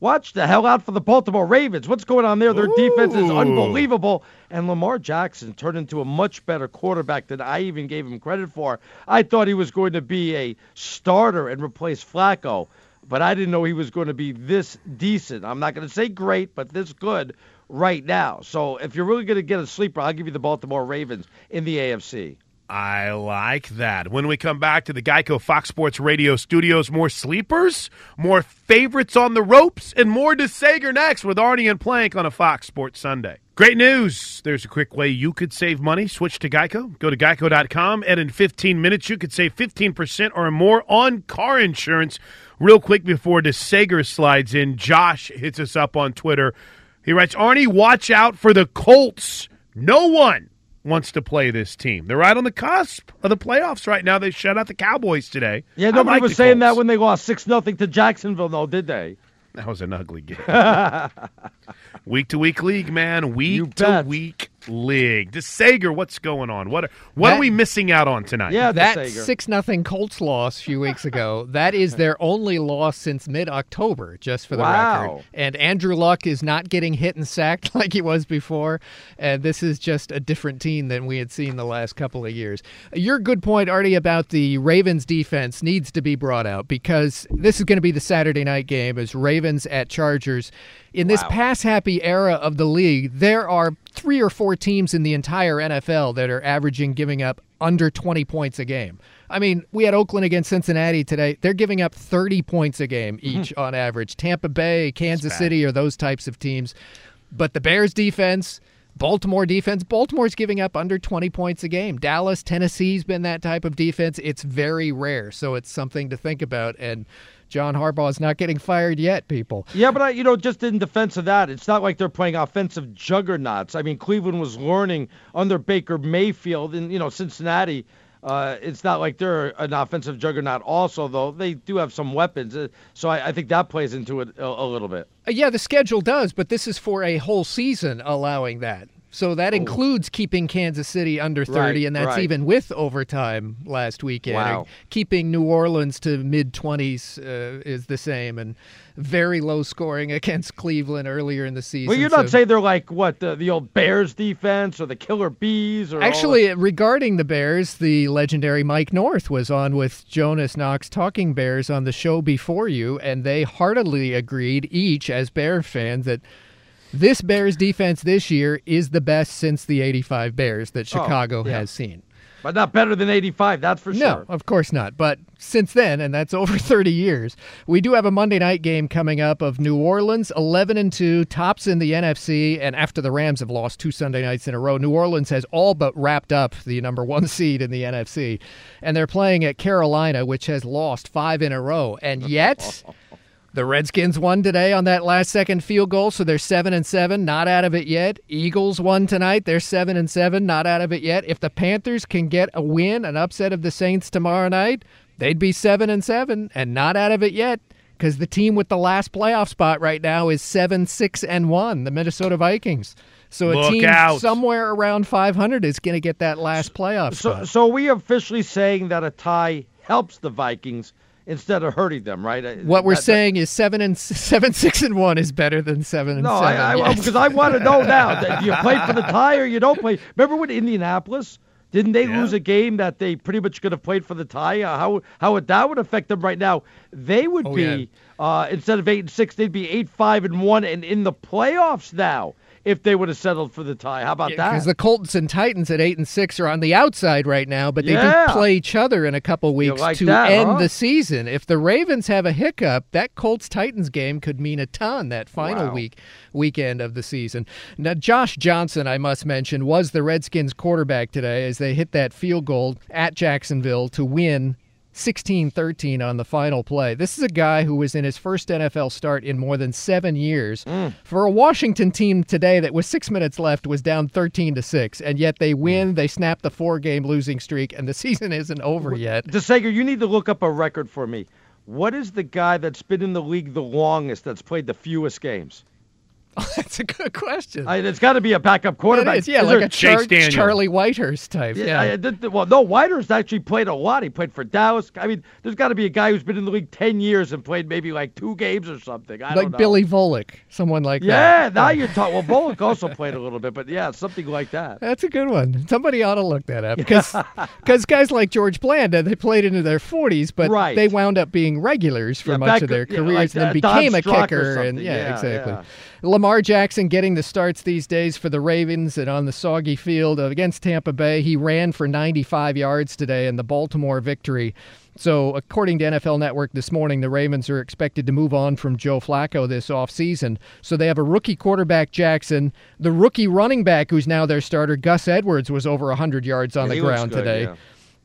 watch the hell out for the Baltimore Ravens. What's going on there? Their defense is unbelievable. And Lamar Jackson turned into a much better quarterback than I even gave him credit for. I thought he was going to be a starter and replace Flacco, but I didn't know he was going to be this decent. I'm not going to say great, but this good right now. So if you're really going to get a sleeper, I'll give you the Baltimore Ravens in the AFC. I like that. When we come back to the Geico Fox Sports Radio studios, more sleepers, more favorites on the ropes, and more DeSager next with Arnie and Plank on a Fox Sports Sunday. Great news. There's a quick way you could save money. Switch to Geico. Go to geico.com, and in 15 minutes, you could save 15% or more on car insurance. Real quick before DeSager slides in, Josh hits us up on Twitter. He writes, Arnie, watch out for the Colts. No one wants to play this team. They're right on the cusp of the playoffs right now. They shut out the Cowboys today. Yeah, nobody like was saying that when they lost six nothing to Jacksonville, though, did they? That was an ugly game. week to week league, man. Week to week league. DeSager, what's going on? What are, what That- are we missing out on tonight? Yeah, That six nothing Colts loss a few weeks ago. That is their only loss since mid October, just for the Wow. record. And Andrew Luck is not getting hit and sacked like he was before. And this is just a different team than we had seen the last couple of years. Your good point, Arnie, about the Ravens defense needs to be brought out because this is going to be the Saturday night game as Ravens at Chargers. In this pass happy era of the league, there are three or four teams in the entire NFL that are averaging giving up under 20 points a game. I mean, we had Oakland against Cincinnati today. They're giving up 30 points a game hmm. each on average. Tampa Bay, Kansas City are those types of teams. But the Bears defense, Baltimore defense, Baltimore's giving up under 20 points a game. Dallas, Tennessee's been that type of defense. It's very rare. So it's something to think about. And John Harbaugh is not getting fired yet, people. Yeah, but I, you know, just in defense of that, it's not like they're playing offensive juggernauts. I mean, Cleveland was learning under Baker Mayfield, and you know, Cincinnati. Uh, it's not like they're an offensive juggernaut. Also, though, they do have some weapons, uh, so I, I think that plays into it a, a little bit. Uh, Yeah, the schedule does, but this is for a whole season allowing that. So that includes keeping Kansas City under 30, Right, and that's right. even with overtime last weekend. Wow. Keeping New Orleans to mid 20s uh, is the same, and very low scoring against Cleveland earlier in the season. Well, you're not so- saying they're like what the, the old Bears defense or the Killer Bees or all Actually, regarding the Bears, the legendary Mike North was on with Jonas Knox talking Bears on the show before you, and they heartily agreed, each as Bear fans, that this Bears defense this year is the best since the 85 Bears that oh, Chicago Oh, yeah. has seen. but not better than 85. That's for No, sure. of course not. But since then, and that's over 30 years, we do have a Monday night game coming up of New Orleans 11 and 2, tops in the NFC, and after the Rams have lost two Sunday nights in a row, New Orleans has all but wrapped up the number 1 seed in the NFC. And they're playing at Carolina, which has lost 5 in a row. And yet the Redskins won today on that last second field goal, so they're seven and seven, not out of it yet. Eagles won tonight, they're seven and seven, not out of it yet. If the Panthers can get a win, an upset of the Saints tomorrow night, they'd be seven and seven and not out of it yet. Because the team with the last playoff spot right now is seven, six, and one, the Minnesota Vikings. So a Look team out. somewhere around 500 is going to get that last playoff So, spot. so we are officially saying that a tie helps the Vikings instead of hurting them, right? Uh, what we're that- that- saying is seven and seven, six and one is better than seven and No, seven. I, I, Yes. because I want to know now. that Do you play for the tie or you don't play? Remember with Indianapolis? Didn't they Yeah. lose a game that they pretty much could have played for the tie? Uh, how how would that would affect them right now? They would Oh, be uh, instead of eight and six, they'd be eight five and one and in the playoffs now if they would have settled for the tie. How about Because that? Because the Colts and Titans at eight and six are on the outside right now, but they Yeah. do play each other in a couple weeks like to that, end huh? the season. If the Ravens have a hiccup, that Colts Titans game could mean a ton that final Wow. week weekend of the season. Now Josh Johnson, I must mention, was the Redskins quarterback today as they hit that field goal at Jacksonville to win 16-13 on the final play. This is a guy who was in his first NFL start in more than 7 years. Mm. For a Washington team today that with 6 minutes left was down 13 to 6 and yet they win, they snap the four-game losing streak and the season isn't over yet. DeSager, you need to look up a record for me. What is the guy that's been in the league the longest that's played the fewest games? That's a good question. I, it's got to be a backup quarterback. It is, yeah, Is like a Char- Charlie Whitehurst type. Yeah. I- I did- well, no, Whiter's actually played a lot. He played for Dallas. I mean, there's got to be a guy who's been in the league 10 years and played maybe like two games or something. I like don't know. Billy Volek, someone like Yeah, that. Yeah, now you're talking. Well, Volek also played a little bit, but yeah, something like that. That's a good one. Somebody ought to look that up because guys like George Blanda, they played into their 40s, but Right. they wound up being regulars for Yeah, much back- of their yeah, careers like, and then uh, Don became a Strock or kicker. And yeah, Yeah, exactly. Lamar Jackson getting the starts these days for the Ravens and on the soggy field against Tampa Bay. He ran for 95 yards today in the Baltimore victory. So, according to NFL Network this morning, the Ravens are expected to move on from Joe Flacco this offseason. So, they have a rookie quarterback, Jackson. The rookie running back, who's now their starter, Gus Edwards, was over 100 yards on Yeah, the ground good, today. yeah.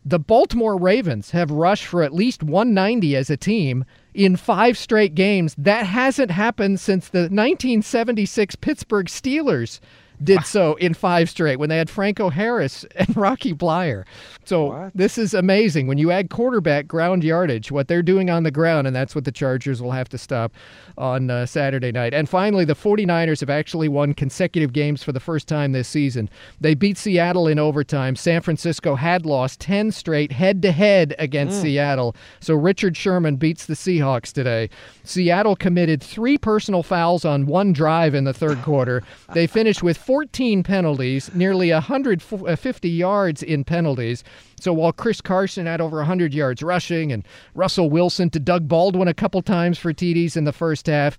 The Baltimore Ravens have rushed for at least 190 as a team in five straight games. That hasn't happened since the 1976 Pittsburgh Steelers did so in five straight when they had Franco Harris and Rocky Bleier. So this is amazing. When you add quarterback ground yardage, what they're doing on the ground, and that's what the Chargers will have to stop on uh, Saturday night. And finally, the 49ers have actually won consecutive games for the first time this season. They beat Seattle in overtime. San Francisco had lost 10 straight head to head against Seattle. So Richard Sherman beats the Seahawks today. Seattle committed three personal fouls on one drive in the third quarter. They finished with 14 penalties, nearly 150 uh, yards in penalties. So while Chris Carson had over 100 yards rushing and Russell Wilson to Doug Baldwin a couple times for TDs in the first half,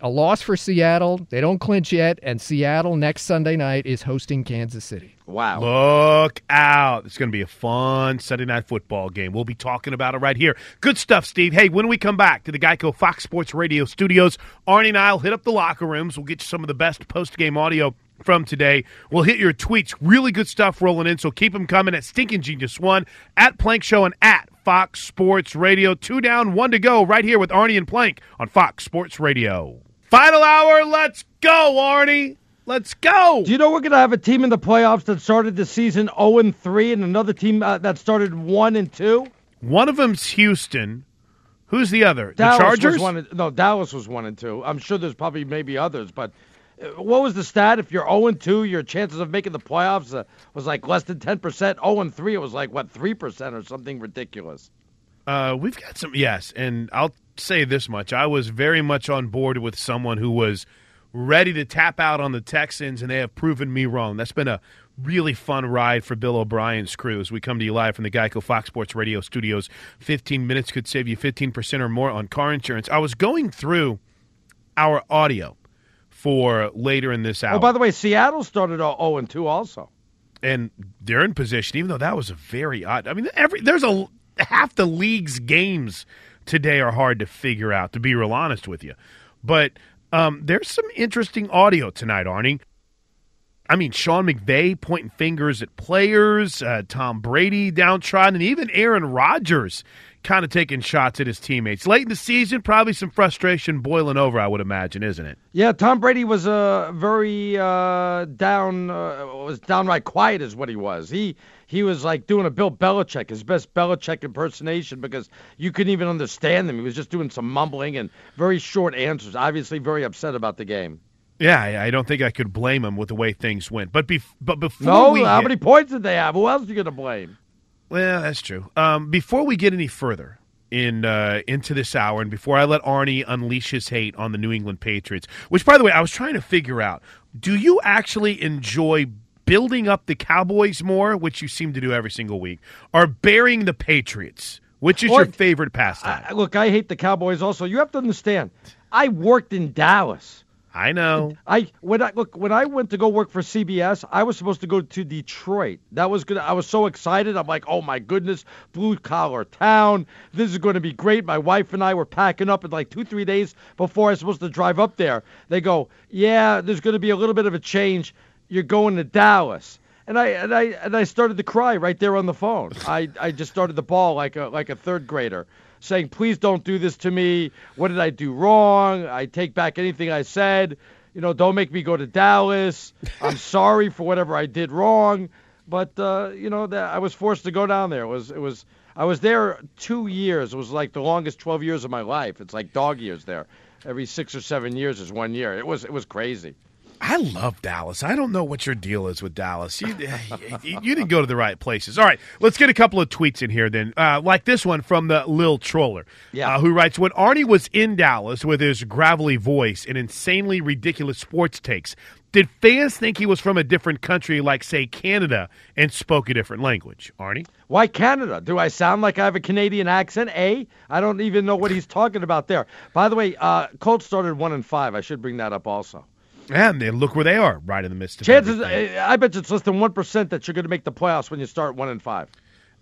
a loss for Seattle. They don't clinch yet, and Seattle next Sunday night is hosting Kansas City. Wow. Look out. It's going to be a fun Sunday night football game. We'll be talking about it right here. Good stuff, Steve. Hey, when we come back to the Geico Fox Sports Radio studios, Arnie and I will hit up the locker rooms. We'll get you some of the best post game audio from today. We'll hit your tweets. Really good stuff rolling in, so keep them coming at Stinking Genius One, at Plank Show, and at Fox Sports Radio. Two down, one to go right here with Arnie and Plank on Fox Sports Radio. Final hour. Let's go, Arnie. Let's go. Do you know we're going to have a team in the playoffs that started the season 0 and 3 and another team uh, that started 1 and 2? One of them's Houston. Who's the other? Dallas the Chargers? was one and, no, Dallas was 1 and 2. I'm sure there's probably maybe others, but what was the stat? If you're 0 2, your chances of making the playoffs uh, was like less than 10%. 0 3, it was like what 3% or something ridiculous. Uh, we've got some yes, and I'll say this much: I was very much on board with someone who was ready to tap out on the Texans, and they have proven me wrong. That's been a really fun ride for Bill O'Brien's crew as we come to you live from the Geico Fox Sports Radio studios. 15 minutes could save you 15% or more on car insurance. I was going through our audio for later in this hour. Oh, by the way, Seattle started 0 and 2 also. And they're in position, even though that was a very odd. I mean, every there's a half the league's games today are hard to figure out, to be real honest with you. But um, there's some interesting audio tonight, Arnie. I mean, Sean McVay pointing fingers at players, uh, Tom Brady downtrodden, and even Aaron Rodgers kind of taking shots at his teammates. Late in the season, probably some frustration boiling over, I would imagine, isn't it? Yeah, Tom Brady was uh, very uh, down, uh, was downright quiet, is what he was. He he was like doing a Bill Belichick, his best Belichick impersonation, because you couldn't even understand him. He was just doing some mumbling and very short answers. Obviously, very upset about the game. Yeah, I don't think I could blame him with the way things went. But bef- but before no, we how get- many points did they have? Who else are you going to blame? Well, that's true. Um, before we get any further in uh, into this hour, and before I let Arnie unleash his hate on the New England Patriots, which, by the way, I was trying to figure out: Do you actually enjoy building up the Cowboys more, which you seem to do every single week, or burying the Patriots? Which is Or- your favorite pastime? I, look, I hate the Cowboys. Also, you have to understand. I worked in Dallas. I know. I when I look when I went to go work for CBS, I was supposed to go to Detroit. That was good. I was so excited. I'm like, oh my goodness, blue collar town. This is going to be great. My wife and I were packing up in like two three days before I was supposed to drive up there. They go, yeah, there's going to be a little bit of a change. You're going to Dallas. And I and I and I started to cry right there on the phone. I, I just started the ball like a like a third grader saying, please don't do this to me. What did I do wrong? I take back anything I said. You know, don't make me go to Dallas. I'm sorry for whatever I did wrong. But uh, you know, that I was forced to go down there. It was it was I was there two years. It was like the longest 12 years of my life. It's like dog years there. Every six or seven years is one year. It was it was crazy. I love Dallas. I don't know what your deal is with Dallas. You, you, didn't go to the right places. All right, let's get a couple of tweets in here then. Uh, like this one from the Lil Troller, Yeah. uh, who writes When Arnie was in Dallas with his gravelly voice and insanely ridiculous sports takes, did fans think he was from a different country, like, say, Canada, and spoke a different language? Arnie? Why Canada? Do I sound like I have a Canadian accent? A? I don't even know what he's talking about there. By the way, uh, Colts started one and five. I should bring that up also. And then look where they are, right in the midst of Chances, everything. I I bet you it's less than one percent that you're going to make the playoffs when you start one and five.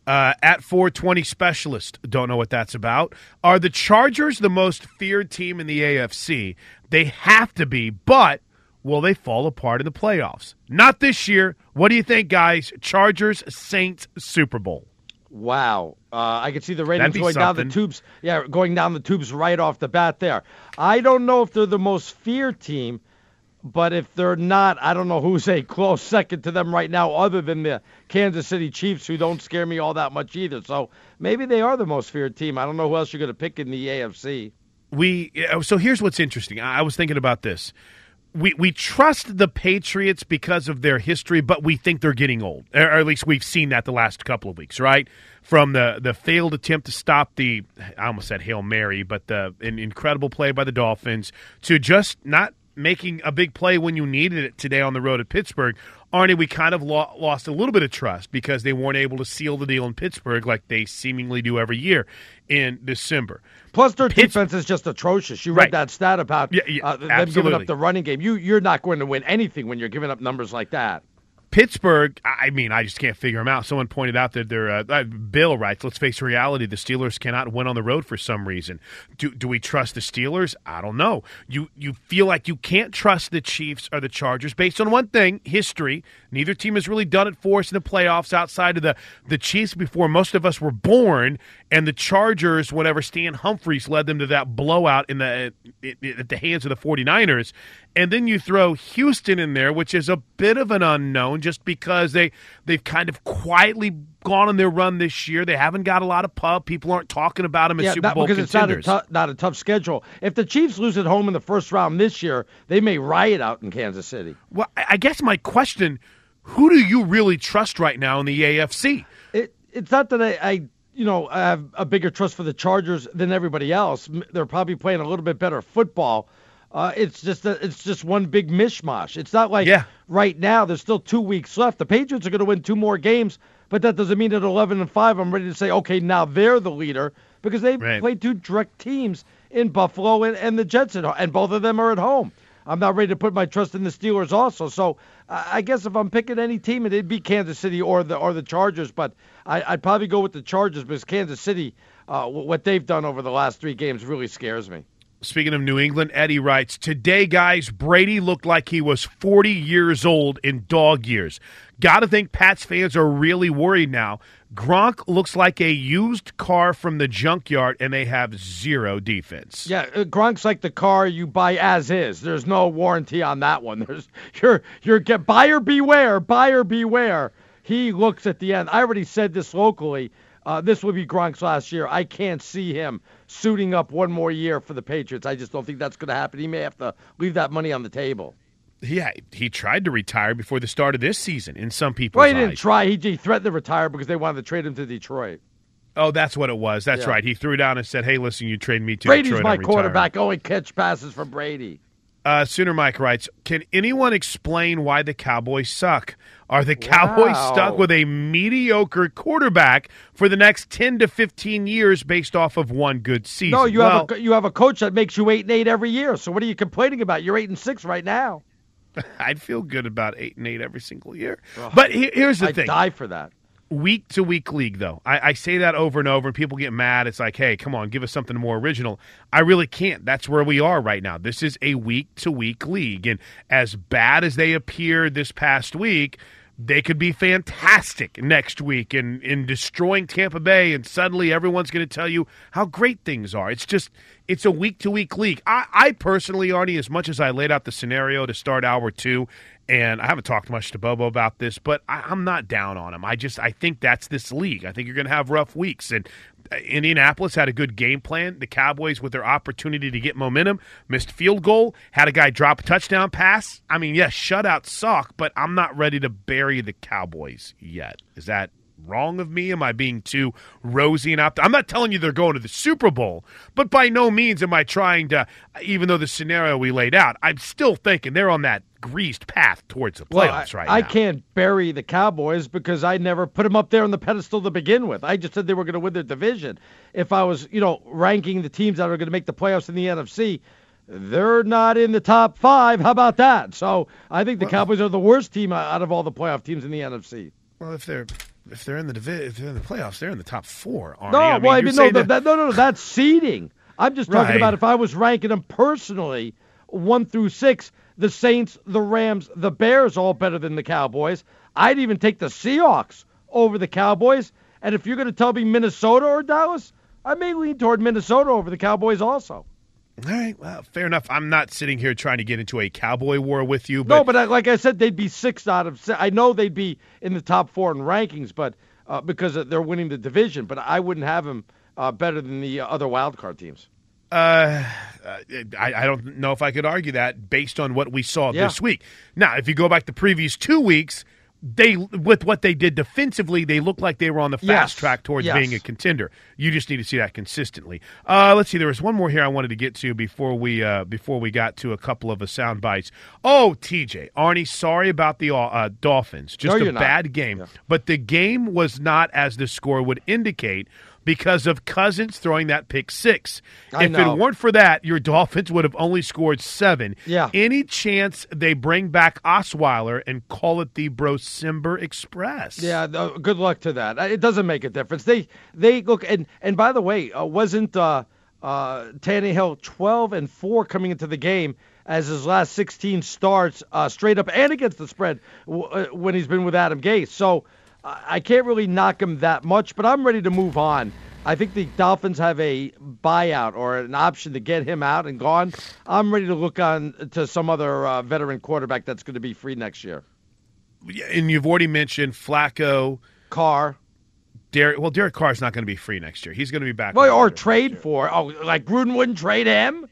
Uh, at 420 specialist, don't know what that's about. Are the Chargers the most feared team in the AFC? They have to be, but will they fall apart in the playoffs? Not this year. What do you think, guys? Chargers, Saints, Super Bowl. Wow. Uh, I can see the ratings going down the tubes. Yeah, going down the tubes right off the bat there. I don't know if they're the most feared team, but if they're not, I don't know who's a close second to them right now, other than the Kansas City Chiefs, who don't scare me all that much either. So maybe they are the most feared team. I don't know who else you're going to pick in the AFC. we so here's what's interesting. I was thinking about this. We we trust the Patriots because of their history, but we think they're getting old. Or at least we've seen that the last couple of weeks, right? From the the failed attempt to stop the I almost said Hail Mary, but the an incredible play by the Dolphins to just not making a big play when you needed it today on the road at Pittsburgh. Arnie, we kind of lo- lost a little bit of trust because they weren't able to seal the deal in Pittsburgh like they seemingly do every year in December. Plus, their Pitts- defense is just atrocious. You Right. read that stat about Yeah, yeah, uh, them giving up the running game. You you're not going to win anything when you're giving up numbers like that. Pittsburgh, I mean, I just can't figure them out. Someone pointed out that they're, uh, uh, Bill writes, let's face reality, the Steelers cannot win on the road for some reason. Do, do we trust the Steelers? I don't know. You, you feel like you can't trust the Chiefs or the Chargers based on one thing history. Neither team has really done it for us in the playoffs outside of the, the Chiefs before most of us were born, and the Chargers, whenever Stan Humphries led them to that blowout in the, uh, at the hands of the 49ers. And then you throw Houston in there, which is a bit of an unknown just because they they've kind of quietly gone on their run this year. They haven't got a lot of pub. People aren't talking about them as Yeah, Super not, Bowl because it's not a, contenders. not a tough schedule. If the Chiefs lose at home in the first round this year, they may riot out in Kansas City. well, I I guess my question: Who do you really trust right now in the AFC? It, it's not that I, I, you know, I have a bigger trust for the Chargers than everybody else. They're probably playing a little bit better football. Uh, it's just a, it's just one big mishmash. It's not like Yeah. right now there's still two weeks left. The Patriots are going to win two more games, but that doesn't mean at 11 and five I'm ready to say okay now they're the leader because they've Right. played two direct teams in Buffalo and, and the Jets at and both of them are at home. I'm not ready to put my trust in the Steelers also. So I I guess if I'm picking any team, it'd be Kansas City or the or the Chargers. But I, I'd probably go with the Chargers because Kansas City, uh, what they've done over the last three games really scares me. Speaking of New England, Eddie writes Today, guys, Brady looked like he was 40 years old in dog years. Gotta think Pats fans are really worried now. Gronk looks like a used car from the junkyard, and they have zero defense. Yeah, uh, Gronk's like the car you buy as is. There's no warranty on that one. There's you're you're get buyer beware, buyer beware. He looks at the end. I already said this locally. Uh, this will be Gronk's last year. I can't see him suiting up one more year for the Patriots. I just don't think that's going to happen. He may have to leave that money on the table. Yeah, he tried to retire before the start of this season in some people's Well, he didn't eyes. try. He, he threatened to retire because they wanted to trade him to Detroit. Oh, that's what it was. That's Yeah. right. He threw down and said, "Hey, listen, you trade me to Brady's Detroit, my quarterback. Only catch passes from Brady. Uh, Sooner Mike writes, "Can anyone explain why the Cowboys suck? Are the Cowboys Wow. stuck with a mediocre quarterback for the next ten to fifteen years based off of one good season?" No, you well, have a you have a coach that makes you eight and eight every year. So what are you complaining about? You're eight and six right now. I'd feel good about eight and eight every single year. But he- here's the thing I'd thing: die for that. Week to week league, though. I, I say that over and over, and people get mad. It's like, hey, come on, give us something more original. I really can't. That's where we are right now. This is a week to week league. And as bad as they appeared this past week, they could be fantastic next week in, in destroying Tampa Bay, and suddenly everyone's going to tell you how great things are. It's just, it's a week to week league. I, I personally, Arnie, as much as I laid out the scenario to start hour two, and I haven't talked much to Bobo about this, but I, I'm not down on him. I just I think that's this league. I think you're going to have rough weeks, and uh, Indianapolis had a good game plan. The Cowboys, with their opportunity to get momentum, missed field goal, had a guy drop a touchdown pass. I mean, yes, shutouts suck, but I'm not ready to bury the Cowboys yet. Is that wrong of me? Am I being too rosy and optimistic? I'm not telling you they're going to the Super Bowl, but by no means am I trying to. Even though the scenario we laid out, I'm still thinking they're on that greased path towards the Well, playoffs I, right I now. can't bury the Cowboys because I never put them up there on the pedestal to begin with. I just said they were going to win their division. If I was, you know, ranking the teams that are going to make the playoffs in the NFC, they're not in the top five. How about that? So I think the Cowboys are the worst team out of all the playoff teams in the NFC. Well, if they're if they're in the divi- if they're in the playoffs, they're in the top four. Arnie. No, I mean, well, I mean, no, that- that, no, no, no, that's seeding. I'm just talking Right. about if I was ranking them personally, one through six, the Saints, the Rams, the Bears, all better than the Cowboys. I'd even take the Seahawks over the Cowboys. And if you're going to tell me Minnesota or Dallas, I may lean toward Minnesota over the Cowboys also. All right, well, fair enough. I'm not sitting here trying to get into a cowboy war with you, but no, but I, like I said, they'd be six out of. se- I know they'd be in the top four in rankings, but uh, because they're winning the division. But I wouldn't have them uh, better than the other wild card teams. Uh, I, I don't know if I could argue that based on what we saw Yeah. this week. Now, if you go back the previous two weeks, they with what they did defensively, they looked like they were on the fast Yes. track towards Yes. being a contender. You just need to see that consistently. Uh, let's see. There was one more here I wanted to get to before we uh, before we got to a couple of uh, sound bites. Oh, TJ, Arnie, sorry about the uh, Dolphins. Just No, a you're not. bad game, but the game was not as the score would indicate. Because of Cousins throwing that pick six. I if know. it weren't for that, your Dolphins would have only scored seven. Yeah. Any chance they bring back Osweiler and call it the Bro Brosimber Express? Yeah, no, good luck to that. Uh, It doesn't make a difference. They they look and and by the way, uh, wasn't uh, uh, Tannehill 12 and four coming into the game as his last 16 starts uh, straight up and against the spread w- uh, when he's been with Adam Gase. So uh, I can't really knock him that much, but I'm ready to move on. I think the Dolphins have a buyout or an option to get him out and gone. I'm ready to look on to some other uh, veteran quarterback that's going to be free next year. And you've already mentioned Flacco, Carr. Derek. Well, Derek Carr is not going to be free next year. He's going to be back. Well, or trade for. Oh, like Gruden wouldn't trade him.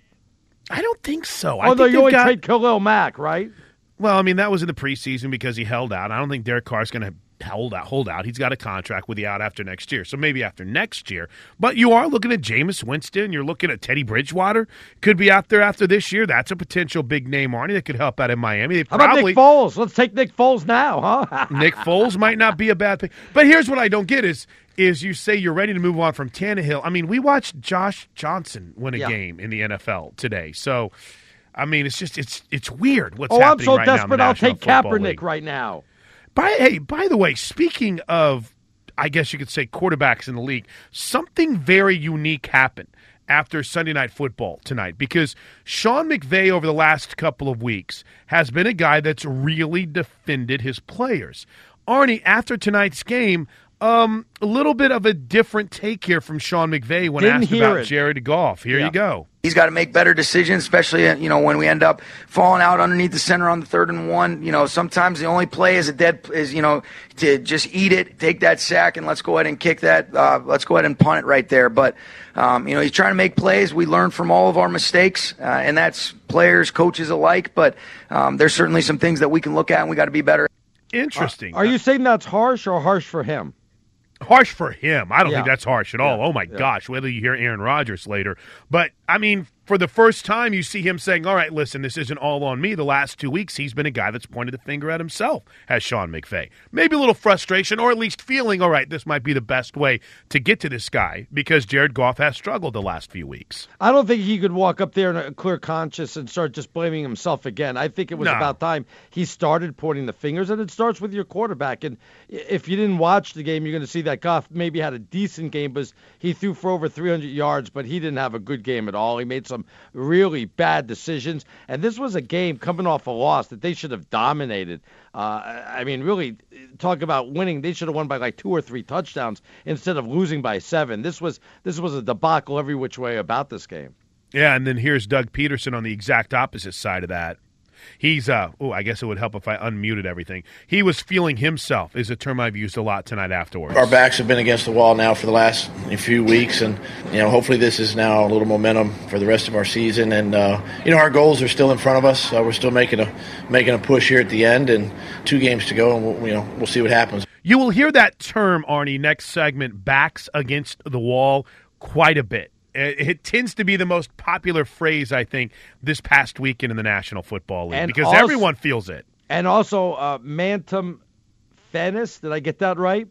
I don't think so. I Oh, think you only got- trade Khalil Mack, right? Well, I mean that was in the preseason because he held out. I don't think Derek Carr is going to hold out. Hold out. He's got a contract with the out after next year, so maybe after next year. But you are looking at Jameis Winston. You're looking at Teddy Bridgewater. Could be out there after this year. That's a potential big name, Arnie, that could help out in Miami. They How about Nick Foles? Let's take Nick Foles now, huh? Nick Foles might not be a bad thing. But here's what I don't get is is you say you're ready to move on from Tannehill. I mean, we watched Josh Johnson win a Yeah. game in the NFL today. So I mean, it's just it's it's weird what's oh, I'm happening so right now desperate. I'll take Football Kaepernick League. right now. By hey, by the way, speaking of, I guess you could say quarterbacks in the league, something very unique happened after Sunday Night Football tonight because Sean McVay over the last couple of weeks has been a guy that's really defended his players. Arnie, after tonight's game, um, a little bit of a different take here from Sean McVay when Didn't asked hear about it. Jared Goff. Here Yeah. you go. He's got to make better decisions, especially uh, you know when we end up falling out underneath the center on the third and one. You know sometimes the only play is a dead is you know to just eat it, take that sack, and let's go ahead and kick that. Uh, let's go ahead and punt it right there. But um, you know he's trying to make plays. We learn from all of our mistakes, uh, and that's players, coaches alike. But um, there's certainly some things that we can look at, and we got to be better. Interesting. Are you saying that's harsh or harsh for him? Harsh for him. I don't Yeah. think that's harsh at all. Oh my gosh, whether you hear Aaron Rodgers later. But I mean, for the first time you see him saying, All right, listen, this isn't all on me. The last two weeks he's been a guy that's pointed the finger at himself, has Sean McVay. Maybe a little frustration, or at least feeling, all right, this might be the best way to get to this guy because Jared Goff has struggled the last few weeks. I don't think he could walk up there in a clear conscience and start just blaming himself again. I think it was No. about time he started pointing the fingers, and it starts with your quarterback. And if you didn't watch the game, you're going to see that Goff maybe had a decent game, but he threw for over 300 yards, but he didn't have a good game at all. He made some really bad decisions, and this was a game coming off a loss that they should have dominated. Uh, I mean, really, talk about winning. They should have won by like two or three touchdowns instead of losing by seven. This was this was a debacle every which way about this game. Yeah, and then here's Doug Pederson on the exact opposite side of that. He's uh oh, I guess it would help if I unmuted everything. He was feeling himself is a term I've used a lot tonight afterwards. Our backs have been against the wall now for the last few weeks, and you know, hopefully, this is now a little momentum for the rest of our season. And uh, you know, our goals are still in front of us. Uh, we're still making a making a push here at the end, and two games to go, and we'll, you know, we'll see what happens. You will hear that term, Arnie, next segment, backs against the wall, quite a bit. It, it tends to be the most popular phrase, I think, this past weekend in the National Football League And because also- everyone feels it. And also, uh, Mantum Fennis, did I get that right?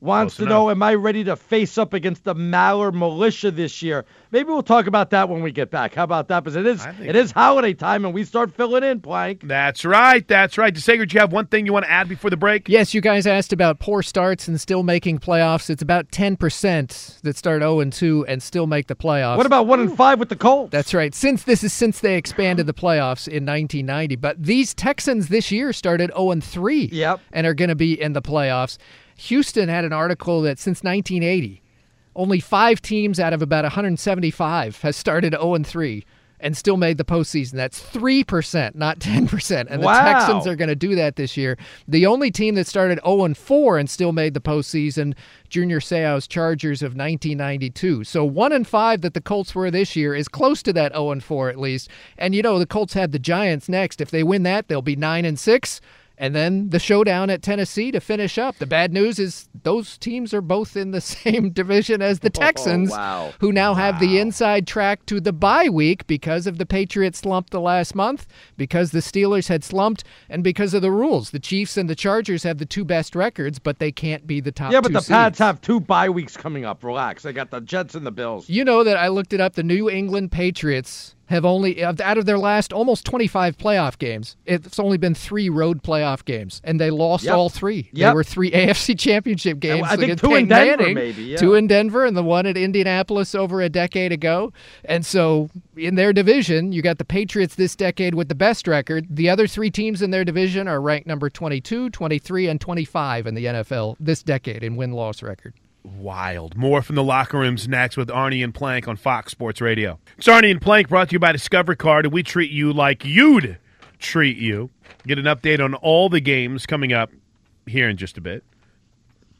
Wants Close to know, am I ready to face up against the Maller militia this year? Maybe we'll talk about that when we get back. How about that? Because it is it is holiday time and we start filling in, Plank. That's right. That's right. DeSager, do you have one thing you want to add before the break? Yes, you guys asked about poor starts and still making playoffs. It's about 10% that start 0 and 2 and still make the playoffs. What about one and five with the Colts? That's right. Since this is since they expanded the playoffs in 1990, but these Texans this year started 0 and 3 Yep. and are going to be in the playoffs. Houston had an article that since 1980, only 5 teams out of about 175 has started 0 and 3 and still made the postseason. That's 3%, not 10%. And the Wow. Texans are going to do that this year. The only team that started 0 and 4 and still made the postseason, Junior Seau's Chargers of 1992. So 1 and 5 that the Colts were this year is close to that 0 and 4 at least. And you know, the Colts have the Giants next. If they win that, they'll be 9 and 6. And then the showdown at Tennessee to finish up. The bad news is those teams are both in the same division as the oh, Texans, wow. who now have the inside track to the bye week because of the Patriots slump the last month, because the Steelers had slumped, and because of the rules. The Chiefs and the Chargers have the two best records, but they can't be the top Yeah, but the seeds. Pats have two bye weeks coming up. Relax. They got the Jets and the Bills. You know that I looked it up. The New England Patriots have only, out of their last almost 25 playoff games, it's only been three road playoff games, and they lost Yep. all three. They Yep. were three AFC championship games. I think against two in Peyton Denver, Manning, maybe, yeah. Two in Denver, and the one at Indianapolis over a decade ago. And so in their division, you got the Patriots this decade with the best record. The other three teams in their division are ranked number 22, 23, and 25 in the NFL this decade in win loss record. Wild. More from the locker rooms next with Arnie and Plank on Fox Sports Radio. It's Arnie and Plank brought to you by Discover Card, and we treat you like you'd treat you. Get an update on all the games coming up here in just a bit.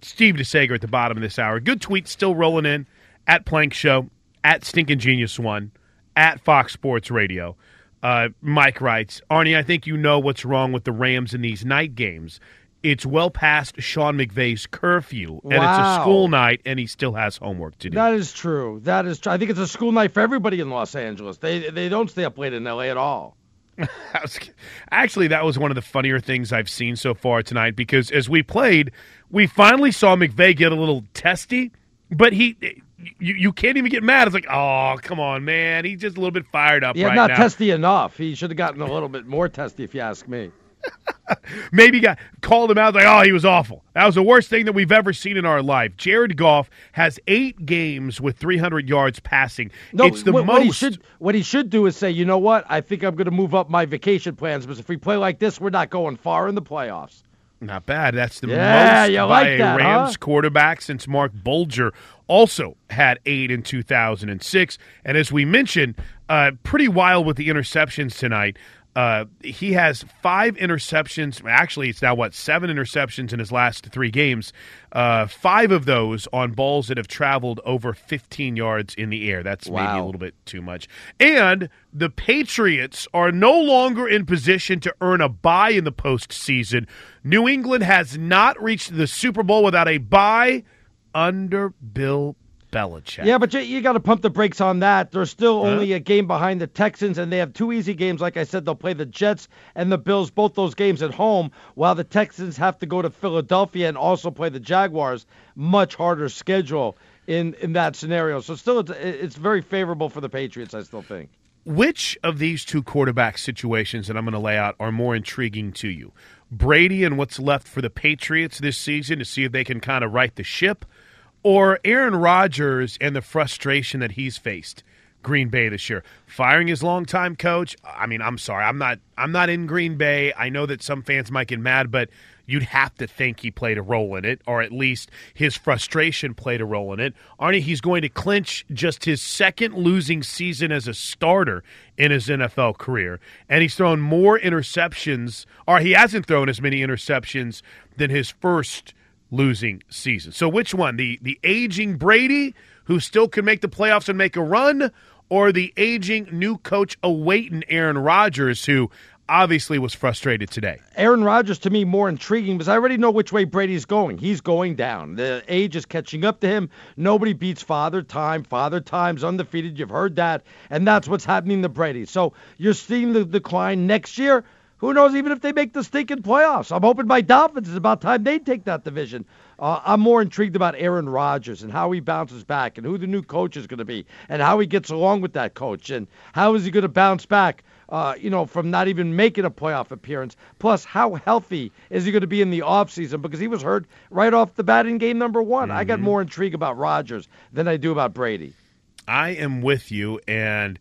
Steve DeSager at the bottom of this hour. Good tweets still rolling in at Plank Show, at Stinking Genius One, at Fox Sports Radio. Uh, Mike writes, Arnie, I think you know what's wrong with the Rams in these night games. It's well past Sean McVay's curfew, and it's a school night, and he still has homework to do. That is true. That is true. I think it's a school night for everybody in Los Angeles. They they don't stay up late in LA at all. Actually, that was one of the funnier things I've seen so far tonight because as we played, we finally saw McVay get a little testy, but he. Eh, you, you can't even get mad. It's like, oh, come on, man. He's just a little bit fired up Yeah, right not now. testy enough. He should have gotten a little bit more testy, if you ask me. Maybe got called him out like, oh, he was awful. That was the worst thing that we've ever seen in our life. Jared Goff has eight games with 300 yards passing. No, it's the what, most. what he should what he should do is say, you know what? I think I'm going to move up my vacation plans because if we play like this, we're not going far in the playoffs. Not bad. That's the Yeah, most you by like a Rams huh? quarterback since Marc Bulger also had eight in 2006. And as we mentioned, uh, pretty wild with the interceptions tonight. Uh, he has five interceptions. Actually, it's now what seven interceptions in his last three games. Uh, five of those on balls that have traveled over 15 yards in the air. That's maybe a little bit too much. And the Patriots are no longer in position to earn a bye in the postseason. New England has not reached the Super Bowl without a bye under Bill Belichick. Yeah, but you, you got to pump the brakes on that. They're still Huh? only a game behind the Texans, and they have two easy games. Like I said, they'll play the Jets and the Bills, both those games at home, while the Texans have to go to Philadelphia and also play the Jaguars. Much harder schedule in, in that scenario. So still, it's, it's very favorable for the Patriots, I still think. Which of these two quarterback situations that I'm going to lay out are more intriguing to you? Brady and what's left for the Patriots this season to see if they can kind of right the ship, or Aaron Rodgers and the frustration that he's faced Green Bay this year, firing his longtime coach. I mean, I'm sorry, I'm not, I'm not in Green Bay. I know that some fans might get mad, but you'd have to think he played a role in it, or at least his frustration played a role in it. Arnie, he's going to clinch just his second losing season as a starter in his NFL career, and he's thrown more interceptions, or he hasn't thrown as many interceptions than his first losing season. So which one? The the aging Brady who still can make the playoffs and make a run or the aging new coach awaiting Aaron Rodgers who obviously was frustrated today. Aaron Rodgers to me more intriguing because I already know which way Brady's going. He's going down. The age is catching up to him. Nobody beats Father Time. Father Time's undefeated. You've heard that, and that's what's happening to Brady. So you're seeing the decline next year. Who knows even if they make the stinking playoffs? I'm hoping my Dolphins. is about time they take that division. Uh, I'm more intrigued about Aaron Rodgers and how he bounces back and who the new coach is going to be and how he gets along with that coach and how is he going to bounce back uh, you know, from not even making a playoff appearance. Plus, how healthy is he going to be in the offseason? Because he was hurt right off the bat in game number one. I got more intrigue about Rodgers than I do about Brady. I am with you and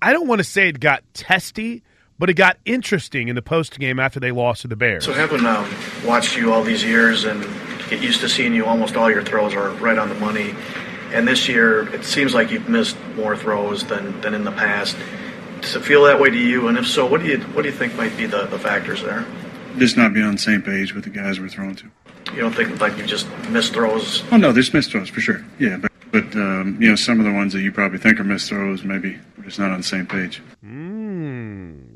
I don't want to say it got testy, but it got interesting in the post game after they lost to the Bears. So having um, watched you all these years and get used to seeing you, almost all your throws are right on the money. And this year, it seems like you've missed more throws than, than in the past. Does it feel that way to you? And if so, what do you what do you think might be the, the factors there? Just not being on the same page with the guys we're throwing to. You don't think like you just missed throws? Oh no, there's missed throws for sure. Yeah, but but um, you know some of the ones that you probably think are missed throws, maybe we're just not on the same page.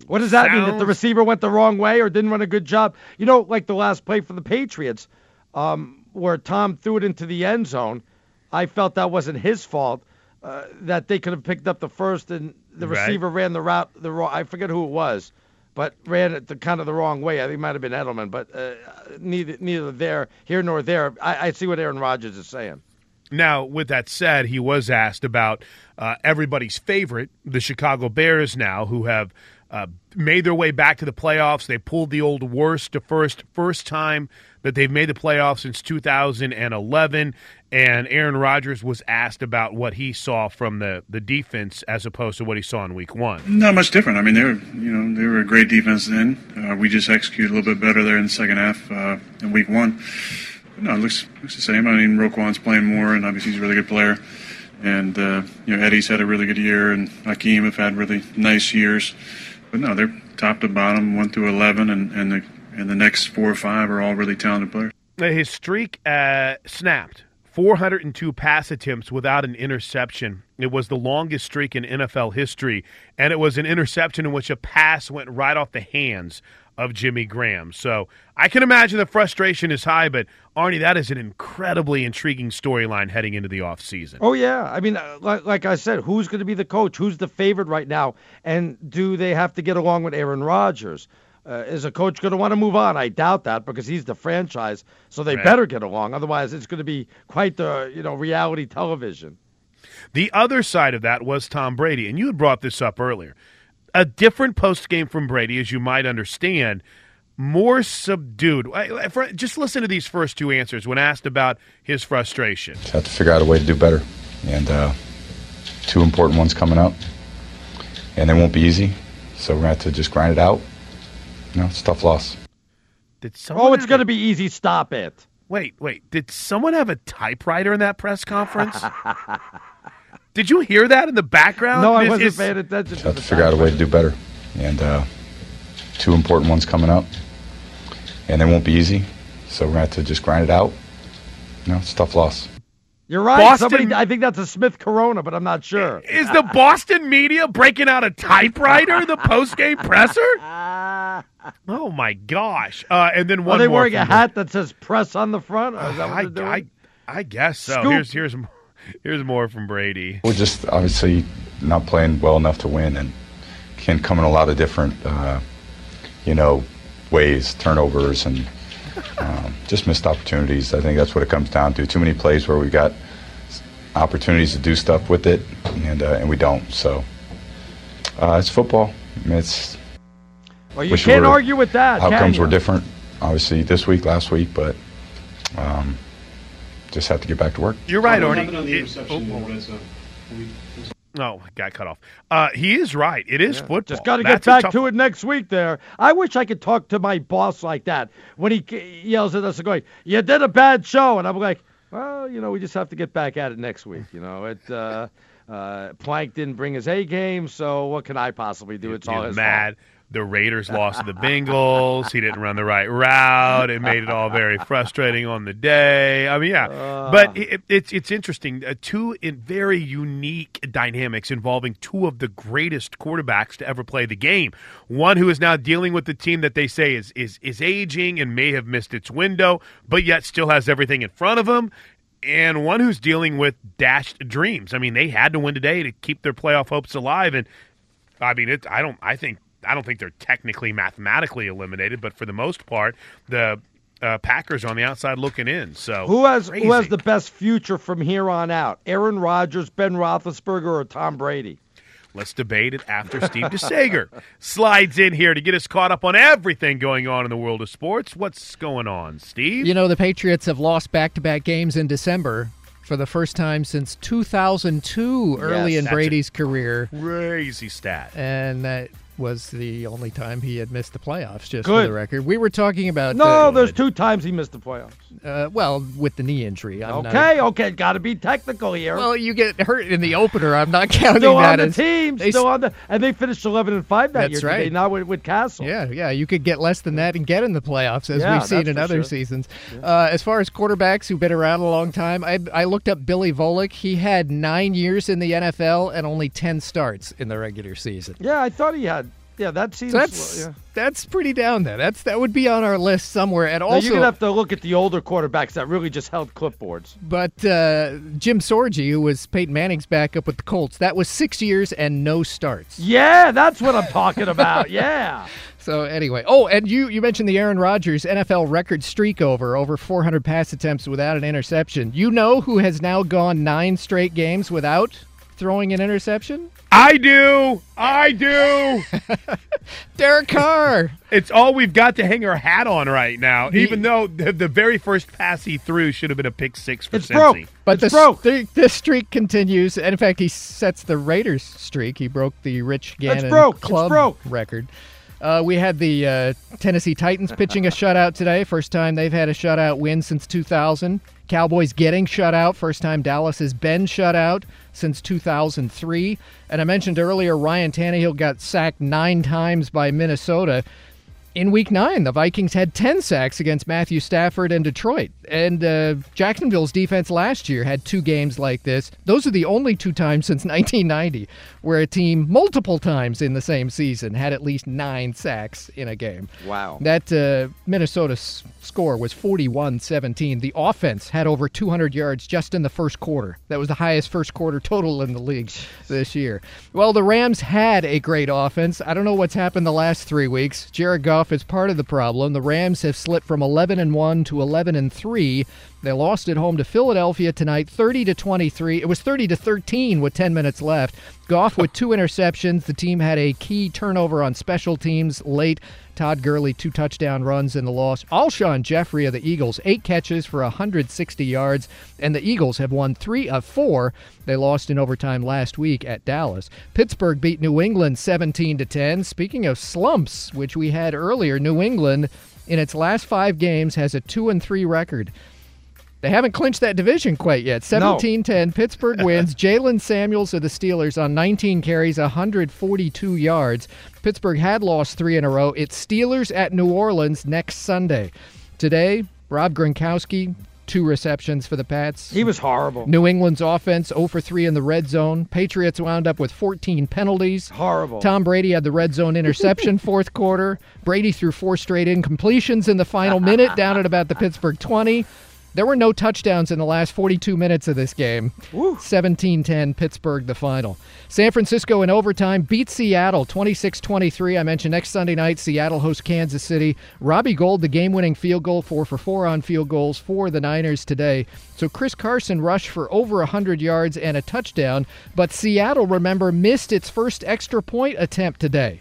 What does that mean? That the receiver went the wrong way or didn't run a good job? You know, like the last play for the Patriots, um, where Tom threw it into the end zone. I felt that wasn't his fault. Uh, that they could have picked up the first, and the Right. receiver ran the route the wrong. I forget who it was, but ran it the kind of the wrong way. I think it might have been Edelman, but uh, neither neither there here nor there. I, I see what Aaron Rodgers is saying. Now, with that said, he was asked about uh, everybody's favorite, the Chicago Bears, now who have uh, made their way back to the playoffs. They pulled the old worst to first, first time that they've made the playoffs since 2011. And Aaron Rodgers was asked about what he saw from the, the defense as opposed to what he saw in Week One. Not much different. I mean, they were you know they were a great defense then. Uh, we just executed a little bit better there in the second half uh, in week one. No, it looks looks the same. I mean, Roquan's playing more, and obviously he's a really good player. And uh, you know, Eddie's had a really good year, and Akiem have had really nice years. But no, they're top to bottom, one through eleven, and and the and the next four or five are all really talented players. His streak uh, snapped. 402 pass attempts without an interception. It was the longest streak in NFL history, and it was an interception in which a pass went right off the hands of Jimmy Graham. So I can imagine the frustration is high, but Arnie, that is an incredibly intriguing storyline heading into the offseason. Oh yeah, I mean, uh, like, like I said, who's going to be the coach? Who's the favorite right now? And do they have to get along with Aaron Rodgers? Uh, is a coach going to want to move on? I doubt that because he's the franchise, so they Right. better get along. Otherwise, it's going to be quite the you know reality television. The other side of that was Tom Brady, and you had brought this up earlier. A different post game from Brady, as you might understand, more subdued. I- I- for- Just listen to these first two answers when asked about his frustration. Just have to figure out a way to do better. And uh, two important ones coming up. And they won't be easy. So we're going to have to just grind it out. You know, it's a tough loss. Did someone Oh, it's gonna be easy. Stop it. Wait, wait. Did someone have a typewriter in that press conference? Did you hear that in the background? No, I Is- wasn't is- paying attention. Just To have to figure out a way to do better. And uh, two important ones coming up. And they won't be easy. So we're going to have to just grind it out. You know, it's a tough loss. You're right. Boston- Somebody, I think that's a Smith Corona, but I'm not sure. Is the Boston media breaking out a typewriter the post game presser? Oh my gosh! Uh, and then one Are they more wearing a hat that says "press on the front"? Is that what I, doing? I, I guess so. Scoop. Here's here's m- here's more from Brady. We're just obviously not playing well enough to win and can come in a lot of different, uh, you know, ways, turnovers and um, just missed opportunities. I think that's what it comes down to. Too many plays where we've got opportunities to do stuff with it and, uh, and we don't. So uh, it's football. I mean, it's well, you can't were- argue with that. outcomes were different, obviously, this week, last week, but um, just have to get back to work. You're right, What Arnie. happened It- oh, in the red zone? We- oh, got cut off. Uh, he is right. It is football. Just got to get back tough- to it next week. There, I wish I could talk to my boss like that when he yells at us and going, "You did a bad show," and I'm like, "Well, you know, we just have to get back at it next week." You know, it. Uh, uh, Plank didn't bring his A game, so what can I possibly do? It's all He's his mad. The Raiders lost to the Bengals. He didn't run the right route. It made it all very frustrating on the day. I mean, yeah, but it, it's it's interesting. Uh, two in very unique dynamics involving two of the greatest quarterbacks to ever play the game. One who is now dealing with the team that they say is is is aging and may have missed its window, but yet still has everything in front of him. And one who's dealing with dashed dreams. I mean, they had to win today to keep their playoff hopes alive, and I mean, it. I don't. I think. I don't think they're technically mathematically eliminated, but for the most part, the uh, Packers are on the outside looking in. So Who has who has the best future from here on out? Aaron Rodgers, Ben Roethlisberger, or Tom Brady? Let's debate it after Steve DeSager slides in here to get us caught up on everything going on in the world of sports. What's going on, Steve? You know, the Patriots have lost back to back games in December for the first time since 2002, early Yes. in That's a Brady's career. Crazy stat. And that was the only time he had missed the playoffs, just for the record. We were talking about. No, uh, there's two times he missed the playoffs. Uh, well, with the knee injury. I'm not- Okay, okay, got to be technical here. well, you get hurt in the opener. I'm not counting still that on the as team, they still on the, and they finished 11 and five that That's year. right. not with, with Cassel. Yeah, yeah, you could get less than that and get in the playoffs, as Yeah, we've seen in other sure. seasons. Uh, as far as quarterbacks who've been around a long time, I, I looked up Billy Volek. He had nine years in the NFL and only ten starts in the regular season. Yeah, I thought he had. Yeah, that seems. So that's yeah. that's pretty down there. That's that would be on our list somewhere. And Now, also, you're gonna have to look at the older quarterbacks that really just held clipboards. but uh, Jim Sorgi, who was Peyton Manning's backup with the Colts, that was six years and no starts. Yeah, that's what I'm talking about. Yeah. So anyway, oh, and you you mentioned the Aaron Rodgers NFL record streak over over 400 pass attempts without an interception. You know who has now gone nine straight games without throwing an interception? I do. I do. Derek Carr. It's all we've got to hang our hat on right now. even though the, the very first pass he threw should have been a pick six for it's Cincy. But It's the, broke. The, the streak continues. And in fact, he sets the Raiders streak. He broke the Rich Gannon broke. It's club broke. record. Uh, we had the uh, Tennessee Titans pitching a shutout today. First time they've had a shutout win since 2000. Cowboys getting shut out. First time Dallas has been shut out since 2003. And I mentioned earlier Ryan Tannehill got sacked nine times by Minnesota. In week nine, the Vikings had 10 sacks against Matthew Stafford and Detroit. And uh, Jacksonville's defense last year had two games like this. Those are the only two times since 1990 where a team, multiple times in the same season, had at least nine sacks in a game. Wow. That uh, Minnesota s- score was 41 17. The offense had over 200 yards just in the first quarter. That was the highest first quarter total in the league this year. Well, the Rams had a great offense. I don't know what's happened the last three weeks. Jared Goff is part of the problem. The Rams have slipped from 11 and 1 to 11 and 3. They lost at home to Philadelphia tonight 30 to 23. It was 30 to 13 with 10 minutes left. Goff with two interceptions. The team had a key turnover on special teams late. Todd Gurley, two touchdown runs in the loss. Alshon Jeffery of the Eagles, eight catches for 160 yards, and the Eagles have won three of four. They lost in overtime last week at Dallas. Pittsburgh beat New England 17 to 10. Speaking of slumps, which we had earlier, New England in its last five games has a two and three record. They haven't clinched that division quite yet. 17 10. Pittsburgh wins. Jaylen Samuels of the Steelers on 19 carries, 142 yards. Pittsburgh had lost three in a row. It's Steelers at New Orleans next Sunday. Today, Rob Gronkowski, two receptions for the Pats. He was horrible. New England's offense 0 for 3 in the red zone. Patriots wound up with 14 penalties. Horrible. Tom Brady had the red zone interception fourth quarter. Brady threw four straight incompletions in the final minute down at about the Pittsburgh 20. There were no touchdowns in the last 42 minutes of this game. 17 10, Pittsburgh, the final. San Francisco in overtime beat Seattle 26 23. I mentioned next Sunday night, Seattle hosts Kansas City. Robbie Gould, the game winning field goal, four for four on field goals for the Niners today. So Chris Carson rushed for over 100 yards and a touchdown, but Seattle, remember, missed its first extra point attempt today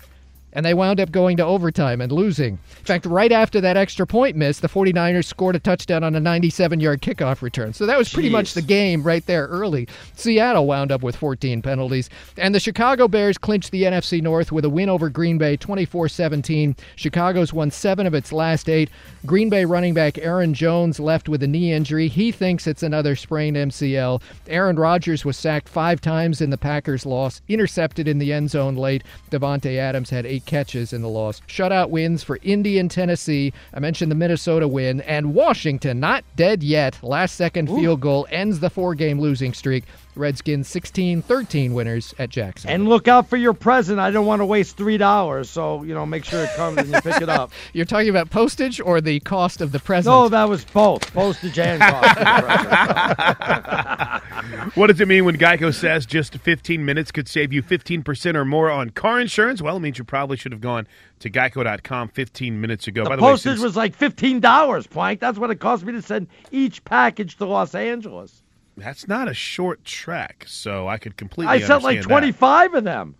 and they wound up going to overtime and losing. In fact, right after that extra point miss, the 49ers scored a touchdown on a 97 yard kickoff return. So that was pretty much the game right there early. Seattle wound up with 14 penalties, and the Chicago Bears clinched the NFC North with a win over Green Bay 24 17. Chicago's won seven of its last eight. Green Bay running back Aaron Jones left with a knee injury. He thinks it's another sprained MCL. Aaron Rodgers was sacked five times in the Packers' loss, intercepted in the end zone late. Davante Adams had eight catches in the loss. Shutout wins for Indy and Tennessee. I mentioned the Minnesota win. And Washington, not dead yet. Last second field goal ends the four game losing streak. Redskins 16 13 winners at Jackson. And look out for your present. I don't want to waste three dollars, so you know make sure it comes and you pick it up. You're talking about postage or the cost of the present? No, that was both postage and cost. of the present. What does it mean when Geico says just 15 minutes could save you 15% or more on car insurance? Well, it means you probably should have gone to geico.com 15 minutes ago. the By the way, postage since- was like fifteen dollars, Plank. That's what it cost me to send each package to Los Angeles. That's not a short track, so I could completely I sent like twenty-five of them.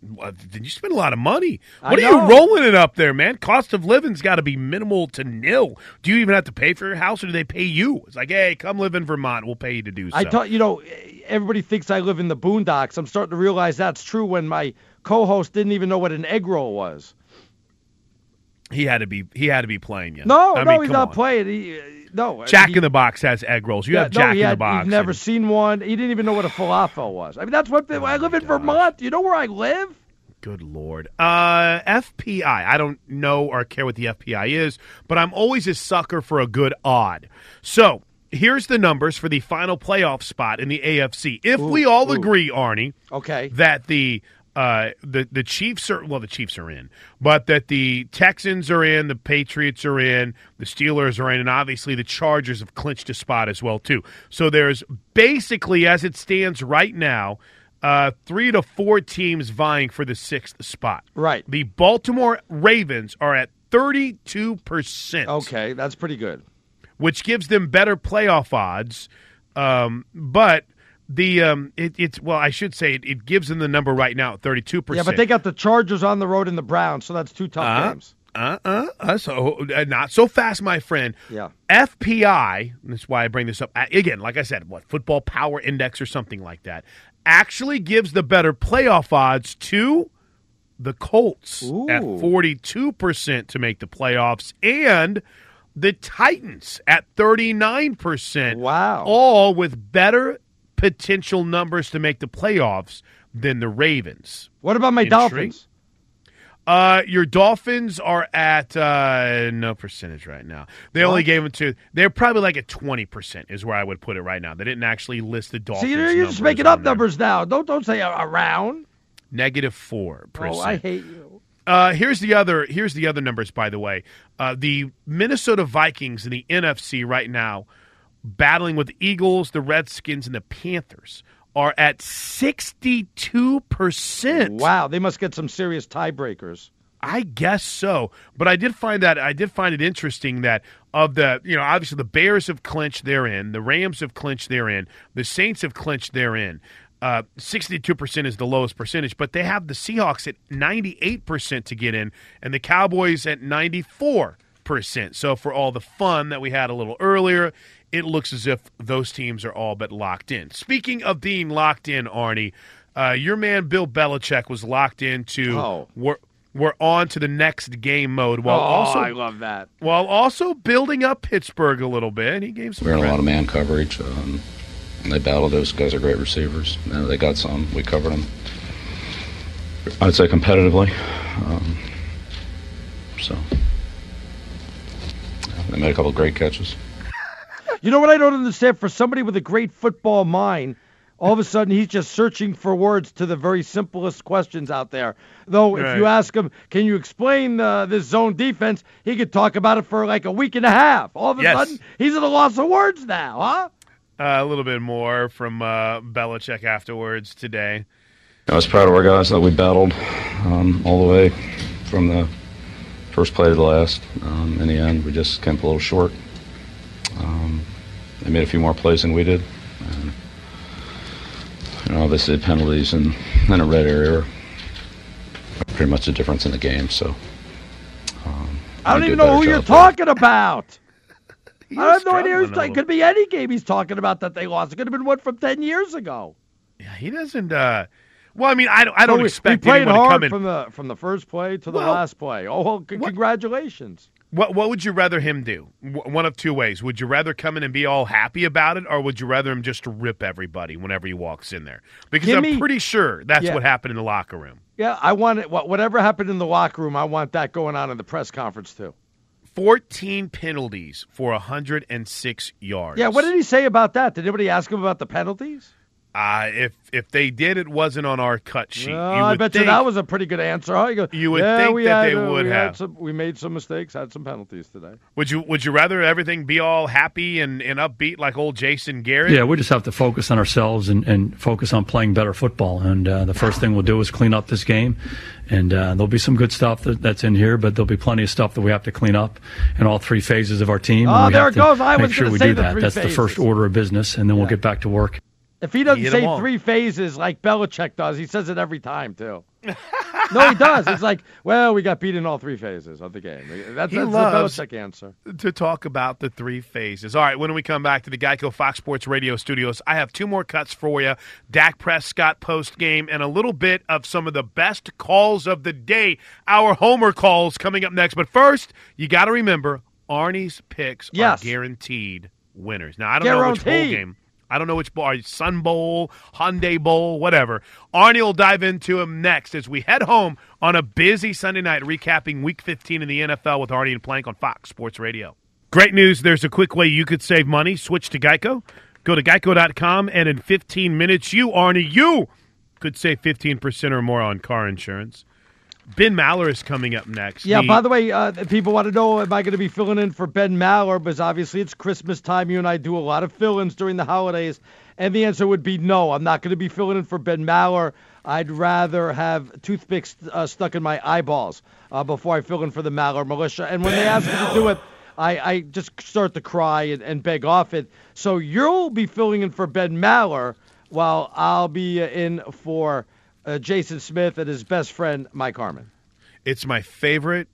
Well, Then you spend a lot of money. I What are know. you rolling it up there, man? Cost of living's got to be minimal to nil. Do you even have to pay for your house, or do they pay you? It's like, hey, come live in Vermont. We'll pay you to do so. I thought, you know, everybody thinks I live in the boondocks. I'm starting to realize that's true when my co-host didn't even know what an egg roll was. he had to be. He had to be playing you. No, I no, mean, he's not on. playing. He, no, Jack he, in the Box has egg rolls. You yeah, have no, Jack he in the had- Box. He's never and- seen one. He didn't even know what a falafel was. I mean, that's what I live in Vermont. You know where I live? Good lord. Uh, FPI. I don't know or care what the FPI is, but I'm always a sucker for a good odd. So here's the numbers for the final playoff spot in the AFC. If we all agree, Arnie, okay, that the uh, the the Chiefs are well, the Chiefs are in, but that the Texans are in, the Patriots are in, the Steelers are in, and obviously the Chargers have clinched a spot as well too. So there's basically, as it stands right now, uh, three to four teams vying for the sixth spot. Right. The Baltimore Ravens are at thirty-two percent. Okay, that's pretty good. Which gives them better playoff odds, um, but. The um, it, it's well, I should say it, it gives them the number right now at thirty two Yeah, but they got the Chargers on the road and the Browns, so that's two tough Uh, games. Uh, uh, uh, so uh, not so fast, my friend. Yeah. FPI. and That's why I bring this up again. Like I said, what Football Power Index or something like that actually gives the better playoff odds to the Colts at 42% to make the playoffs and the Titans at 39%. Wow. All with better potential numbers to make the playoffs than the Ravens. What about my? Dolphins? Uh, your Dolphins are at uh, no percentage right now. They only gave them to. They're probably like at twenty percent is where I would put it right now. They didn't actually list the Dolphins. See, you're, you're just making up there. numbers now. Don't don't say around. Negative four percent. Oh, I hate you. Uh, here's the other. Here's the other numbers. By the way, uh, the Minnesota Vikings in the NFC right now, battling with the Eagles, the Redskins, and the Panthers, are at sixty-two percent. Wow, they must get some serious tiebreakers. I guess so, but I did find that I did find it interesting that of the you know obviously the Bears have clinched therein, the Rams have clinched therein, the Saints have clinched therein. in. Uh, sixty-two percent is the lowest percentage, but they have the Seahawks at ninety-eight percent to get in, and the Cowboys at ninety-four percent. So for all the fun that we had a little earlier, it looks as if those teams are all but locked in. Speaking of being locked in, Arnie, uh, your man Bill Belichick was locked into. Oh. We're, we're on to the next game mode while oh, also I love that. while also building up Pittsburgh a little bit. He gave some We're in a lot of man coverage. Um, they battled. Those guys are great receivers. They got some. We covered them. I'd say competitively. Um, so they made a couple of great catches. You know what I don't understand? For somebody with a great football mind, all of a sudden he's just searching for words to the very simplest questions out there. Though, if you ask him, can you explain uh, this zone defense, he could talk about it for like a week and a half. All of a Yes. sudden, he's at a loss of words now, huh? Uh, a little bit more from uh, Belichick afterwards today. I was proud of our guys that we battled um, all the way from the first play to the last. Um, in the end, we just came up a little short. Um, they made a few more plays than we did. And, you know, obviously, the penalties and in a red area are pretty much the difference in the game. So um, I don't do even know who you're job there. talking about. I have no idea struggling who's a talking. Could be any game he's talking about that they lost. It could have been one from ten years ago. Yeah, he doesn't. Uh, well, I mean, I don't. I don't So we- expect we played anyone to hard come in. from the from the first play to the Well, last play. Oh, well, c- congratulations. What What would you rather him do? W- one of two ways. Would you rather come in and be all happy about it, or would you rather him just rip everybody whenever he walks in there? Because Give I'm me- pretty sure that's Yeah. what happened in the locker room. Yeah, I want it. Whatever happened in the locker room, I want that going on in the press conference too. 14 penalties for 106 yards. Yeah, what did he say about that? Did anybody ask him about the penalties? Uh, if if they did, it wasn't on our cut sheet. You I bet think, you that was a pretty good answer. Huh? You, go, You would yeah, think we that had, they uh, would we have. some, we made some mistakes, had some penalties today. Would you Would you rather everything be all happy and, and upbeat like old Jason Garrett? Yeah, we just have to focus on ourselves and, and focus on playing better football. And uh, the first thing we'll do is clean up this game. And uh, there'll be some good stuff that, that's in here, but there'll be plenty of stuff that we have to clean up in all three phases of our team. Oh, and there have it to goes. I make was sure we say do that. three That's the first order of business, and then we'll get back to work. If he doesn't say three phases like Belichick does, he says it every time too. no, he does. It's like, well, we got beat in all three phases of the game. That's, He that's loves- the Belichick answer. to talk about the three phases. All right, when we come back to the Geico Fox Sports Radio studios, I have two more cuts for you. Dak Prescott post game and a little bit of some of the best calls of the day. Our Homer calls coming up next. But first, you got to remember Arnie's picks Yes. are guaranteed winners. Now, I don't know which bowl game. I don't know which bowl, Sun Bowl, Hyundai Bowl, whatever. Arnie will dive into him next as we head home on a busy Sunday night recapping Week 15 in the NFL with Arnie and Plank on Fox Sports Radio. Great news. There's a quick way you could save money. Switch to Geico. Go to geico.com, and in 15 minutes, you, Arnie, you could save 15% or more on car insurance. Ben Maller is coming up next. Yeah, by the way, uh, people want to know, am I going to be filling in for Ben Maller? Because obviously it's Christmas time. You and I do a lot of fill ins during the holidays. And the answer would be no. I'm not going to be filling in for Ben Maller. I'd rather have toothpicks uh, stuck in my eyeballs uh, before I fill in for the Maller militia. And when they ask me to do it, I, I just start to cry and, and beg off it. So you'll be filling in for Ben Maller while I'll be in for uh, Jason Smith and his best friend, Mike Harmon. It's my favorite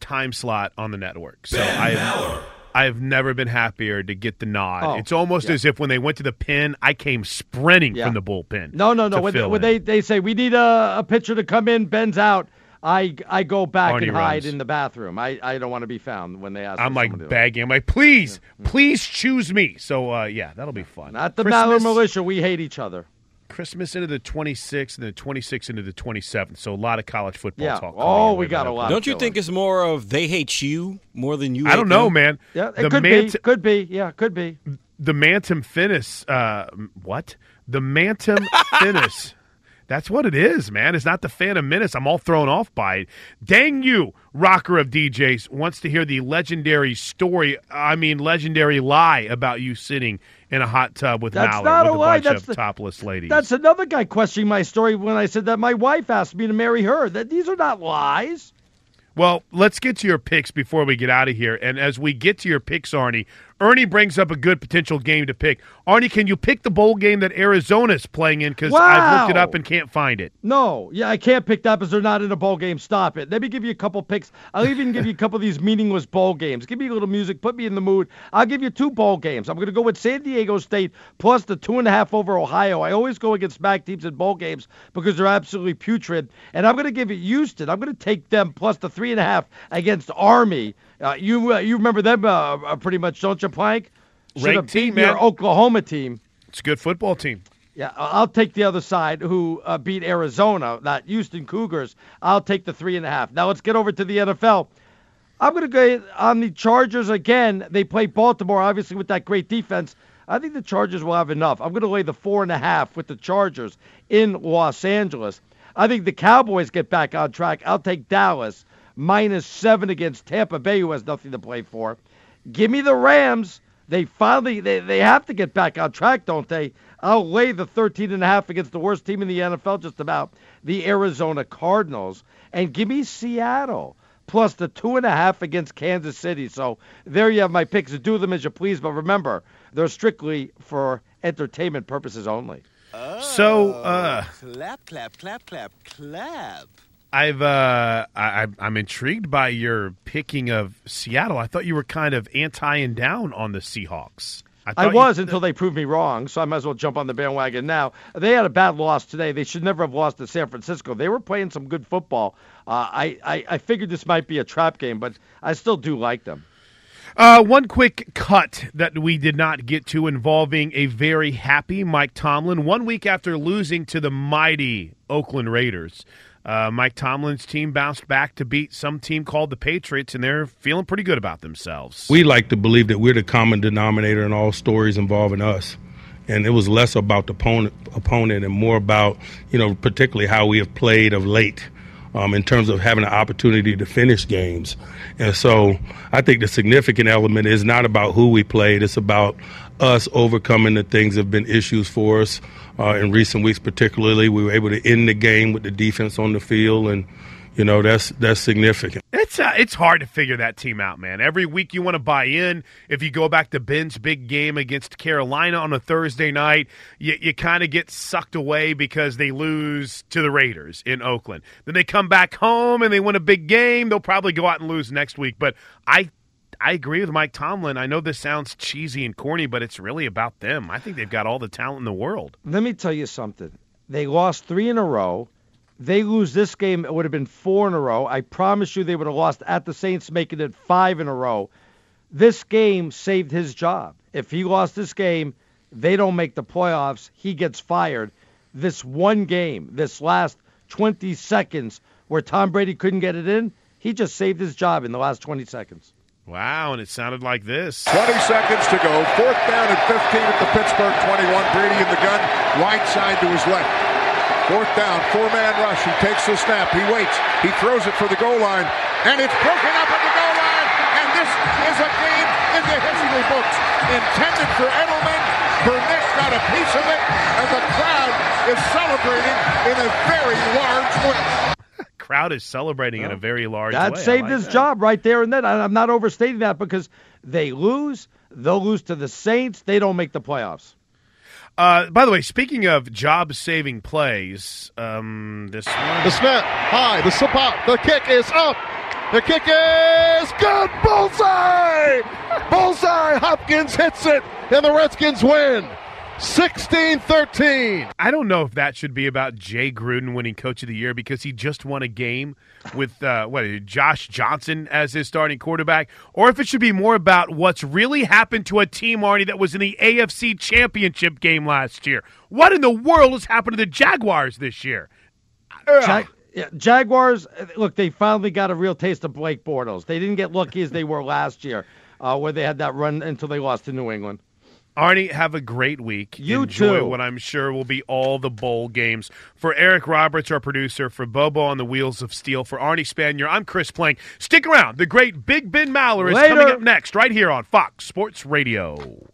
time slot on the network. So I have, I have never been happier to get the nod. Oh, it's almost yeah. as if when they went to the pin, I came sprinting Yeah. from the bullpen. No, no, no. When, fill when they, they say we need a, a pitcher to come in, Ben's out, I I go back Arnie and hide in the bathroom. I, I don't want to be found when they ask. I'm for like someone begging. I'm like, please, please choose me. So uh, yeah, that'll be fun. Not the Christmas, Maller Militia. We hate each other. Christmas into the 26th and the 26th into the 27th. So a lot of college football Yeah. talk. Oh, we got a lot. Don't you think it's more of they hate you more than you? I hate don't know, them? man. Yeah, it the could Mant- be. Could be. Yeah, could be. the Mantum Finis. Uh, what? The Mantum Finis. That's what it is, man. It's not the Phantom Menace. I'm all thrown off by it. Dang you, rocker of DJs, wants to hear the legendary story. I mean, legendary lie about you sitting in a hot tub with That's not with a a lie. bunch That's of the- topless ladies. That's another guy questioning my story when I said that my wife asked me to marry her. That these are not lies. Well, let's get to your picks before we get out of here. And as we get to your picks, Arnie, Ernie brings up a good potential game to pick. Arnie, can you pick the bowl game that Arizona's playing in? Because I've looked it up and can't find it. No, yeah, I can't pick that because they're not in a bowl game. Stop it. Let me give you a couple picks. I'll even give you a couple of these meaningless bowl games. Give me a little music, put me in the mood. I'll give you two bowl games. I'm going to go with San Diego State plus the two and a half over Ohio. I always go against MAC teams in bowl games because they're absolutely putrid. And I'm going to give you Houston. I'm going to take them plus the three and a half against Army. Uh, you uh, you remember them uh, uh, pretty much, don't you, Plank? Should have beaten your. Oklahoma team. It's a good football team. Yeah, I'll take the other side who uh, beat Arizona, not Houston Cougars. I'll take the three and a half. Now let's get over to the NFL. I'm going to go on the Chargers again. They play Baltimore, obviously, with that great defense. I think the Chargers will have enough. I'm going to lay the four and a half with the Chargers in Los Angeles. I think the Cowboys get back on track. I'll take Dallas minus seven against Tampa Bay, who has nothing to play for. Give me the Rams. They finally they, they have to get back on track, don't they? I'll lay the 13 and a half against the worst team in the NFL, just about the Arizona Cardinals, and give me Seattle plus the two and a half against Kansas City. So there you have my picks. Do them as you please, but remember they're strictly for entertainment purposes only. So, uh, Clap, clap, clap, clap, clap. I've uh, I, I'm- I'm intrigued by your picking of Seattle. I thought you were kind of anti and down on the Seahawks. I you- was until they proved me wrong, so I might as well jump on the bandwagon now. They had a bad loss today. They should never have lost to San Francisco. They were playing some good football. Uh, I, I, I figured this might be a trap game, but I still do like them. Uh, one quick cut that we did not get to involving a very happy Mike Tomlin. One week after losing to the mighty Oakland Raiders, uh, Mike Tomlin's team bounced back to beat some team called the Patriots, and they're feeling pretty good about themselves. We like to believe that we're the common denominator in all stories involving us. And it was less about the opponent, opponent and more about, you know, particularly how we have played of late um, in terms of having an opportunity to finish games. And so I think the significant element is not about who we played, it's about us overcoming the things that have been issues for us uh, in recent weeks, particularly. We were able to end the game with the defense on the field, and, you know, that's, that's significant. It's uh, it's hard to figure that team out, man. Every week you want to buy in. If you go back to Ben's big game against Carolina on a Thursday night, you, you kind of get sucked away because they lose to the Raiders in Oakland. Then they come back home and they win a big game. They'll probably go out and lose next week. But I I agree with Mike Tomlin. I know this sounds cheesy and corny, but it's really about them. I think they've got all the talent in the world. Let me tell you something. They lost three in a row. They lose this game, it would have been four in a row. I promise you they would have lost at the Saints, making it five in a row. This game saved his job. If he lost this game, they don't make the playoffs. He gets fired. This one game, this last 20 seconds where Tom Brady couldn't get it in, he just saved his job in the last 20 seconds. Wow, and it sounded like this. 20 seconds to go. Fourth down and 15 at the Pittsburgh 21. Brady in the gun. Right side to his left. Fourth down, four-man rush. He takes the snap. He waits. He throws it for the goal line. And it's broken up at the goal line. And this is a game in the history books. Intended for Edelman. Burnett got a piece of it. And the crowd is celebrating in a very large way. Crowd is celebrating in a very large That way. I saved like his that. job right there and then. I'm not overstating that because they lose. They'll lose to the Saints. They don't make the playoffs. Uh, by the way, speaking of job-saving plays, um, this one. The snap, high, the support, the kick is up. The kick is good. Bullseye! Bullseye! Hopkins hits it, and the Redskins win. 16 13. I don't know if that should be about Jay Gruden winning Coach of the Year because he just won a game with uh, what Josh Johnson as his starting quarterback, or if it should be more about what's really happened to a team, Arnie, that was in the AFC Championship game last year. What in the world has happened to the Jaguars this year? Jag- yeah, Jaguars, look, they finally got a real taste of Blake Bortles. They didn't get lucky as they were last year, uh, where they had that run until they lost to New England. Arnie, have a great week. You Enjoy too. what I'm sure will be all the bowl games. For Eric Roberts, our producer, for Bobo on the Wheels of Steel, for Arnie Spanier, I'm Chris Plank. Stick around. The great Big Ben Maller is Later. coming up next, right here on Fox Sports Radio.